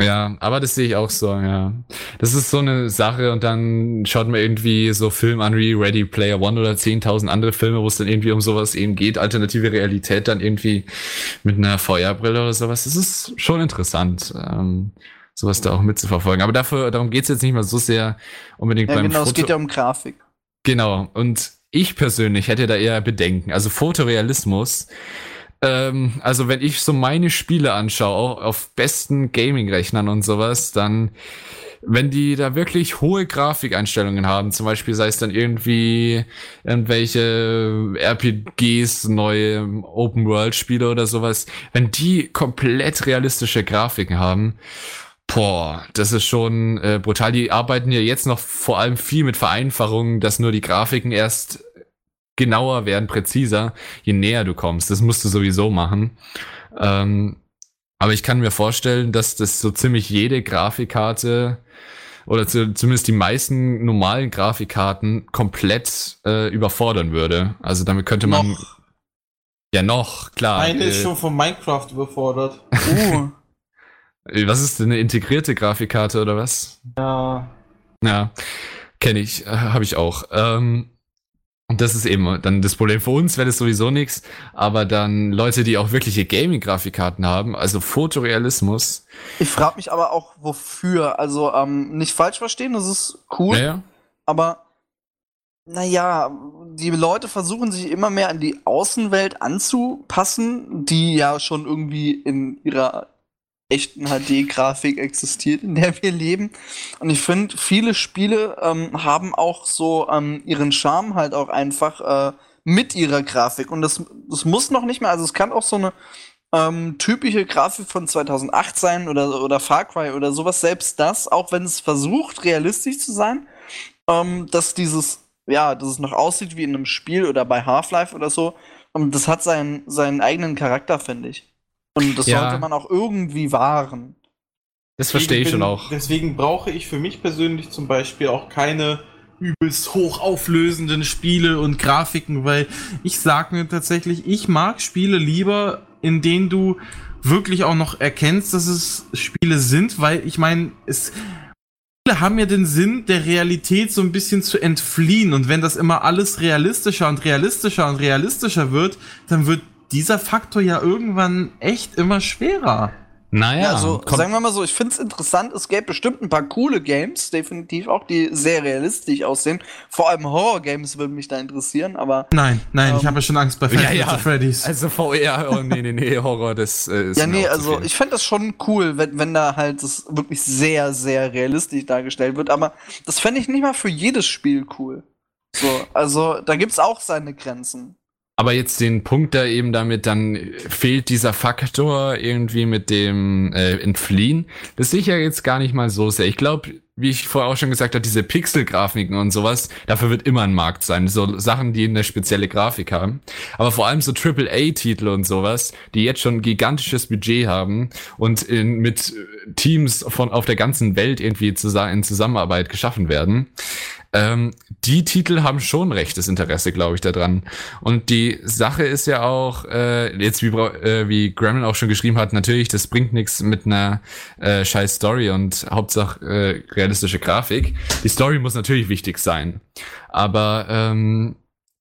Ja, aber das sehe ich auch so, ja. Das ist so eine Sache und dann schaut man irgendwie so Film an wie Ready Player One oder 10.000 andere Filme, wo es dann irgendwie um sowas eben geht, alternative Realität dann irgendwie mit einer VR-Brille oder sowas. Das ist schon interessant, ähm, sowas da auch mitzuverfolgen. Aber dafür, darum geht's jetzt nicht mal so sehr unbedingt Ja, beim genau, es Foto. geht ja um Grafik. Genau, und ich persönlich hätte da eher Bedenken. Also Fotorealismus. Ähm, also wenn ich so meine Spiele anschaue, auf besten Gaming-Rechnern und sowas, dann, wenn die da wirklich hohe Grafikeinstellungen haben, zum Beispiel sei es dann irgendwie irgendwelche RPGs, neue Open-World-Spiele oder sowas, wenn die komplett realistische Grafiken haben, Boah, das ist schon äh, brutal. Die arbeiten ja jetzt noch vor allem viel mit Vereinfachungen, dass nur die Grafiken erst genauer werden, präziser, je näher du kommst. Das musst du sowieso machen. Ähm, aber ich kann mir vorstellen, dass das so ziemlich jede Grafikkarte oder zu, zumindest die meisten normalen Grafikkarten komplett äh, überfordern würde. Also damit könnte man Noch. ja noch klar. Meine ist äh, schon von Minecraft überfordert. Uh, was ist denn eine integrierte Grafikkarte oder was? Ja. Ja, kenne ich, äh, habe ich auch. Ähm, und das ist eben dann das Problem. Für uns wäre das sowieso nichts, aber dann Leute, die auch wirkliche Gaming-Grafikkarten haben, also Fotorealismus, ich frage mich aber auch, wofür. Also, ähm, nicht falsch verstehen, das ist cool. naja, Aber naja, die Leute versuchen sich immer mehr an die Außenwelt anzupassen, die ja schon irgendwie in ihrer echten HD-Grafik existiert, in der wir leben. Und ich finde, viele Spiele ähm, haben auch so ähm, ihren Charme halt auch einfach äh, mit ihrer Grafik. Und das, das muss noch nicht mehr, also es kann auch so eine ähm, typische Grafik von 2008 sein oder, oder Far Cry oder sowas. Selbst das, auch wenn es versucht, realistisch zu sein, ähm, dass dieses, ja, dass es noch aussieht wie in einem Spiel oder bei Half-Life oder so. Und das hat seinen, seinen eigenen Charakter, finde ich. Und das Ja. sollte man auch irgendwie wahren. das verstehe ich schon auch. Deswegen brauche ich für mich persönlich zum Beispiel auch keine übelst hochauflösenden Spiele und Grafiken, weil ich sag mir tatsächlich, ich mag Spiele lieber, in denen du wirklich auch noch erkennst, dass es Spiele sind, weil ich meine, es Spiele haben ja den Sinn, der Realität so ein bisschen zu entfliehen. Und wenn das immer alles realistischer und realistischer und realistischer wird, dann wird dieser Faktor ja irgendwann echt immer schwerer. Naja, Ja, also kommt, sagen wir mal so, ich finde es interessant, es gäbe bestimmt ein paar coole Games, definitiv auch, die sehr realistisch aussehen. Vor allem Horror-Games würden mich da interessieren, aber Nein, nein, ich Ähm, habe ja schon Angst bei Ja, Five ja. At Freddy's. also VR, oh nee, nee, nee, Horror, das äh, ist ja, mir nee, auch zu also viel. ich fände das schon cool, wenn, wenn da halt das wirklich sehr, sehr realistisch dargestellt wird, aber das fände ich nicht mal für jedes Spiel cool. So, also da gibt's auch seine Grenzen. Aber jetzt den Punkt da eben damit, dann fehlt dieser Faktor irgendwie mit dem äh, Entfliehen. Das sehe ich ja jetzt gar nicht mal so sehr. Ich glaube, wie ich vorher auch schon gesagt habe, diese Pixel-Grafiken und sowas, dafür wird immer ein Markt sein. So Sachen, die eine spezielle Grafik haben. Aber vor allem so AAA-Titel und sowas, die jetzt schon ein gigantisches Budget haben und in, mit Teams von auf der ganzen Welt irgendwie zusa in Zusammenarbeit geschaffen werden. Ähm, die Titel haben schon rechtes Interesse, glaube ich, daran. Und die Sache ist ja auch, äh, jetzt wie, äh, wie Gremlin auch schon geschrieben hat, natürlich, das bringt nichts mit einer äh, scheiß Story und Hauptsache äh, realistische Grafik. Die Story muss natürlich wichtig sein. Aber ähm,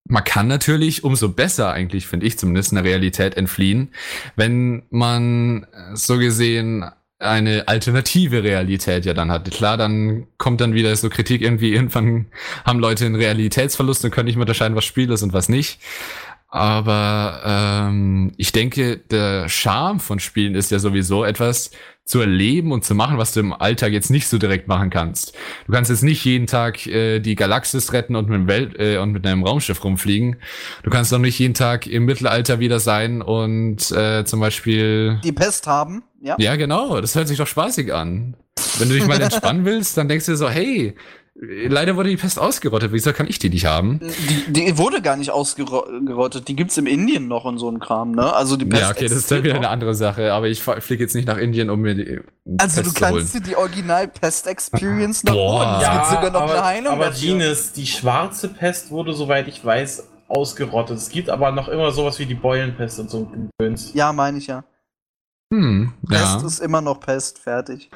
man kann natürlich umso besser eigentlich, finde ich zumindest, eine Realität entfliehen, wenn man äh, so gesehen eine alternative Realität ja dann hat. Klar, dann kommt dann wieder so Kritik irgendwie, irgendwann haben Leute einen Realitätsverlust und können nicht mehr unterscheiden, was Spiel ist und was nicht. Aber ähm, ich denke, der Charme von Spielen ist ja sowieso etwas zu erleben und zu machen, was du im Alltag jetzt nicht so direkt machen kannst. Du kannst jetzt nicht jeden Tag äh, die Galaxis retten und mit, dem Welt äh, und mit einem Raumschiff rumfliegen. Du kannst doch nicht jeden Tag im Mittelalter wieder sein und äh, zum Beispiel Die Pest haben, ja. ja, genau. Das hört sich doch spaßig an. Wenn du dich mal entspannen willst, dann denkst du dir so, hey, leider wurde die Pest ausgerottet. Wieso kann ich die nicht haben? Die, die wurde gar nicht ausgerottet. Die gibt's im Indien noch und so ein Kram, ne? Also die Pest Ja, okay, das ist dann wieder noch. eine andere Sache. Aber ich fliege jetzt nicht nach Indien, um mir die Also du Pest zu holen. kannst dir die Original Pest Experience noch Boah. holen. Es Ja, gibt sogar noch aber, eine Heilung aber dafür. Genius, die schwarze Pest wurde, soweit ich weiß, ausgerottet. Es gibt aber noch immer sowas wie die Beulenpest und so ein. Ja, meine ich ja. Hm, Pest ja. ist immer noch Pest, fertig.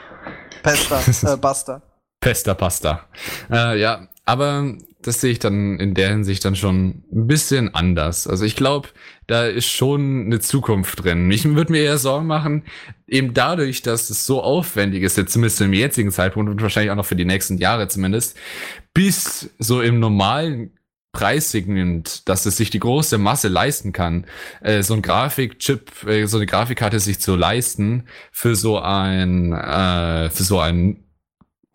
Pester, äh, Buster. Pesta Pasta. Äh, ja, aber das sehe ich dann in der Hinsicht dann schon ein bisschen anders. Also ich glaube, da ist schon eine Zukunft drin. Ich würde mir eher Sorgen machen, eben dadurch, dass es so aufwendig ist, jetzt zumindest im jetzigen Zeitpunkt und wahrscheinlich auch noch für die nächsten Jahre zumindest, bis so im normalen Preissegment, dass es sich die große Masse leisten kann, äh, so ein Grafikchip, äh, so eine Grafikkarte sich zu leisten für so ein, äh, für so ein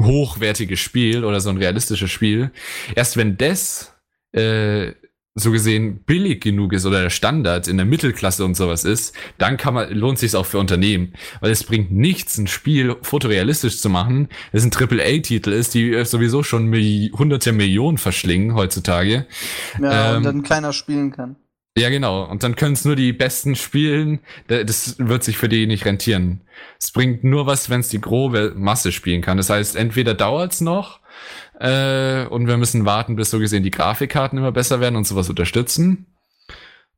hochwertiges Spiel oder so ein realistisches Spiel. Erst wenn das äh, so gesehen billig genug ist oder der Standard in der Mittelklasse und sowas ist, dann kann man, lohnt sich auch für Unternehmen. Weil es bringt nichts, ein Spiel fotorealistisch zu machen, das ein Triple-A-Titel ist, die sowieso schon Milli hunderte Millionen verschlingen heutzutage. Ja, Ähm, und dann keiner spielen kann. Ja, genau. Und dann können es nur die Besten spielen. Da- Das wird sich für die nicht rentieren. Es bringt nur was, wenn es die grobe Masse spielen kann. Das heißt, entweder dauert's noch äh, und wir müssen warten, bis so gesehen die Grafikkarten immer besser werden und sowas unterstützen.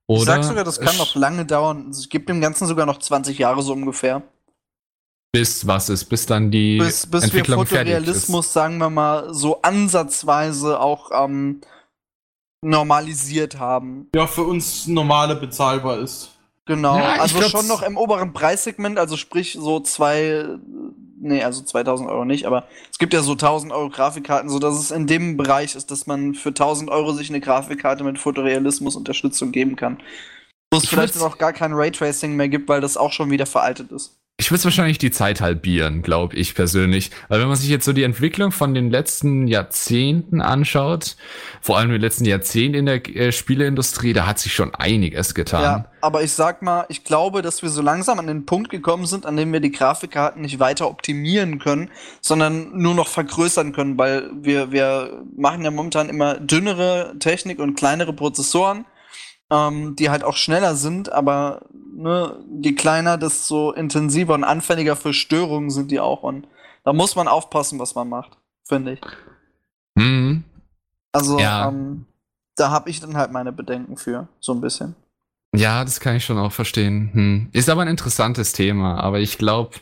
Oder ich sag sogar, das kann es- noch lange dauern. Es gibt dem Ganzen sogar noch 20 Jahre so ungefähr. bis was ist, bis dann die Bis, bis wir Entwicklung fertig ist. Fotorealismus, sagen wir mal, so ansatzweise auch ähm, normalisiert haben. Ja, für uns normale bezahlbar ist. Genau, Ja, also glaub, schon noch im oberen Preissegment, also sprich so zwei, nee, also 2000 Euro nicht, aber es gibt ja so 1000 Euro Grafikkarten, so dass es in dem Bereich ist, dass man für 1000 Euro sich eine Grafikkarte mit Fotorealismus Unterstützung geben kann. Wo es Ich vielleicht noch gar kein Raytracing mehr gibt, weil das auch schon wieder veraltet ist. Ich würde wahrscheinlich die Zeit halbieren, glaube ich persönlich. Weil wenn man sich jetzt so die Entwicklung von den letzten Jahrzehnten anschaut, vor allem im letzten Jahrzehnt in der äh, Spieleindustrie, da hat sich schon einiges getan. Ja, aber ich sag mal, ich glaube, dass wir so langsam an den Punkt gekommen sind, an dem wir die Grafikkarten nicht weiter optimieren können, sondern nur noch vergrößern können, weil wir, wir machen ja momentan immer dünnere Technik und kleinere Prozessoren, ähm, die halt auch schneller sind, aber ne, je kleiner, desto intensiver und anfälliger für Störungen sind die auch. Und da muss man aufpassen, was man macht, finde ich. Mhm. Also, Ja. ähm, da habe ich dann halt meine Bedenken für, so ein bisschen. Ja, das kann ich schon auch verstehen. Hm. Ist aber ein interessantes Thema. Aber ich glaube,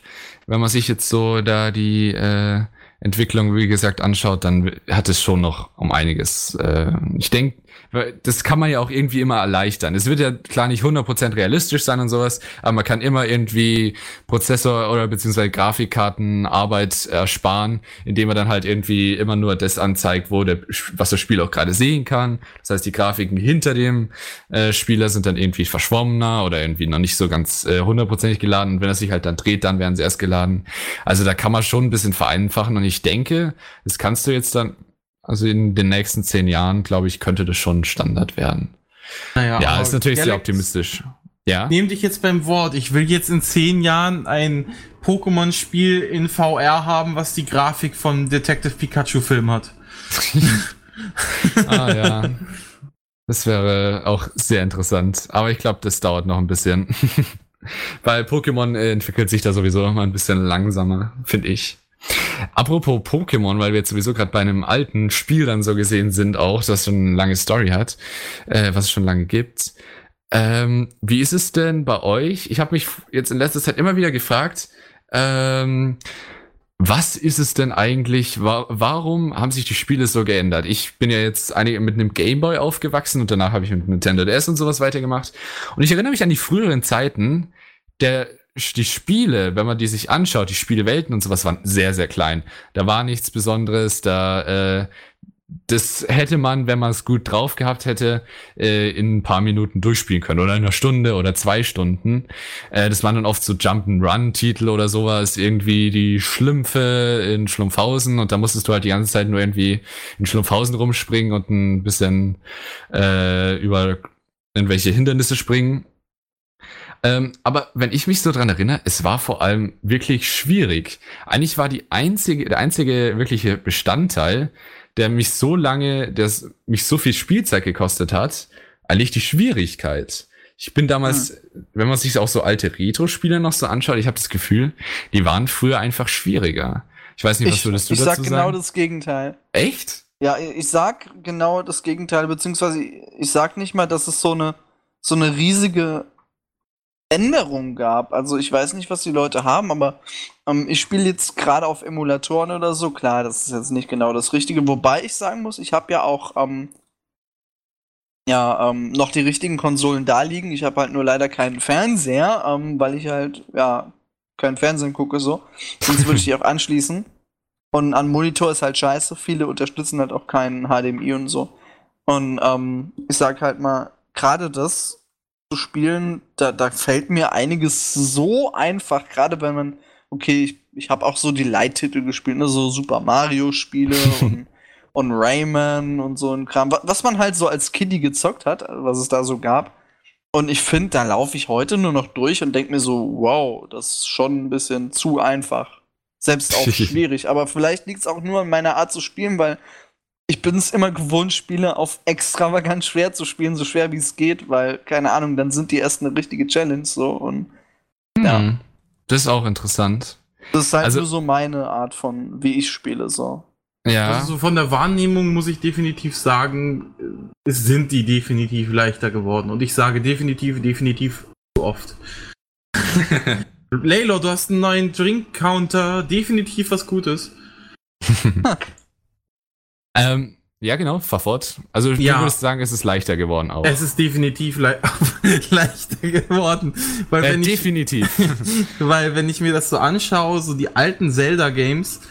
wenn man sich jetzt so da die äh, Entwicklung, wie gesagt, anschaut, dann hat es schon noch um einiges. Äh, ich denke, das kann man ja auch irgendwie immer erleichtern. Es wird ja klar nicht 100% realistisch sein und sowas, aber man kann immer irgendwie Prozessor oder beziehungsweise Grafikkartenarbeit ersparen, indem man dann halt irgendwie immer nur das anzeigt, wo der, was das Spiel auch gerade sehen kann. Das heißt, die Grafiken hinter dem äh, Spieler sind dann irgendwie verschwommener oder irgendwie noch nicht so ganz äh, hundertprozentig geladen. Und wenn er sich halt dann dreht, dann werden sie erst geladen. Also da kann man schon ein bisschen vereinfachen. Und ich denke, das kannst du jetzt dann, also in den nächsten zehn Jahren, glaube ich, könnte das schon Standard werden. Naja, Ja, ist natürlich sehr Galax- optimistisch. Ja. Nehm dich jetzt beim Wort. Ich will jetzt in zehn Jahren ein Pokémon-Spiel in VR haben, was die Grafik vom Detective Pikachu-Film hat. ah, ja. Das wäre auch sehr interessant. Aber ich glaube, das dauert noch ein bisschen. Weil Pokémon entwickelt sich da sowieso noch mal ein bisschen langsamer, finde ich. Apropos Pokémon, weil wir jetzt sowieso gerade bei einem alten Spiel dann so gesehen sind, auch, das schon eine lange Story hat, äh, was es schon lange gibt. Ähm, wie ist es denn bei euch? Ich habe mich jetzt in letzter Zeit immer wieder gefragt, ähm, was ist es denn eigentlich? Wa warum haben sich die Spiele so geändert? Ich bin ja jetzt einige mit einem Gameboy aufgewachsen und danach habe ich mit Nintendo DS und sowas weitergemacht. Und ich erinnere mich an die früheren Zeiten, der die Spiele, wenn man die sich anschaut, die Spielewelten und sowas waren sehr, sehr klein. Da war nichts Besonderes, da äh, das hätte man, wenn man es gut drauf gehabt hätte, äh, in ein paar Minuten durchspielen können oder in einer Stunde oder zwei Stunden. Äh, das waren dann oft so Jump-and-Run-Titel oder sowas, irgendwie die Schlümpfe in Schlumpfhausen und da musstest du halt die ganze Zeit nur irgendwie in Schlumpfhausen rumspringen und ein bisschen äh, über irgendwelche Hindernisse springen. Ähm, aber wenn ich mich so dran erinnere, es war vor allem wirklich schwierig. Eigentlich war die einzige, der einzige wirkliche Bestandteil, der mich so lange, der mich so viel Spielzeit gekostet hat, eigentlich die Schwierigkeit. Ich bin damals, hm. wenn man sich auch so alte Retro-Spiele noch so anschaut, ich habe das Gefühl, die waren früher einfach schwieriger. Ich weiß nicht, was ich, würdest du ich dazu sag sagen? genau das Gegenteil. Echt? Ja, ich sag genau das Gegenteil, beziehungsweise ich sag nicht mal, dass es so eine, so eine riesige Änderung gab. Also ich weiß nicht, was die Leute haben, aber ähm, ich spiele jetzt gerade auf Emulatoren oder so. Klar, das ist jetzt nicht genau das Richtige. Wobei ich sagen muss, ich habe ja auch ähm, ja ähm, noch die richtigen Konsolen da liegen. Ich habe halt nur leider keinen Fernseher, ähm, weil ich halt ja kein Fernsehen gucke so. Sonst würde ich die auch anschließen. Und an Monitor ist halt scheiße. Viele unterstützen halt auch keinen HDMI und so. Und ähm, ich sag halt mal, gerade das zu spielen, da, da fällt mir einiges so einfach, gerade wenn man, okay, ich, ich habe auch so die Leittitel gespielt, ne, so Super Mario-Spiele und, und Rayman und so ein Kram, was man halt so als Kiddie gezockt hat, was es da so gab. Und ich finde, da laufe ich heute nur noch durch und denke mir so, wow, das ist schon ein bisschen zu einfach. Selbst auch schwierig. Aber vielleicht liegt es auch nur an meiner Art zu spielen, weil ich bin es immer gewohnt, Spiele auf extravagant schwer zu spielen, so schwer wie es geht, weil, keine Ahnung, dann sind die erst eine richtige Challenge so und ja. Hm, Das ist auch interessant. Das ist halt Also- nur so meine Art von, wie ich spiele, so. Ja. Also von der Wahrnehmung muss ich definitiv sagen, es sind die definitiv leichter geworden. Und ich sage definitiv, definitiv zu oft. Laylo, du hast einen neuen Drink-Counter, definitiv was Gutes. ähm, ja, genau, fahr fort. Also du Ja. würdest sagen, es ist leichter geworden auch. Es ist definitiv le leichter geworden. Weil äh, wenn ich, definitiv. Weil wenn ich mir das so anschaue, so die alten Zelda-Games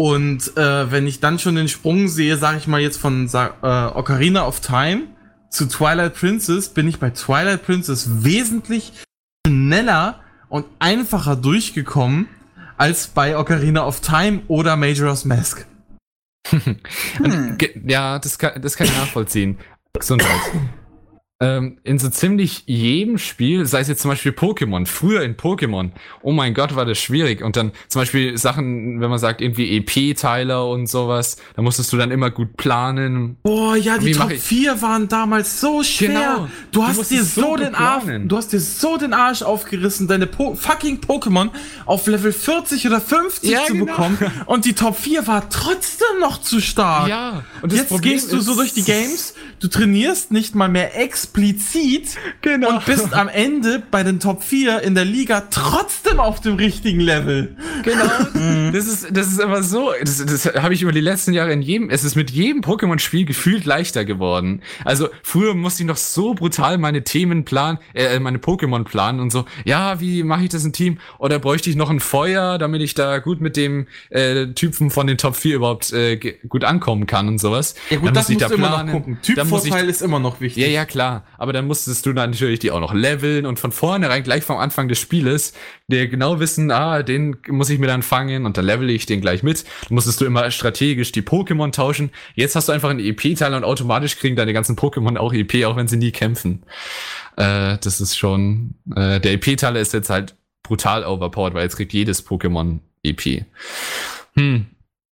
und äh, wenn ich dann schon den Sprung sehe, sag ich mal jetzt von äh, Ocarina of Time zu Twilight Princess, bin ich bei Twilight Princess wesentlich schneller und einfacher durchgekommen als bei Ocarina of Time oder Majora's Mask. Ge- ja, das kann, das kann ich nachvollziehen. Gesundheit. Ähm, in so ziemlich jedem Spiel, sei es jetzt zum Beispiel Pokémon, früher in Pokémon, oh mein Gott, war das schwierig. Und dann zum Beispiel Sachen, wenn man sagt, irgendwie EP-Teiler und sowas, da musstest du dann immer gut planen. Boah, ja, die Wie Top ich- 4 waren damals so schwer. Genau. Du Du hast dir so den Arsch, du hast dir so den Arsch aufgerissen, deine po fucking Pokémon auf Level 40 oder 50 Ja, zu genau. bekommen und die Top 4 war trotzdem noch zu stark. Ja, und Jetzt Problem gehst du so durch die Games, du trainierst nicht mal mehr explizit Genau. und bist am Ende bei den Top 4 in der Liga trotzdem auf dem richtigen Level. Genau. das ist, das ist immer so. Das, das habe ich über die letzten Jahre in jedem, es ist mit jedem Pokémon-Spiel gefühlt leichter geworden. Also früher musste ich noch so brutal meine Themen planen, äh, meine Pokémon planen und so. Ja, wie mache ich das im Team? Oder bräuchte ich noch ein Feuer, damit ich da gut mit dem äh, Typen von den Top 4 überhaupt äh, gut ankommen kann und sowas. Ja gut, Dann das muss ich musst da du immer noch planen. Typvorteil ist immer noch wichtig. ja, ja, klar. Aber dann musstest du dann natürlich die auch noch leveln und von vornherein gleich vom Anfang des Spieles, der genau wissen, ah, den muss ich mir dann fangen und dann level ich den gleich mit. Dann musstest du immer strategisch die Pokémon tauschen. Jetzt hast du einfach einen EP-Teil und automatisch kriegen deine ganzen Pokémon auch EP, auch wenn sie nie kämpfen. Äh, das ist schon, äh, der EP-Teil ist jetzt halt brutal overpowered, weil jetzt kriegt jedes Pokémon EP. Hm.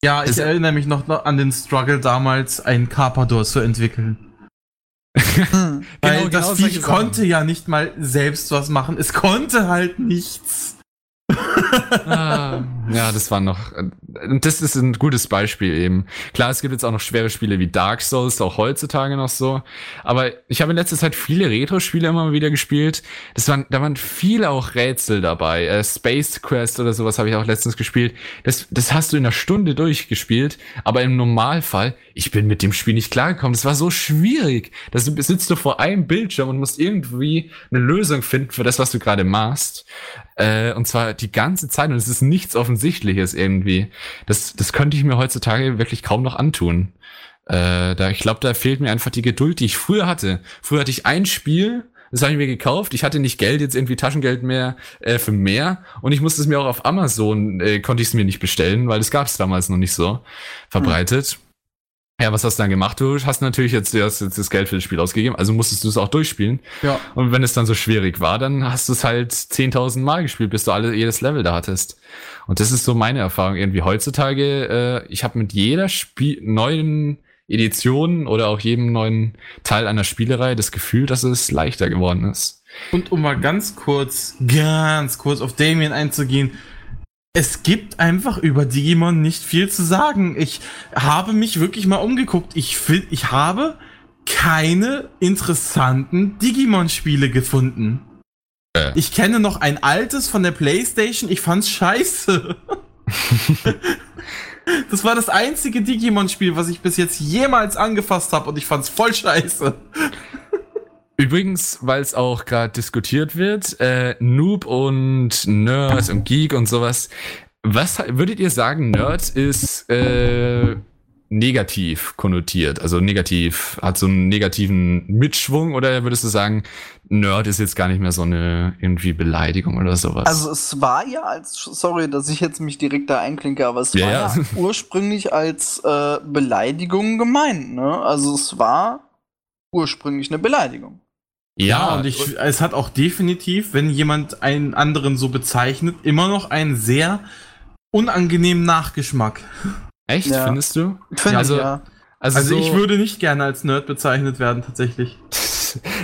Ja, ich Es- erinnere mich noch an den Struggle damals, einen Carpador zu entwickeln. Hm. Weil Genau, das genau Viech konnte ja nicht mal selbst was machen. Es konnte halt nichts. Ah, Ja, das war noch, und das ist ein gutes Beispiel eben. Klar, es gibt jetzt auch noch schwere Spiele wie Dark Souls, auch heutzutage noch so. Aber ich habe in letzter Zeit viele Retro-Spiele immer wieder gespielt. Das waren, da waren viele auch Rätsel dabei. Äh, Space Quest oder sowas habe ich auch letztens gespielt. Das, das hast du in einer Stunde durchgespielt. Aber im Normalfall, ich bin mit dem Spiel nicht klargekommen. Das war so schwierig. Da sitzt du vor einem Bildschirm und musst irgendwie eine Lösung finden für das, was du gerade machst. Äh, und zwar die ganze Zeit und es ist nichts Offensichtliches irgendwie. Das, das könnte ich mir heutzutage wirklich kaum noch antun. Äh, da, ich glaube, da fehlt mir einfach die Geduld, die ich früher hatte. Früher hatte ich ein Spiel, das habe ich mir gekauft. Ich hatte nicht Geld, jetzt irgendwie Taschengeld mehr äh, für mehr. Und ich musste es mir auch auf Amazon, äh, konnte ich es mir nicht bestellen, weil das gab es damals noch nicht so verbreitet. Hm. Ja, was hast du dann gemacht? Du hast natürlich jetzt, du hast jetzt das Geld für das Spiel ausgegeben, also musstest du es auch durchspielen. Ja. Und wenn es dann so schwierig war, dann hast du es halt 10.000 Mal gespielt, bis du alle jedes Level da hattest. Und das ist so meine Erfahrung irgendwie heutzutage. Äh, ich habe mit jeder Spiel neuen Edition oder auch jedem neuen Teil einer Spielerei das Gefühl, dass es leichter geworden ist. Und um mal ganz kurz, ganz kurz auf Damien einzugehen, es gibt einfach über Digimon nicht viel zu sagen. Ich habe mich wirklich mal umgeguckt. Ich finde, ich habe keine interessanten Digimon-Spiele gefunden. Äh. Ich kenne noch ein altes von der PlayStation. Ich fand's scheiße. das war das einzige Digimon-Spiel, was ich bis jetzt jemals angefasst habe und ich fand's voll scheiße. Übrigens, weil es auch gerade diskutiert wird, äh, Noob und Nerd und Geek und sowas. Was würdet ihr sagen, Nerd ist äh, negativ konnotiert, also negativ, hat so einen negativen Mitschwung oder würdest du sagen, Nerd ist jetzt gar nicht mehr so eine irgendwie Beleidigung oder sowas? Also es war ja als, sorry, dass ich jetzt mich direkt da einklinke, aber es ja, war ja, ursprünglich als äh, Beleidigung gemeint, ne? Also es war ursprünglich eine Beleidigung. Ja, ja, und ich, es hat auch definitiv, wenn jemand einen anderen so bezeichnet, immer noch einen sehr unangenehmen Nachgeschmack. Echt, ja. findest du? Find also, ja. Also, also so ich würde nicht gerne als Nerd bezeichnet werden, tatsächlich.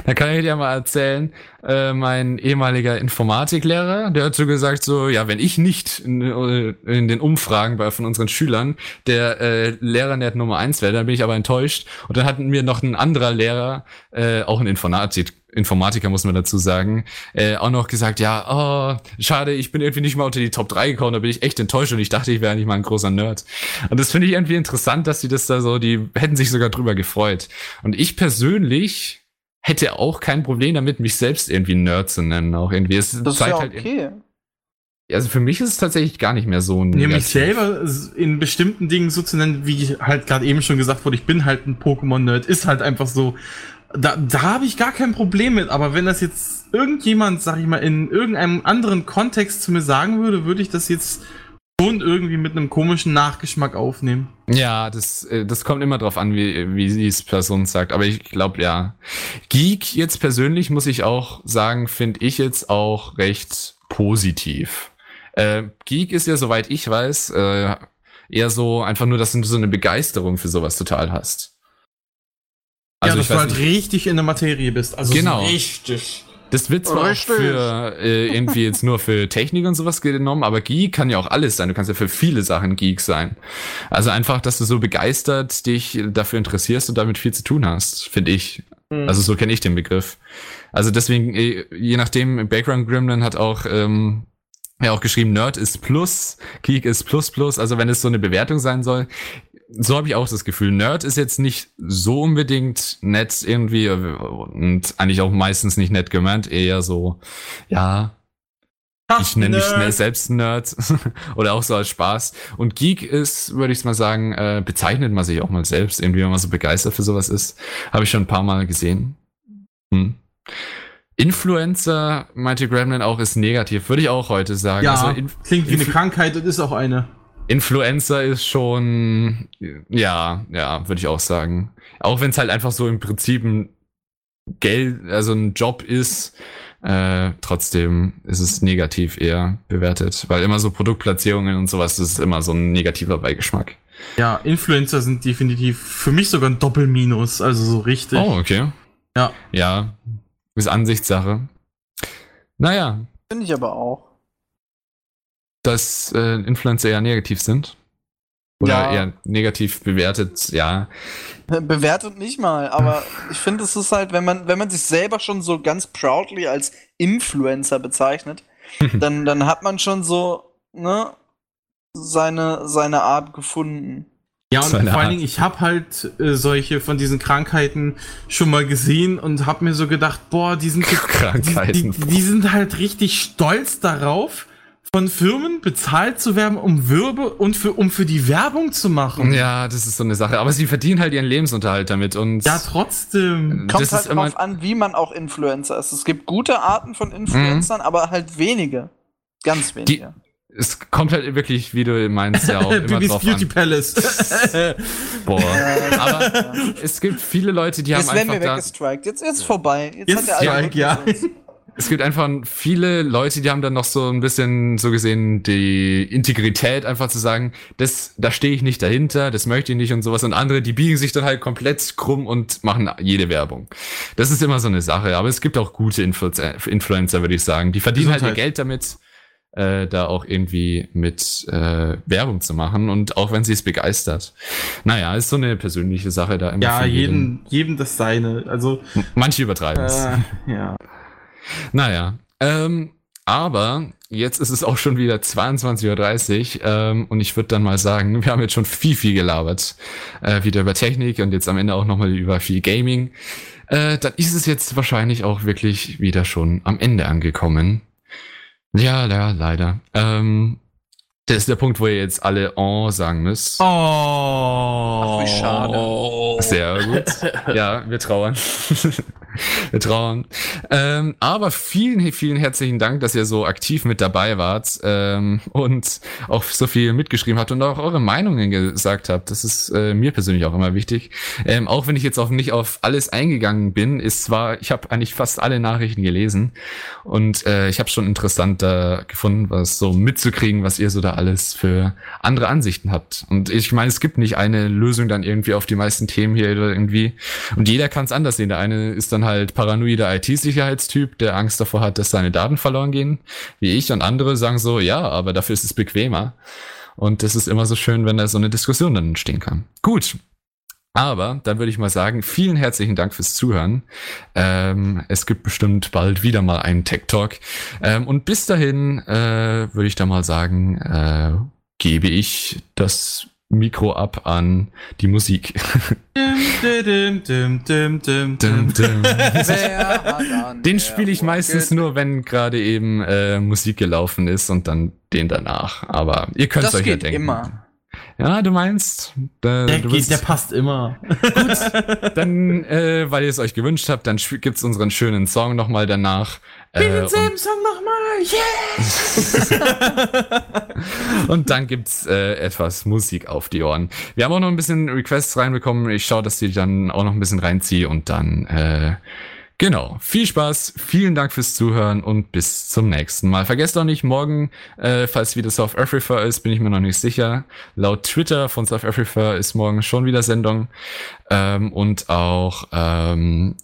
da kann ich dir mal erzählen, äh, mein ehemaliger Informatiklehrer, der hat so gesagt, so, ja, wenn ich nicht in, äh, in den Umfragen bei, von unseren Schülern der äh, Lehrernerd Nummer eins wäre, dann bin ich aber enttäuscht. Und dann hatten wir noch ein anderer Lehrer, äh, auch ein Informatik, Informatiker muss man dazu sagen, äh, auch noch gesagt, ja, oh, schade, ich bin irgendwie nicht mal unter die Top 3 gekommen, da bin ich echt enttäuscht und ich dachte, ich wäre nicht mal ein großer Nerd. Und das finde ich irgendwie interessant, dass sie das da so, die hätten sich sogar drüber gefreut. Und ich persönlich hätte auch kein Problem damit, mich selbst irgendwie Nerd zu nennen. Auch irgendwie. Es das ist ja halt okay. Also für mich ist es tatsächlich gar nicht mehr so ein. Nämlich selber in bestimmten Dingen so zu nennen, wie halt gerade eben schon gesagt wurde, ich bin halt ein Pokémon-Nerd, ist halt einfach so. Da, da habe ich gar kein Problem mit, aber wenn das jetzt irgendjemand, sag ich mal, in irgendeinem anderen Kontext zu mir sagen würde, würde ich das jetzt schon irgendwie mit einem komischen Nachgeschmack aufnehmen. Ja, das, äh, das kommt immer drauf an, wie, wie die Person sagt. Aber ich glaube, ja. Geek jetzt persönlich, muss ich auch sagen, finde ich jetzt auch recht positiv. Äh, Geek ist ja, soweit ich weiß, äh, eher so einfach nur, dass du so eine Begeisterung für sowas total hast. Also ja, dass du halt nicht. richtig in der Materie bist. Also genau. So richtig. Das wird zwar für äh, irgendwie jetzt nur für Technik und sowas genommen, aber Geek kann ja auch alles sein. Du kannst ja für viele Sachen Geek sein. Also einfach, dass du so begeistert dich dafür interessierst und damit viel zu tun hast, finde ich. Mhm. Also so kenne ich den Begriff. Also deswegen, äh, je nachdem, Background Gremlin hat auch ähm, ja auch geschrieben, Nerd ist Plus, Geek ist Plus Plus. Also wenn es so eine Bewertung sein soll, so habe ich auch das Gefühl. Nerd ist jetzt nicht so unbedingt nett irgendwie und eigentlich auch meistens nicht nett gemeint, eher so, ja, Ach, ich nenne mich schnell selbst Nerd oder auch so als Spaß. Und Geek ist, würde ich mal sagen, äh, bezeichnet man sich auch mal selbst, irgendwie, wenn man so begeistert für sowas ist. Habe ich schon ein paar Mal gesehen. Hm. Influencer, meinte Gremlin auch, ist negativ, würde ich auch heute sagen. Ja, also, klingt wie eine Krankheit und ist auch eine. Influencer ist schon, ja, ja, würde ich auch sagen. Auch wenn es halt einfach so im Prinzip ein Geld, also ein Job ist, äh, trotzdem ist es negativ eher bewertet, weil immer so Produktplatzierungen und sowas, das ist immer so ein negativer Beigeschmack. Ja, Influencer sind definitiv für mich sogar ein Doppelminus, also so richtig. Oh, okay. Ja. Ja, ist Ansichtssache. Naja. Finde ich aber auch. Dass äh, Influencer eher negativ sind. Oder Ja. eher negativ bewertet, ja. Bewertet nicht mal, aber ich finde, es ist halt, wenn man, wenn man sich selber schon so ganz proudly als Influencer bezeichnet, dann, dann hat man schon so, ne, seine, seine Art gefunden. Ja, und Seine vor allen. Dingen, ich habe halt äh, solche von diesen Krankheiten schon mal gesehen und habe mir so gedacht, boah, die sind, die, Krankheiten. die, die sind halt richtig stolz darauf, von Firmen bezahlt zu werden, um Wirbe und für, um für die Werbung zu machen. Ja, das ist so eine Sache. Aber sie verdienen halt ihren Lebensunterhalt damit und Ja, trotzdem. Kommt das halt ist immer, drauf an, wie man auch Influencer ist. Es gibt gute Arten von Influencern, aber halt wenige. Ganz wenige. es kommt halt wirklich, wie du meinst, ja auch immer Bibis drauf Beauty an. Palace. Boah. Aber es gibt viele Leute, die haben Jetzt werden einfach wir weggestrikt. Jetzt ist vorbei. Jetzt, Jetzt hat der Strike, ja. Es gibt einfach viele Leute, die haben dann noch so ein bisschen so gesehen die Integrität einfach zu sagen, das, da stehe ich nicht dahinter, das möchte ich nicht und sowas und andere, die biegen sich dann halt komplett krumm und machen jede Werbung. Das ist immer so eine Sache, aber es gibt auch gute Influ Influencer, würde ich sagen, die verdienen halt ihr. Geld damit, äh, da auch irgendwie mit äh, Werbung zu machen und auch wenn sie es begeistert. Naja, ist so eine persönliche Sache da immer ja, jeden. jedem, jedem das seine. Also, Manche übertreiben es. äh, ja. Naja, ähm, aber jetzt ist es auch schon wieder 22.30 Uhr ähm, und ich würde dann mal sagen, wir haben jetzt schon viel, viel gelabert. Äh, wieder über Technik und jetzt am Ende auch nochmal über viel Gaming. Äh, dann ist es jetzt wahrscheinlich auch wirklich wieder schon am Ende angekommen. Ja, ja, leider. Ähm, das ist der Punkt, wo ihr jetzt alle oh sagen müsst. Oh. Ach, wie schade. Sehr gut. Ja, wir trauern. wir trauern. Ähm, aber vielen, vielen herzlichen Dank, dass ihr so aktiv mit dabei wart ähm, und auch so viel mitgeschrieben habt und auch eure Meinungen gesagt habt. Das ist äh, mir persönlich auch immer wichtig. Ähm, auch wenn ich jetzt auch nicht auf alles eingegangen bin, ist zwar, ich habe eigentlich fast alle Nachrichten gelesen und äh, ich habe schon interessant da gefunden, was so mitzukriegen, was ihr so da alles für andere Ansichten habt. Und ich meine, es gibt nicht eine Lösung dann irgendwie auf die meisten Themen hier oder irgendwie. Und jeder kann es anders sehen. Der eine ist dann halt paranoider IT-Sicherheitstyp, der Angst davor hat, dass seine Daten verloren gehen, wie ich. Und andere sagen so, ja, aber dafür ist es bequemer. Und das ist immer so schön, wenn da so eine Diskussion dann entstehen kann. Gut. Aber dann würde ich mal sagen, vielen herzlichen Dank fürs Zuhören. Ähm, es gibt bestimmt bald wieder mal einen Tech Talk. Ähm, und bis dahin äh, würde ich da mal sagen, äh, gebe ich das Mikro ab an die Musik. Dim, dim, dim, Den spiele ich meistens nur, wenn gerade eben äh, Musik gelaufen ist und dann den danach. Aber ihr könnt es euch ja denken. immer. Ja, du meinst? Da, Der, du geht, bist- der passt immer. dann, äh, weil ihr es euch gewünscht habt, dann gibt's unseren schönen Song nochmal danach. Äh, und, Song nochmal. Yeah! und dann gibt's äh, etwas Musik auf die Ohren. Wir haben auch noch ein bisschen Requests reinbekommen. Ich schaue, dass die dann auch noch ein bisschen reinziehe und dann, äh, genau. Viel Spaß, vielen Dank fürs Zuhören und bis zum nächsten Mal. Vergesst auch nicht, morgen, äh, falls wieder South Africa ist, bin ich mir noch nicht sicher. Laut Twitter von South Africa ist morgen schon wieder Sendung. Ähm, und auch ähm,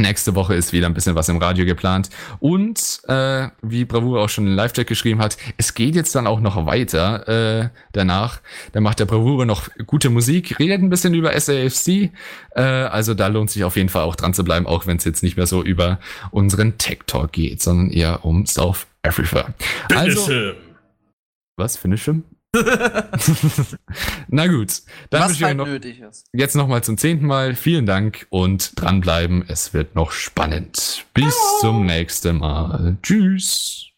Nächste Woche ist wieder ein bisschen was im Radio geplant. Und äh, wie Bravour auch schon in Live-Chat geschrieben hat, es geht jetzt dann auch noch weiter äh, danach. Da macht der Bravour noch gute Musik, redet ein bisschen über SAFC. Äh, also da lohnt sich auf jeden Fall auch dran zu bleiben, auch wenn es jetzt nicht mehr so über unseren Tech Talk geht, sondern eher um South Africa. Also, was? Finish him? Na gut, dann Was halt noch nötig ist. jetzt nochmal zum zehnten Mal. Vielen Dank und dranbleiben. Es wird noch spannend. Bis zum nächsten Mal. Tschüss.